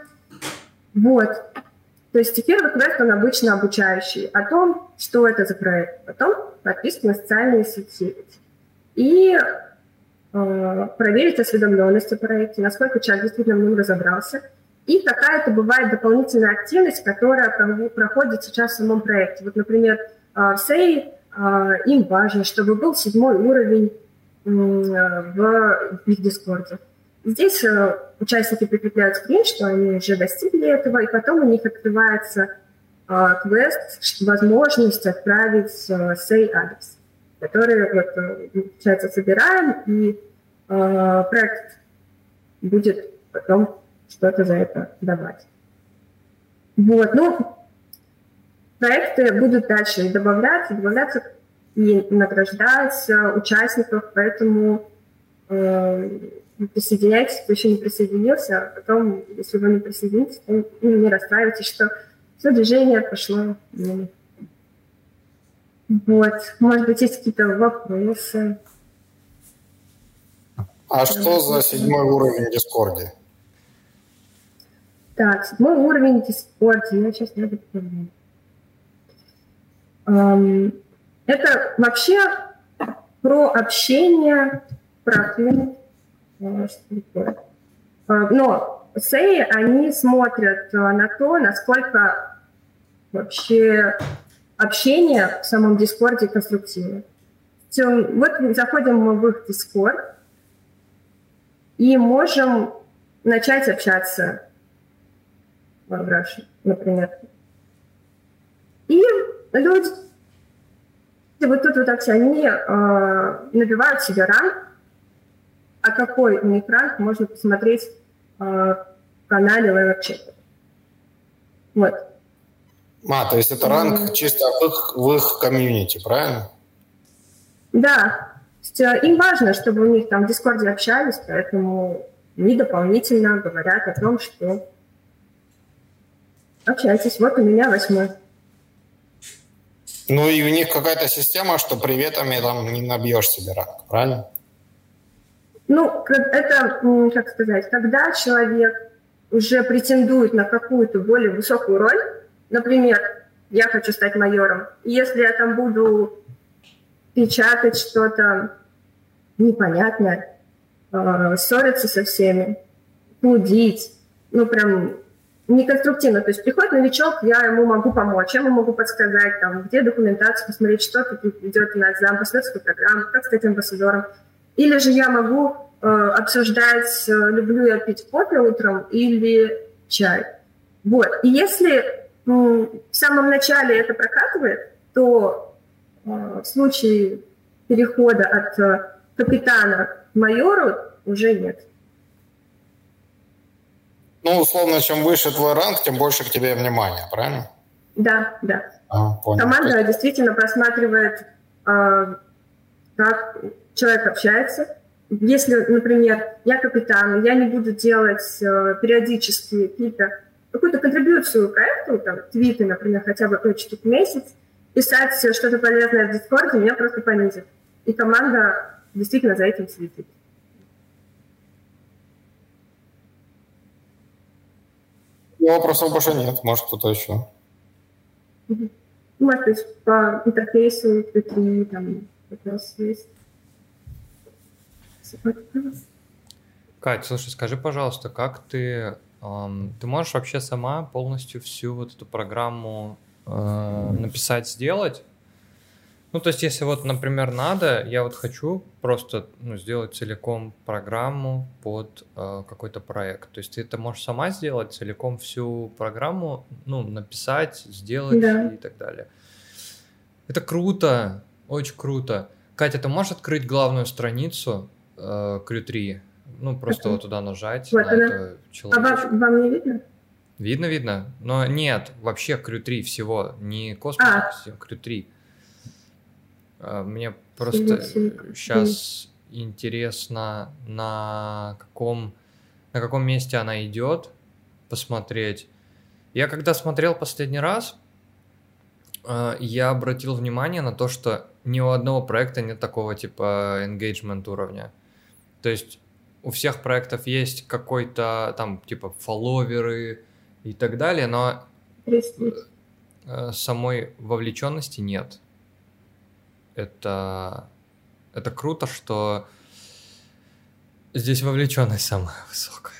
Speaker 2: Вот. То есть первый проект, он обычно обучающий о том, что это за проект. Потом подписка на социальные сети. И э, проверить осведомленность о проекте, насколько человек действительно в нем разобрался. И какая-то бывает дополнительная активность, которая проходит сейчас в самом проекте. Вот, например, в э, им важно, чтобы был седьмой уровень в их дискорде. Здесь э, участники прикрепляют скрин, что они уже достигли этого, и потом у них открывается э, квест, возможность отправить э, сей адрес, который, вот, получается, собираем, и проект будет потом что-то за это давать. Вот, ну, проекты будут дальше добавляться, добавляться и награждать участников, поэтому присоединяйтесь, кто еще не присоединился, а потом, если вы не присоединитесь, то ну, не расстраивайтесь, что все движение пошло. Вот. Может быть, есть какие-то вопросы.
Speaker 5: А что за седьмой уровень в Дискорде?
Speaker 2: Так, седьмой уровень в Дискорде. Я сейчас не помню. Это вообще про общение, про а, но Sei, они смотрят а, на то, насколько вообще общение в самом Дискорде конструктивно. Вот заходим мы в их Дискорд и можем начать общаться в Russian, например. И люди вот тут вот так они э, набивают себе ранг, а какой ранг, можно посмотреть э, в канале LiveChat. Вот.
Speaker 5: А, то есть это ранг чисто в их, в их комьюнити, правильно?
Speaker 2: Да. Есть, э, им важно, чтобы у них там в Дискорде общались, поэтому они дополнительно говорят о том, что общайтесь, вот у меня восьмой.
Speaker 5: Ну и у них какая-то система, что приветами там не набьешь себе ранг, правильно?
Speaker 2: Ну, это, как сказать, когда человек уже претендует на какую-то более высокую роль, например, я хочу стать майором, и если я там буду печатать что-то непонятное, э, ссориться со всеми, плудить, ну, прям неконструктивно. То есть приходит новичок, я ему могу помочь, я ему могу подсказать, там, где документацию, посмотреть, что тут идет на экзамен, посмотреть программу, как стать амбассадором. Или же я могу э, обсуждать, э, люблю я пить кофе утром или чай. Вот. И если э, в самом начале это прокатывает, то э, в случае перехода от э, капитана к майору уже нет.
Speaker 5: Ну, условно, чем выше твой ранг, тем больше к тебе внимания, правильно?
Speaker 2: Да, да. А, понял. Команда действительно просматривает, э, как человек общается. Если, например, я капитан, я не буду делать э, периодически какие-то какую-то контрибьюцию проекту, там, твиты, например, хотя бы точки в месяц, писать что-то полезное в Дискорде меня просто понизит. И команда действительно за этим следит.
Speaker 5: Вопросов больше нет. Может, кто-то еще?
Speaker 2: Может быть, по интерфейсу внутри там вопрос есть.
Speaker 1: Кать, слушай, скажи, пожалуйста, как ты... Эм, ты можешь вообще сама полностью всю вот эту программу э, написать, сделать? Ну, то есть, если вот, например, надо, я вот хочу просто ну, сделать целиком программу под э, какой-то проект. То есть, ты это можешь сама сделать, целиком всю программу, ну, написать, сделать да. и так далее. Это круто, очень круто. Катя, ты можешь открыть главную страницу э, Crew3? Ну, просто вот туда нажать вот на она. эту
Speaker 2: А вам, вам не видно?
Speaker 1: Видно, видно. Но нет, вообще Crew3 всего, не космос, а. Crew3. А, мне просто сейчас интересно, на каком, на каком месте она идет, посмотреть. Я когда смотрел последний раз, а, я обратил внимание на то, что ни у одного проекта нет такого типа engagement уровня. То есть у всех проектов есть какой-то там типа фолловеры и так далее, но э, самой вовлеченности нет это, это круто, что здесь вовлеченность самая высокая.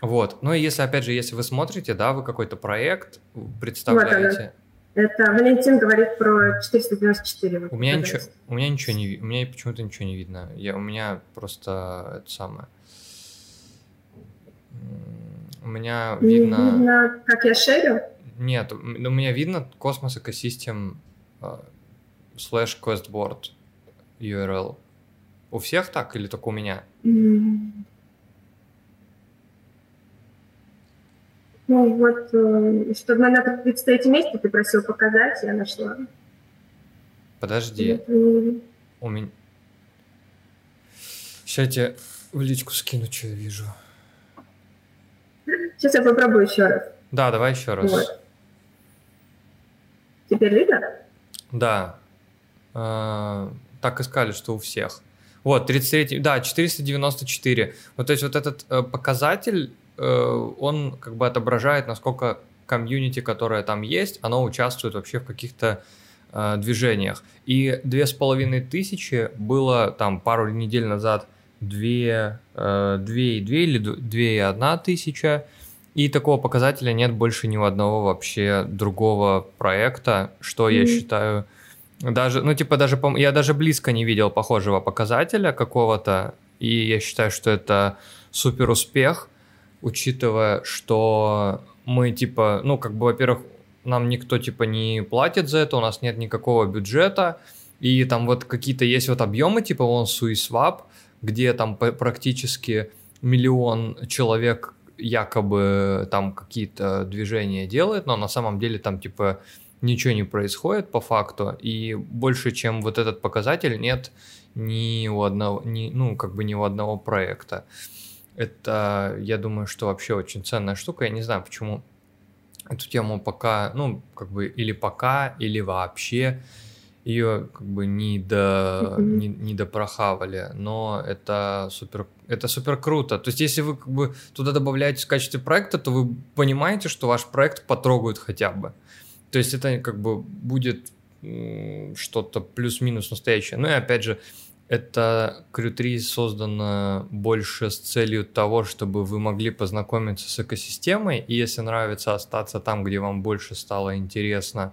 Speaker 1: Вот. Ну и если, опять же, если вы смотрите, да, вы какой-то проект представляете.
Speaker 2: Вот это Валентин говорит про 494.
Speaker 1: у меня ничего, у меня ничего не, у меня почему-то ничего не видно. Я, у меня просто это самое. У меня видно.
Speaker 2: Не видно, как я шерю?
Speaker 1: Нет, у меня видно космос экосистем slash questboard URL. У всех так или только у меня?
Speaker 2: Ну вот, э, чтобы на 33 месте ты просил показать, я нашла.
Speaker 1: Подожди. Это... У меня... Сейчас я тебе в личку скину, что я вижу.
Speaker 2: Сейчас я попробую еще раз.
Speaker 1: Да, давай еще раз. Вот.
Speaker 2: Теперь видно?
Speaker 1: Да. А, так искали, что у всех. Вот, 33, да, 494. Вот, то есть вот этот э, показатель, э, он как бы отображает, насколько комьюнити, которое там есть, оно участвует вообще в каких-то э, движениях. И две с половиной тысячи было там пару недель назад две, э, две и две или две и одна тысяча. И такого показателя нет больше ни у одного вообще другого проекта, что mm-hmm. я считаю даже, ну, типа, даже, я даже близко не видел похожего показателя какого-то, и я считаю, что это супер успех, учитывая, что мы, типа, ну, как бы, во-первых, нам никто, типа, не платит за это, у нас нет никакого бюджета, и там вот какие-то есть вот объемы, типа, вон SuiSwap, где там практически миллион человек якобы там какие-то движения делает, но на самом деле там, типа, ничего не происходит по факту, и больше, чем вот этот показатель, нет ни у одного, ни, ну, как бы ни у одного проекта. Это, я думаю, что вообще очень ценная штука. Я не знаю, почему эту тему пока, ну, как бы или пока, или вообще ее как бы не до не, не допрохавали, но это супер это супер круто. То есть если вы как бы туда добавляете в качестве проекта, то вы понимаете, что ваш проект потрогают хотя бы. То есть это как бы будет что-то плюс-минус настоящее. Ну и опять же, это Crew 3 создано больше с целью того, чтобы вы могли познакомиться с экосистемой, и если нравится остаться там, где вам больше стало интересно,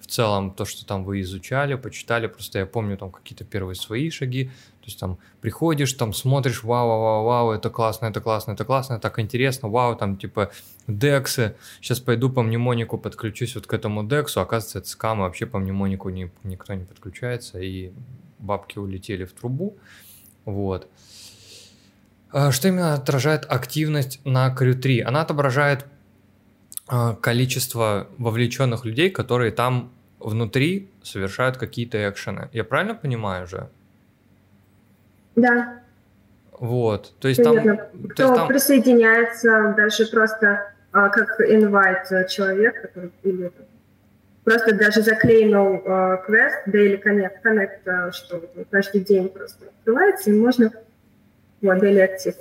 Speaker 1: в целом то, что там вы изучали, почитали, просто я помню там какие-то первые свои шаги, то есть там приходишь, там смотришь, вау, вау, вау, это классно, это классно, это классно, так интересно, вау, там типа дексы, сейчас пойду по мнемонику подключусь вот к этому дексу, оказывается, это скам, вообще по мнемонику ни, никто не подключается, и бабки улетели в трубу, вот. А что именно отражает активность на Crew 3? Она отображает а, количество вовлеченных людей, которые там внутри совершают какие-то экшены. Я правильно понимаю же?
Speaker 2: Да.
Speaker 1: Вот, то есть там...
Speaker 2: Кто то есть там... присоединяется, даже просто а, как invite человек, который, или просто даже заклейнул а, квест Daily Connect, Connect а, что каждый день просто открывается, и можно вот, Daily Active.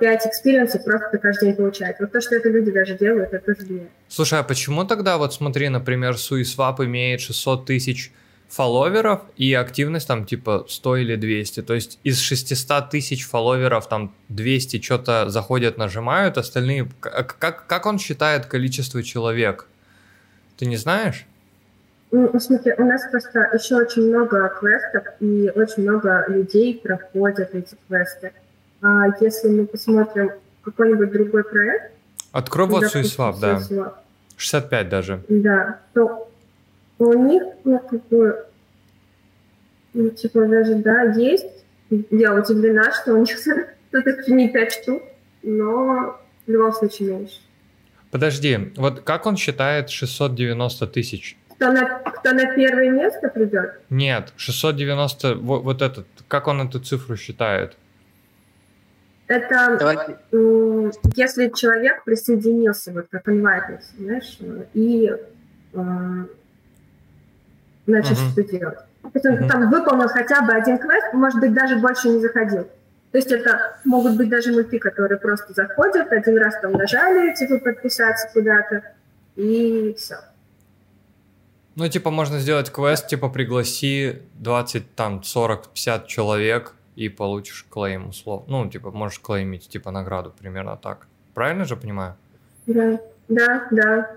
Speaker 2: Пять experience ов просто каждый день получать. Вот то, что это люди даже делают, это тоже влияет.
Speaker 1: Слушай, а почему тогда, вот смотри, например, SuiSwap имеет 600 тысяч фолловеров и активность там типа 100 или 200. То есть из 600 тысяч фолловеров там 200 что-то заходят, нажимают, остальные... Как, как он считает количество человек? Ты не знаешь?
Speaker 2: Ну, смотри, у нас просто еще очень много квестов, и очень много людей проходят эти квесты. А если мы посмотрим какой-нибудь другой проект...
Speaker 1: Открой вот SuiSwap, да. 65 даже.
Speaker 2: Да, то у них, ну, как бы, ну, типа, даже, да, есть. Я удивлена, что у них тут не 5 штук, но в любом случае меньше.
Speaker 1: Подожди, вот как он считает 690 тысяч?
Speaker 2: Кто на, кто на первое место придет?
Speaker 1: Нет, 690, вот, вот этот, как он эту цифру считает?
Speaker 2: Это Давай. если человек присоединился, вот как инвайтер, знаешь, и э, значит, uh-huh. что делать. Если он uh-huh. там выполнил хотя бы один квест, может быть, даже больше не заходил. То есть это могут быть даже мульти, которые просто заходят, один раз там нажали, типа, подписаться куда-то, и все.
Speaker 1: Ну, типа, можно сделать квест, типа, пригласи 20, там, 40, 50 человек, и получишь клейм, условно. Ну, типа, можешь клеймить, типа, награду, примерно так. Правильно же понимаю?
Speaker 2: Да, да, да.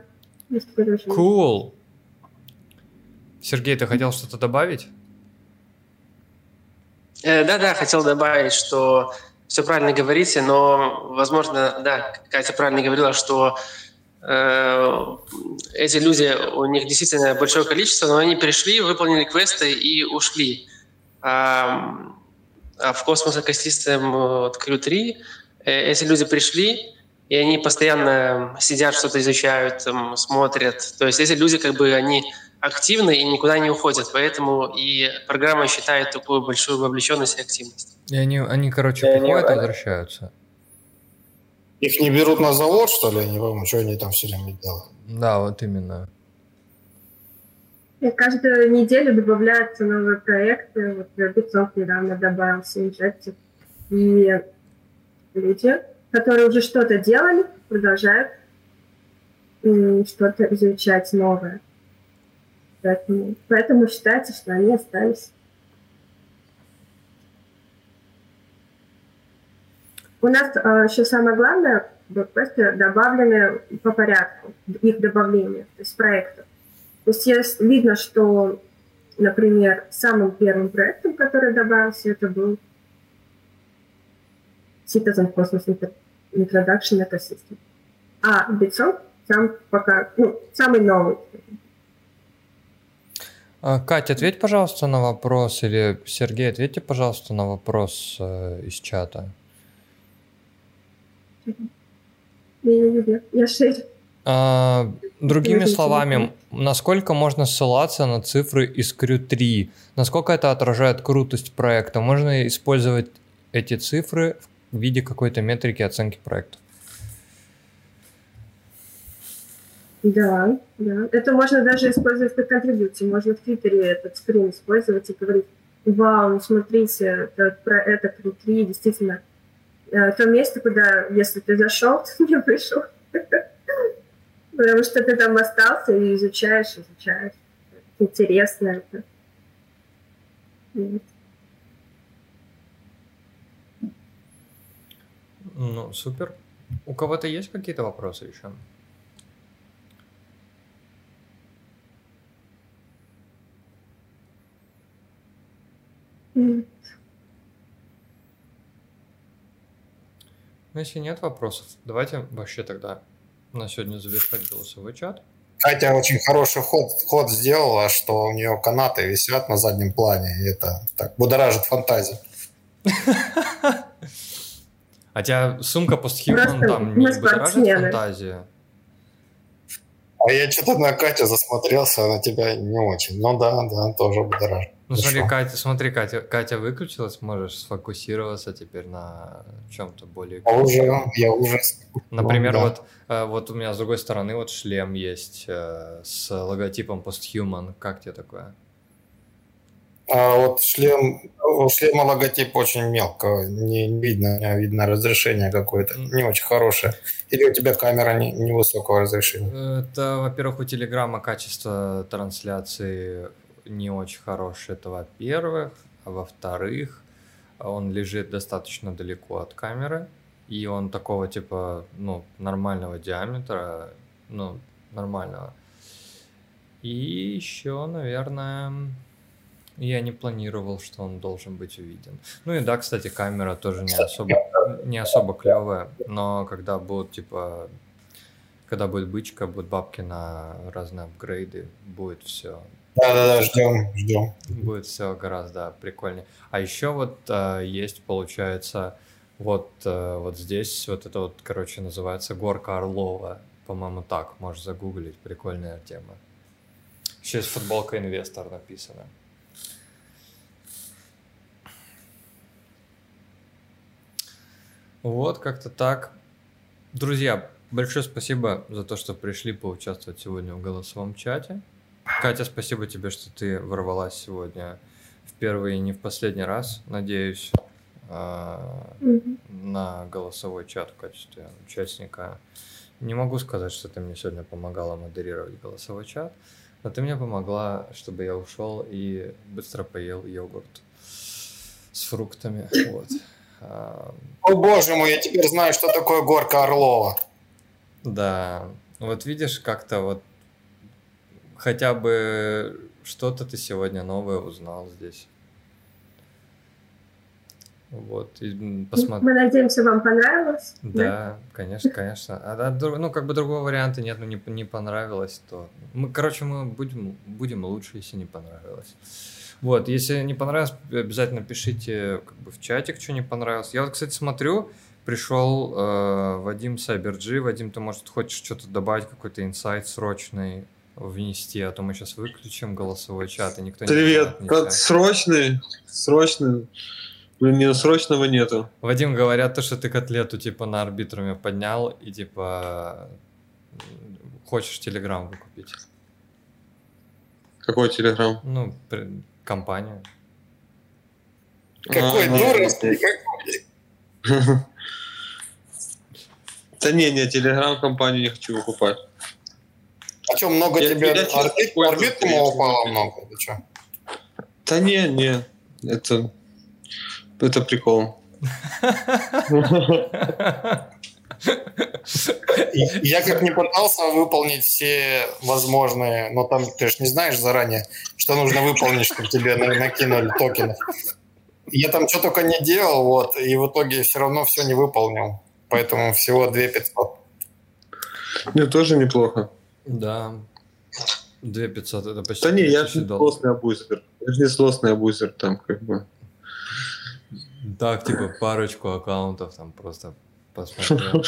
Speaker 1: Cool. Сергей, ты хотел что-то добавить?
Speaker 3: Э, да-да, хотел добавить, что все правильно говорите, но, возможно, да, Катя правильно говорила, что э, эти люди, у них действительно большое количество, но они пришли, выполнили квесты и ушли. А, а в Космос Ecosystem Crew 3 э, эти люди пришли, и они постоянно сидят, что-то изучают, там, смотрят. То есть эти люди, как бы, они активны и никуда не уходят, поэтому и программа считает такую большую вовлеченность и активность.
Speaker 1: И они, они короче, и и возвращаются.
Speaker 5: Их не берут на завод, что ли? Я не пойму, что они там все время делают.
Speaker 1: Да, вот именно.
Speaker 2: И каждую неделю добавляются новые проекты. Вот Битцов недавно добавился Injective. И люди, которые уже что-то делали, продолжают что-то изучать новое. Поэтому, поэтому считается, что они остались. У нас э, еще самое главное, блокпосты добавлены по порядку, их добавление, то есть проектов. То есть есть, видно, что, например, самым первым проектом, который добавился, это был Citizen Cosmos Introduction Ecosystem. А Bitsoft сам пока, ну, самый новый.
Speaker 1: А, Катя, ответь, пожалуйста, на вопрос, или Сергей, ответьте, пожалуйста, на вопрос э, из чата.
Speaker 2: Я
Speaker 1: а, другими словами, насколько можно ссылаться на цифры из Crew 3? Насколько это отражает крутость проекта? Можно использовать эти цифры в виде какой-то метрики оценки проекта?
Speaker 2: Да, да. Это можно даже использовать как контрибьюции. Можно в Твиттере этот скрин использовать и говорить, вау, смотрите, это, про это внутри действительно э, то место, куда, если ты зашел, ты не вышел. Потому что ты там остался и изучаешь, изучаешь. Интересно это.
Speaker 1: Ну, супер. У кого-то есть какие-то вопросы еще? Ну, если нет вопросов, давайте вообще тогда на сегодня завершать голосовой чат.
Speaker 5: Катя очень хороший ход, ход сделала, что у нее канаты висят на заднем плане, и это так будоражит фантазию.
Speaker 1: А тебя сумка постхимон там не будоражит фантазию?
Speaker 5: А я что-то на Катю засмотрелся, на тебя не очень. Ну да, да, тоже будоражит.
Speaker 1: Ну смотри, Катя, смотри, Катя, Катя выключилась, можешь сфокусироваться теперь на чем-то более.
Speaker 5: Я уже, я уже.
Speaker 1: Например, ну, да. вот, э, вот у меня с другой стороны вот шлем есть э, с логотипом Posthuman. Как тебе такое?
Speaker 5: А вот шлем, у шлема логотип очень мелко, не видно, не видно разрешение какое-то, не очень хорошее. Или у тебя камера не, невысокого разрешения?
Speaker 1: Это, во-первых, у Телеграма качество трансляции не очень хорошее, это во-первых. А во-вторых, он лежит достаточно далеко от камеры, и он такого типа, ну, нормального диаметра, ну, нормального. И еще, наверное, я не планировал, что он должен быть увиден. Ну и да, кстати, камера тоже не особо, не особо клевая, но когда будут, типа, когда будет бычка, будут бабки на разные апгрейды, будет все.
Speaker 5: Да-да-да, ждем, ждем.
Speaker 1: Будет все гораздо прикольнее. А еще вот э, есть, получается, вот, э, вот здесь, вот это вот, короче, называется горка Орлова. По-моему, так, можешь загуглить, прикольная тема. Еще есть футболка инвестор написана. Вот, как-то так. Друзья, большое спасибо за то, что пришли поучаствовать сегодня в голосовом чате. Катя, спасибо тебе, что ты ворвалась сегодня в первый и не в последний раз, надеюсь, mm-hmm. на голосовой чат в качестве участника. Не могу сказать, что ты мне сегодня помогала модерировать голосовой чат, но ты мне помогла, чтобы я ушел и быстро поел йогурт с фруктами. Вот.
Speaker 5: О боже мой, я теперь знаю, что такое горка Орлова.
Speaker 1: Да, вот видишь, как-то вот хотя бы что-то ты сегодня новое узнал здесь. Вот, и
Speaker 2: посмотри. Мы надеемся, вам понравилось.
Speaker 1: Да, да? конечно, конечно. А, а, ну, как бы другого варианта нет, ну, не, не понравилось, то... Мы, короче, мы будем, будем лучше, если не понравилось. Вот, если не понравилось, обязательно пишите как бы, в чатик, что не понравилось. Я вот, кстати, смотрю, пришел э, Вадим Сайберджи. Вадим, ты, может, хочешь что-то добавить, какой-то инсайт срочный внести, а то мы сейчас выключим голосовой чат, и никто
Speaker 11: Привет, не Привет, срочный, срочный. Блин, не, срочного нету.
Speaker 1: Вадим, говорят то, что ты котлету типа на арбитруме поднял и типа хочешь телеграм выкупить.
Speaker 11: Какой телеграм?
Speaker 1: Ну, компанию.
Speaker 5: Какой дурацкий,
Speaker 11: Да не, не, телеграм-компанию не хочу выкупать.
Speaker 5: А что, много я, тебе я, орбит, орбит упало много? Что?
Speaker 11: Да не, не, это, это прикол.
Speaker 5: Я как не пытался выполнить все возможные, но там ты же не знаешь заранее, что нужно выполнить, чтобы тебе накинули токенов. Я там что только не делал, вот, и в итоге все равно все не выполнил. Поэтому всего 2 500.
Speaker 11: Ну, тоже неплохо.
Speaker 1: Да. 2 500 это почти
Speaker 11: Да не, я же не злостный абузер. Я же не злостный абузер там как бы.
Speaker 1: Так, типа парочку аккаунтов там просто посмотрел.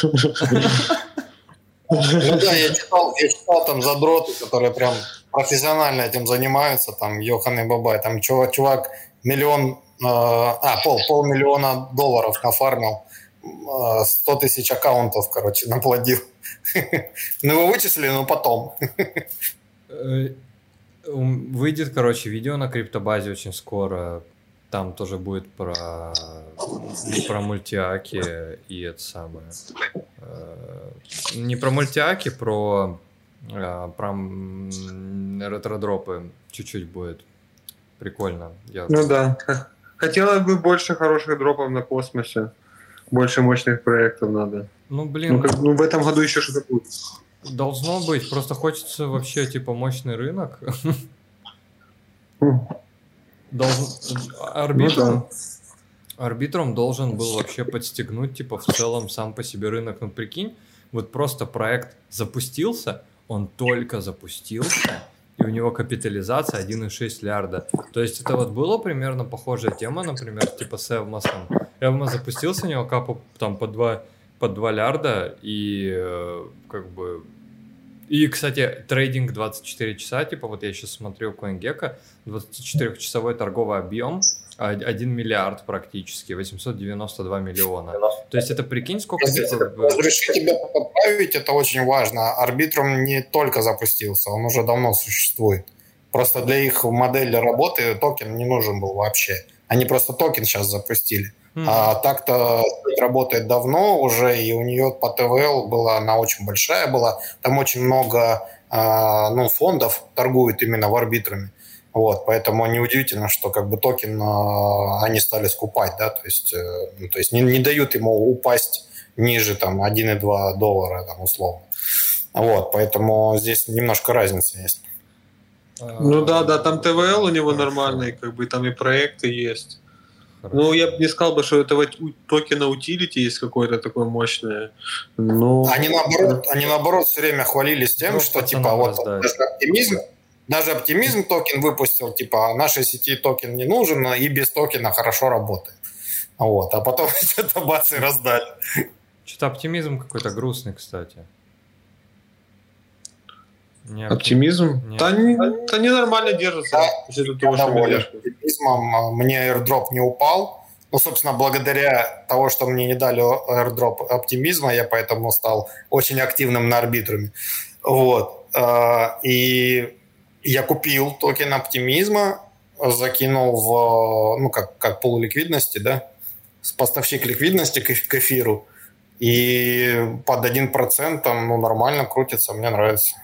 Speaker 5: Ну да, я читал, я читал там задроты, которые прям профессионально этим занимаются, там Йохан и Бабай, там чувак, чувак миллион, э, а, пол, полмиллиона долларов нафармил, э, 100 тысяч аккаунтов, короче, наплодил. Ну, его вычислили, но потом.
Speaker 1: Э, выйдет, короче, видео на криптобазе очень скоро, там тоже будет про, про мультиаки и это самое. Э, не про мультиаки, про, э, про ретро-дропы чуть-чуть будет. Прикольно.
Speaker 11: Я... Ну да. Хотелось бы больше хороших дропов на космосе. Больше мощных проектов надо.
Speaker 1: Ну, блин.
Speaker 11: Ну, как, ну в этом году еще что-то будет.
Speaker 1: Должно быть. Просто хочется вообще, типа, мощный рынок. Должен... Арбитром... Ну, да. Арбитром должен был вообще подстегнуть, типа, в целом сам по себе рынок. Ну, прикинь, вот просто проект запустился, он только запустился, и у него капитализация 1,6 миллиарда. То есть это вот было примерно похожая тема, например, типа с Эвмосом. Эвмос запустился, у него капу там по 2, по 2 лярда, и э, как бы И, кстати, трейдинг 24 часа, типа вот я сейчас смотрю CoinGecko, 24-часовой торговый объем, 1 миллиард практически, 892 миллиона. То есть это прикинь, сколько...
Speaker 5: Разрешу тебя поправить, это очень важно. Arbitrum не только запустился, он уже давно существует. Просто для их модели работы токен не нужен был вообще. Они просто токен сейчас запустили. Mm. А так-то работает давно уже, и у нее по TVL была, она очень большая была. Там очень много а, ну, фондов торгуют именно в Arbitrum е. Вот, поэтому неудивительно, что как бы токен а, они стали скупать, да, то есть, э, ну, то есть не, не дают ему упасть ниже там 1,2 доллара там условно. Вот, поэтому здесь немножко разница есть.
Speaker 11: Ну да, да, там TVL у него нормальный, как бы там и проекты есть. Ну, я бы не сказал бы, что этого токена utility есть какое-то такое мощное. Но...
Speaker 5: Они наоборот, они наоборот все время хвалились тем, ну, что типа вот даже оптимизм, даже оптимизм токен выпустил, типа нашей сети токен не нужен, и без токена хорошо работает. Вот, а потом это бац и раздали.
Speaker 1: Что-то оптимизм какой-то грустный, кстати.
Speaker 11: Не Оптимизм? Нет. Да, они, они нормально держатся.
Speaker 5: Да, я доволен оптимизмом. Мне airdrop не упал. Ну, собственно, благодаря того, что мне не дали airdrop оптимизма, я поэтому стал очень активным на арбитруме. Вот. А, и я купил токен оптимизма, закинул в, ну, как, как полуликвидности, да, с поставщик ликвидности к, к эфиру. И под 1% там, ну, нормально крутится, мне нравится.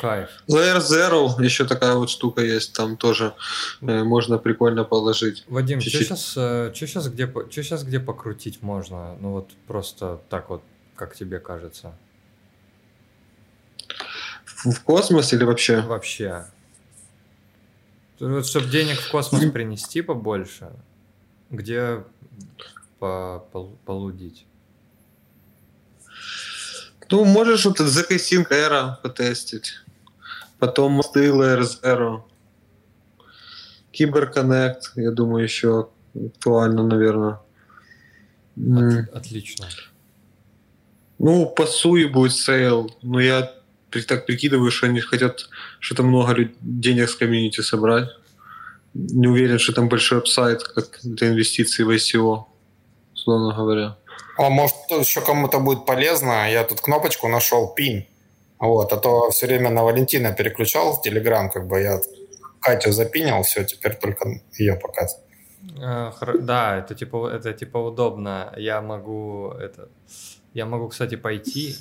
Speaker 11: Кайф. Layer Zero еще такая вот штука есть, там тоже э, можно прикольно положить.
Speaker 1: Вадим, что сейчас, э, сейчас, где, что сейчас где покрутить можно? Ну вот просто так вот, как тебе кажется?
Speaker 11: В, в космос или вообще?
Speaker 1: Вообще. Вот, чтобы денег в космос принести побольше, где по, по, полудить?
Speaker 11: Ну, можешь вот ZK Sync Era потестить. Потом Layer Zero. CyberConnect, я думаю, еще актуально, наверное.
Speaker 1: От, отлично.
Speaker 11: Ну, по Sui будет sale, но я так прикидываю, что они хотят что-то много денег с комьюнити собрать. Не уверен, что там большой upside, как для инвестиций в ICO, условно говоря.
Speaker 5: А может, еще кому-то будет полезно. Я тут кнопочку нашел, pin. Вот, а то все время на Валентина переключал в Телеграм, как бы я Катю запинил, все, теперь только ее показывать.
Speaker 1: А, да, это типа, это типа удобно. Я могу это, я могу, кстати, пойти.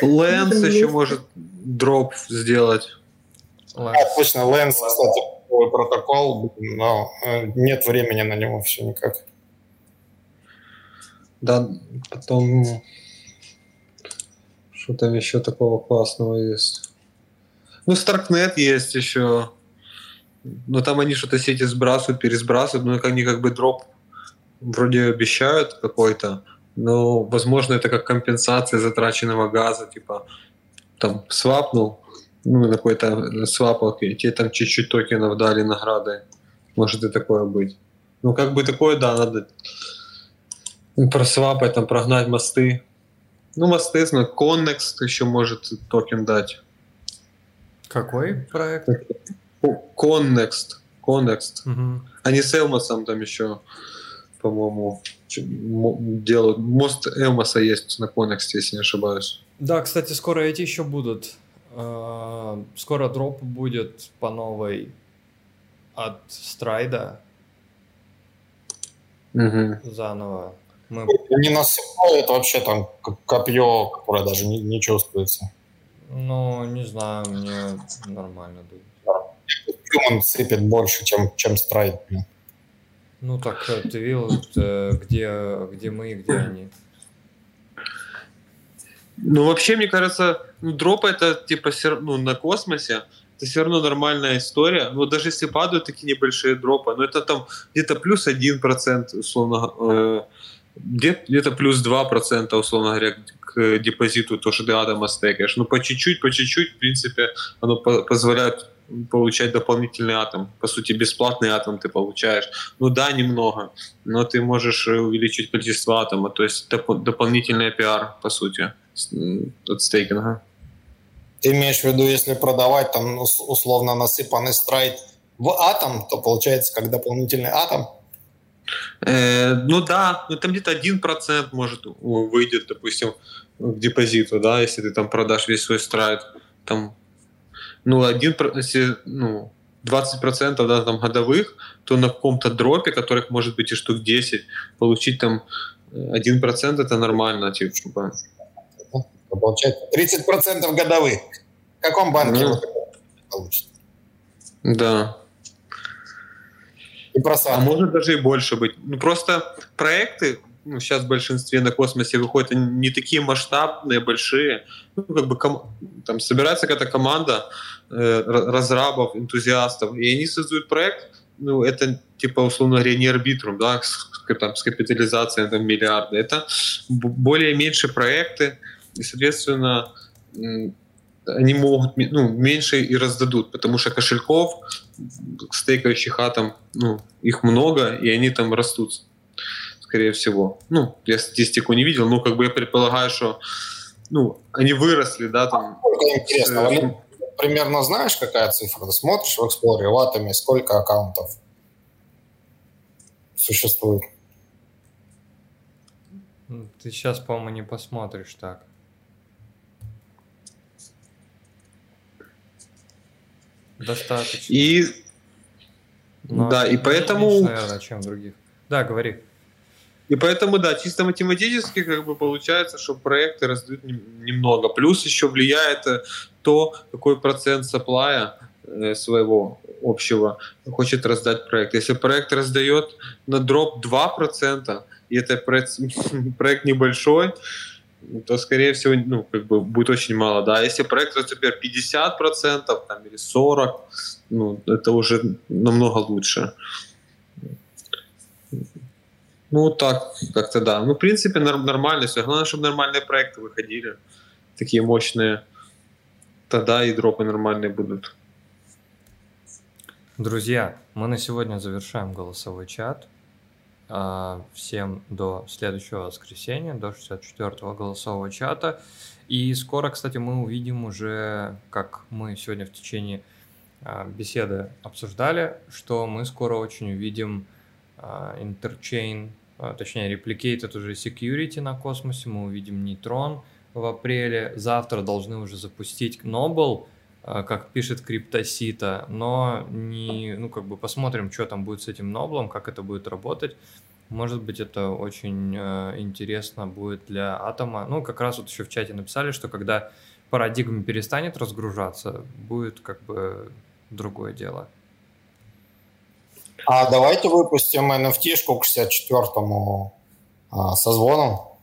Speaker 11: Лэнс еще может дроп сделать.
Speaker 5: А, точно, Лэнс, кстати, протокол, но э, нет времени на него все никак.
Speaker 11: Да, потом что там еще такого классного есть? Ну, Starknet есть еще. Но там они что-то сети сбрасывают, пересбрасывают, но они как бы дроп вроде обещают какой-то, но, возможно, это как компенсация затраченного газа, типа, там, свапнул, ну, какой-то свапал, и тебе там чуть-чуть токенов дали награды. Может и такое быть. Ну, как бы такое, да, надо просвапать, там, прогнать мосты, ну, естественно, Connext еще может токен дать.
Speaker 1: Какой проект?
Speaker 11: Connext. Connext. Угу. Они с Элмосом там еще, по-моему, делают. Мост Элмоса есть на Connext, если не ошибаюсь.
Speaker 1: Да, кстати, скоро эти еще будут. А, скоро дроп будет по новой от Страйда.
Speaker 11: Угу.
Speaker 1: Заново.
Speaker 5: Мы... Не насыпает вообще там копье, которое даже не, не чувствуется.
Speaker 1: Ну, не знаю, мне нормально дует.
Speaker 5: Он сыпет больше, чем, чем страйк.
Speaker 1: Ну так, э, ты видел, э, где, где мы и где они?
Speaker 11: Ну, вообще, мне кажется, ну, дроп это типа ну, на космосе, это все равно нормальная история. Но даже если падают такие небольшие дропы, ну это там где-то плюс один процент, условно, э, где-то плюс 2%, условно говоря, к депозиту, то, что ты Адама стейкаешь. Ну, по чуть-чуть, по чуть-чуть, в принципе, оно по- позволяет получать дополнительный атом. По сути, бесплатный атом ты получаешь. Ну да, немного, но ты можешь увеличить количество атома. То есть доп- дополнительный пиар, по сути, от стейкинга.
Speaker 5: Ты имеешь в виду, если продавать там условно насыпанный страйт в атом, то получается как дополнительный атом?
Speaker 11: Э, ну да, ну там где-то один процент может выйдет, допустим, к депозиту, да, если ты там продашь весь свой страйт, там, ну, один, если, ну, 20% да, там, годовых, то на каком-то дропе, которых может быть и штук 10, получить там 1% это нормально, типа.
Speaker 5: Получается 30% годовых. В каком банке ну, получите?
Speaker 11: Да. И просадка. А может даже и больше быть. Ну, просто проекты ну, сейчас в большинстве на космосе выходят не такие масштабные, большие. Ну, как бы ком- там собирается какая-то команда э, разрабов, энтузиастов, и они создают проект, ну, это типа, условно говоря, не арбитрум, да, с, там, с капитализацией там, миллиарды. Это более меньшие проекты, и, соответственно, они могут ну, меньше и раздадут, потому что кошельков, стейкающих атом, ну, их много, и они там растут, скорее всего. Ну, я статистику не видел, но как бы я предполагаю, что ну, они выросли, да, там.
Speaker 5: Интересно, с, э, примерно знаешь, какая цифра? Ты смотришь в Explorer, в Атоме, сколько аккаунтов существует?
Speaker 1: Ты сейчас, по-моему, не посмотришь так. Достаточно.
Speaker 11: И Но да, и поэтому... Меньше,
Speaker 1: наверное, чем других. Да, говори.
Speaker 11: И поэтому, да, чисто математически как бы получается, что проекты раздают немного. Плюс еще влияет э, то, какой процент саплая э, своего общего хочет раздать проект. Если проект раздает на дроп 2%, и это проект, проект небольшой, то, скорее всего, ну, как бы будет очень мало, да. Если проект, например, 50% там, или 40%, ну, это уже намного лучше. Ну, так, как-то да. Ну, в принципе, нормально все. Главное, чтобы нормальные проекты выходили, такие мощные. Тогда и дропы нормальные будут.
Speaker 1: Друзья, мы на сегодня завершаем голосовой чат. А, всем до следующего воскресенья, до 64-го голосового чата. И скоро, кстати, мы увидим уже, как мы сегодня в течение а, беседы обсуждали, что мы скоро очень увидим а, точнее Replicated уже Security на космосе, мы увидим Neutron в апреле, завтра должны уже запустить Noble, как пишет Криптосита, но не, ну, как бы посмотрим, что там будет с этим Ноблом, как это будет работать. Может быть, это очень э, интересно будет для атома. Ну, как раз вот еще в чате написали, что когда парадигма перестанет разгружаться, будет как бы другое дело.
Speaker 5: А давайте выпустим NFT-шку к 64-му а, созвону.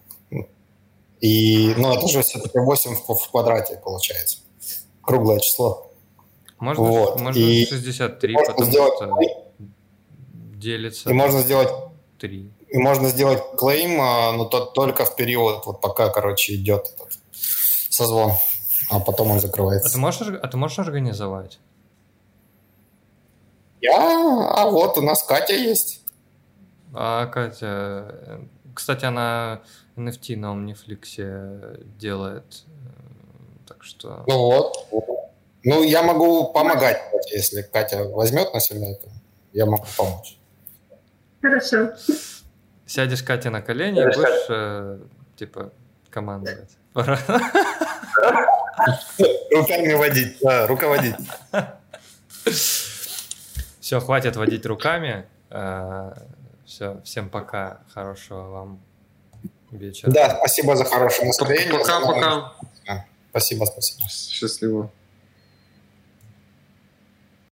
Speaker 5: И, ну, это же все-таки 8 в, в квадрате получается. Круглое число.
Speaker 1: Можно, вот. можно и 63, можно потому сделать... что делится.
Speaker 5: И можно сделать три. И можно сделать клейм, а, но тот только в период, вот пока, короче, идет этот созвон, а потом он закрывается.
Speaker 1: А ты можешь, а ты можешь организовать?
Speaker 5: Я? А вот, у нас Катя есть.
Speaker 1: А Катя, кстати, она NFT на Omniflix делает, так что...
Speaker 5: Ну вот. Ну, я могу помогать, если Катя возьмет на себя это, я могу помочь.
Speaker 2: Хорошо.
Speaker 1: Сядешь Катя на колени и будешь, э, типа, командовать.
Speaker 5: Руками водить, да, руководить.
Speaker 1: Все, хватит водить руками. Э, Все, всем пока. Хорошего вам вечера.
Speaker 5: Да, спасибо за хорошее настроение.
Speaker 11: Пока-пока.
Speaker 5: Спасибо, спасибо.
Speaker 11: Счастливо.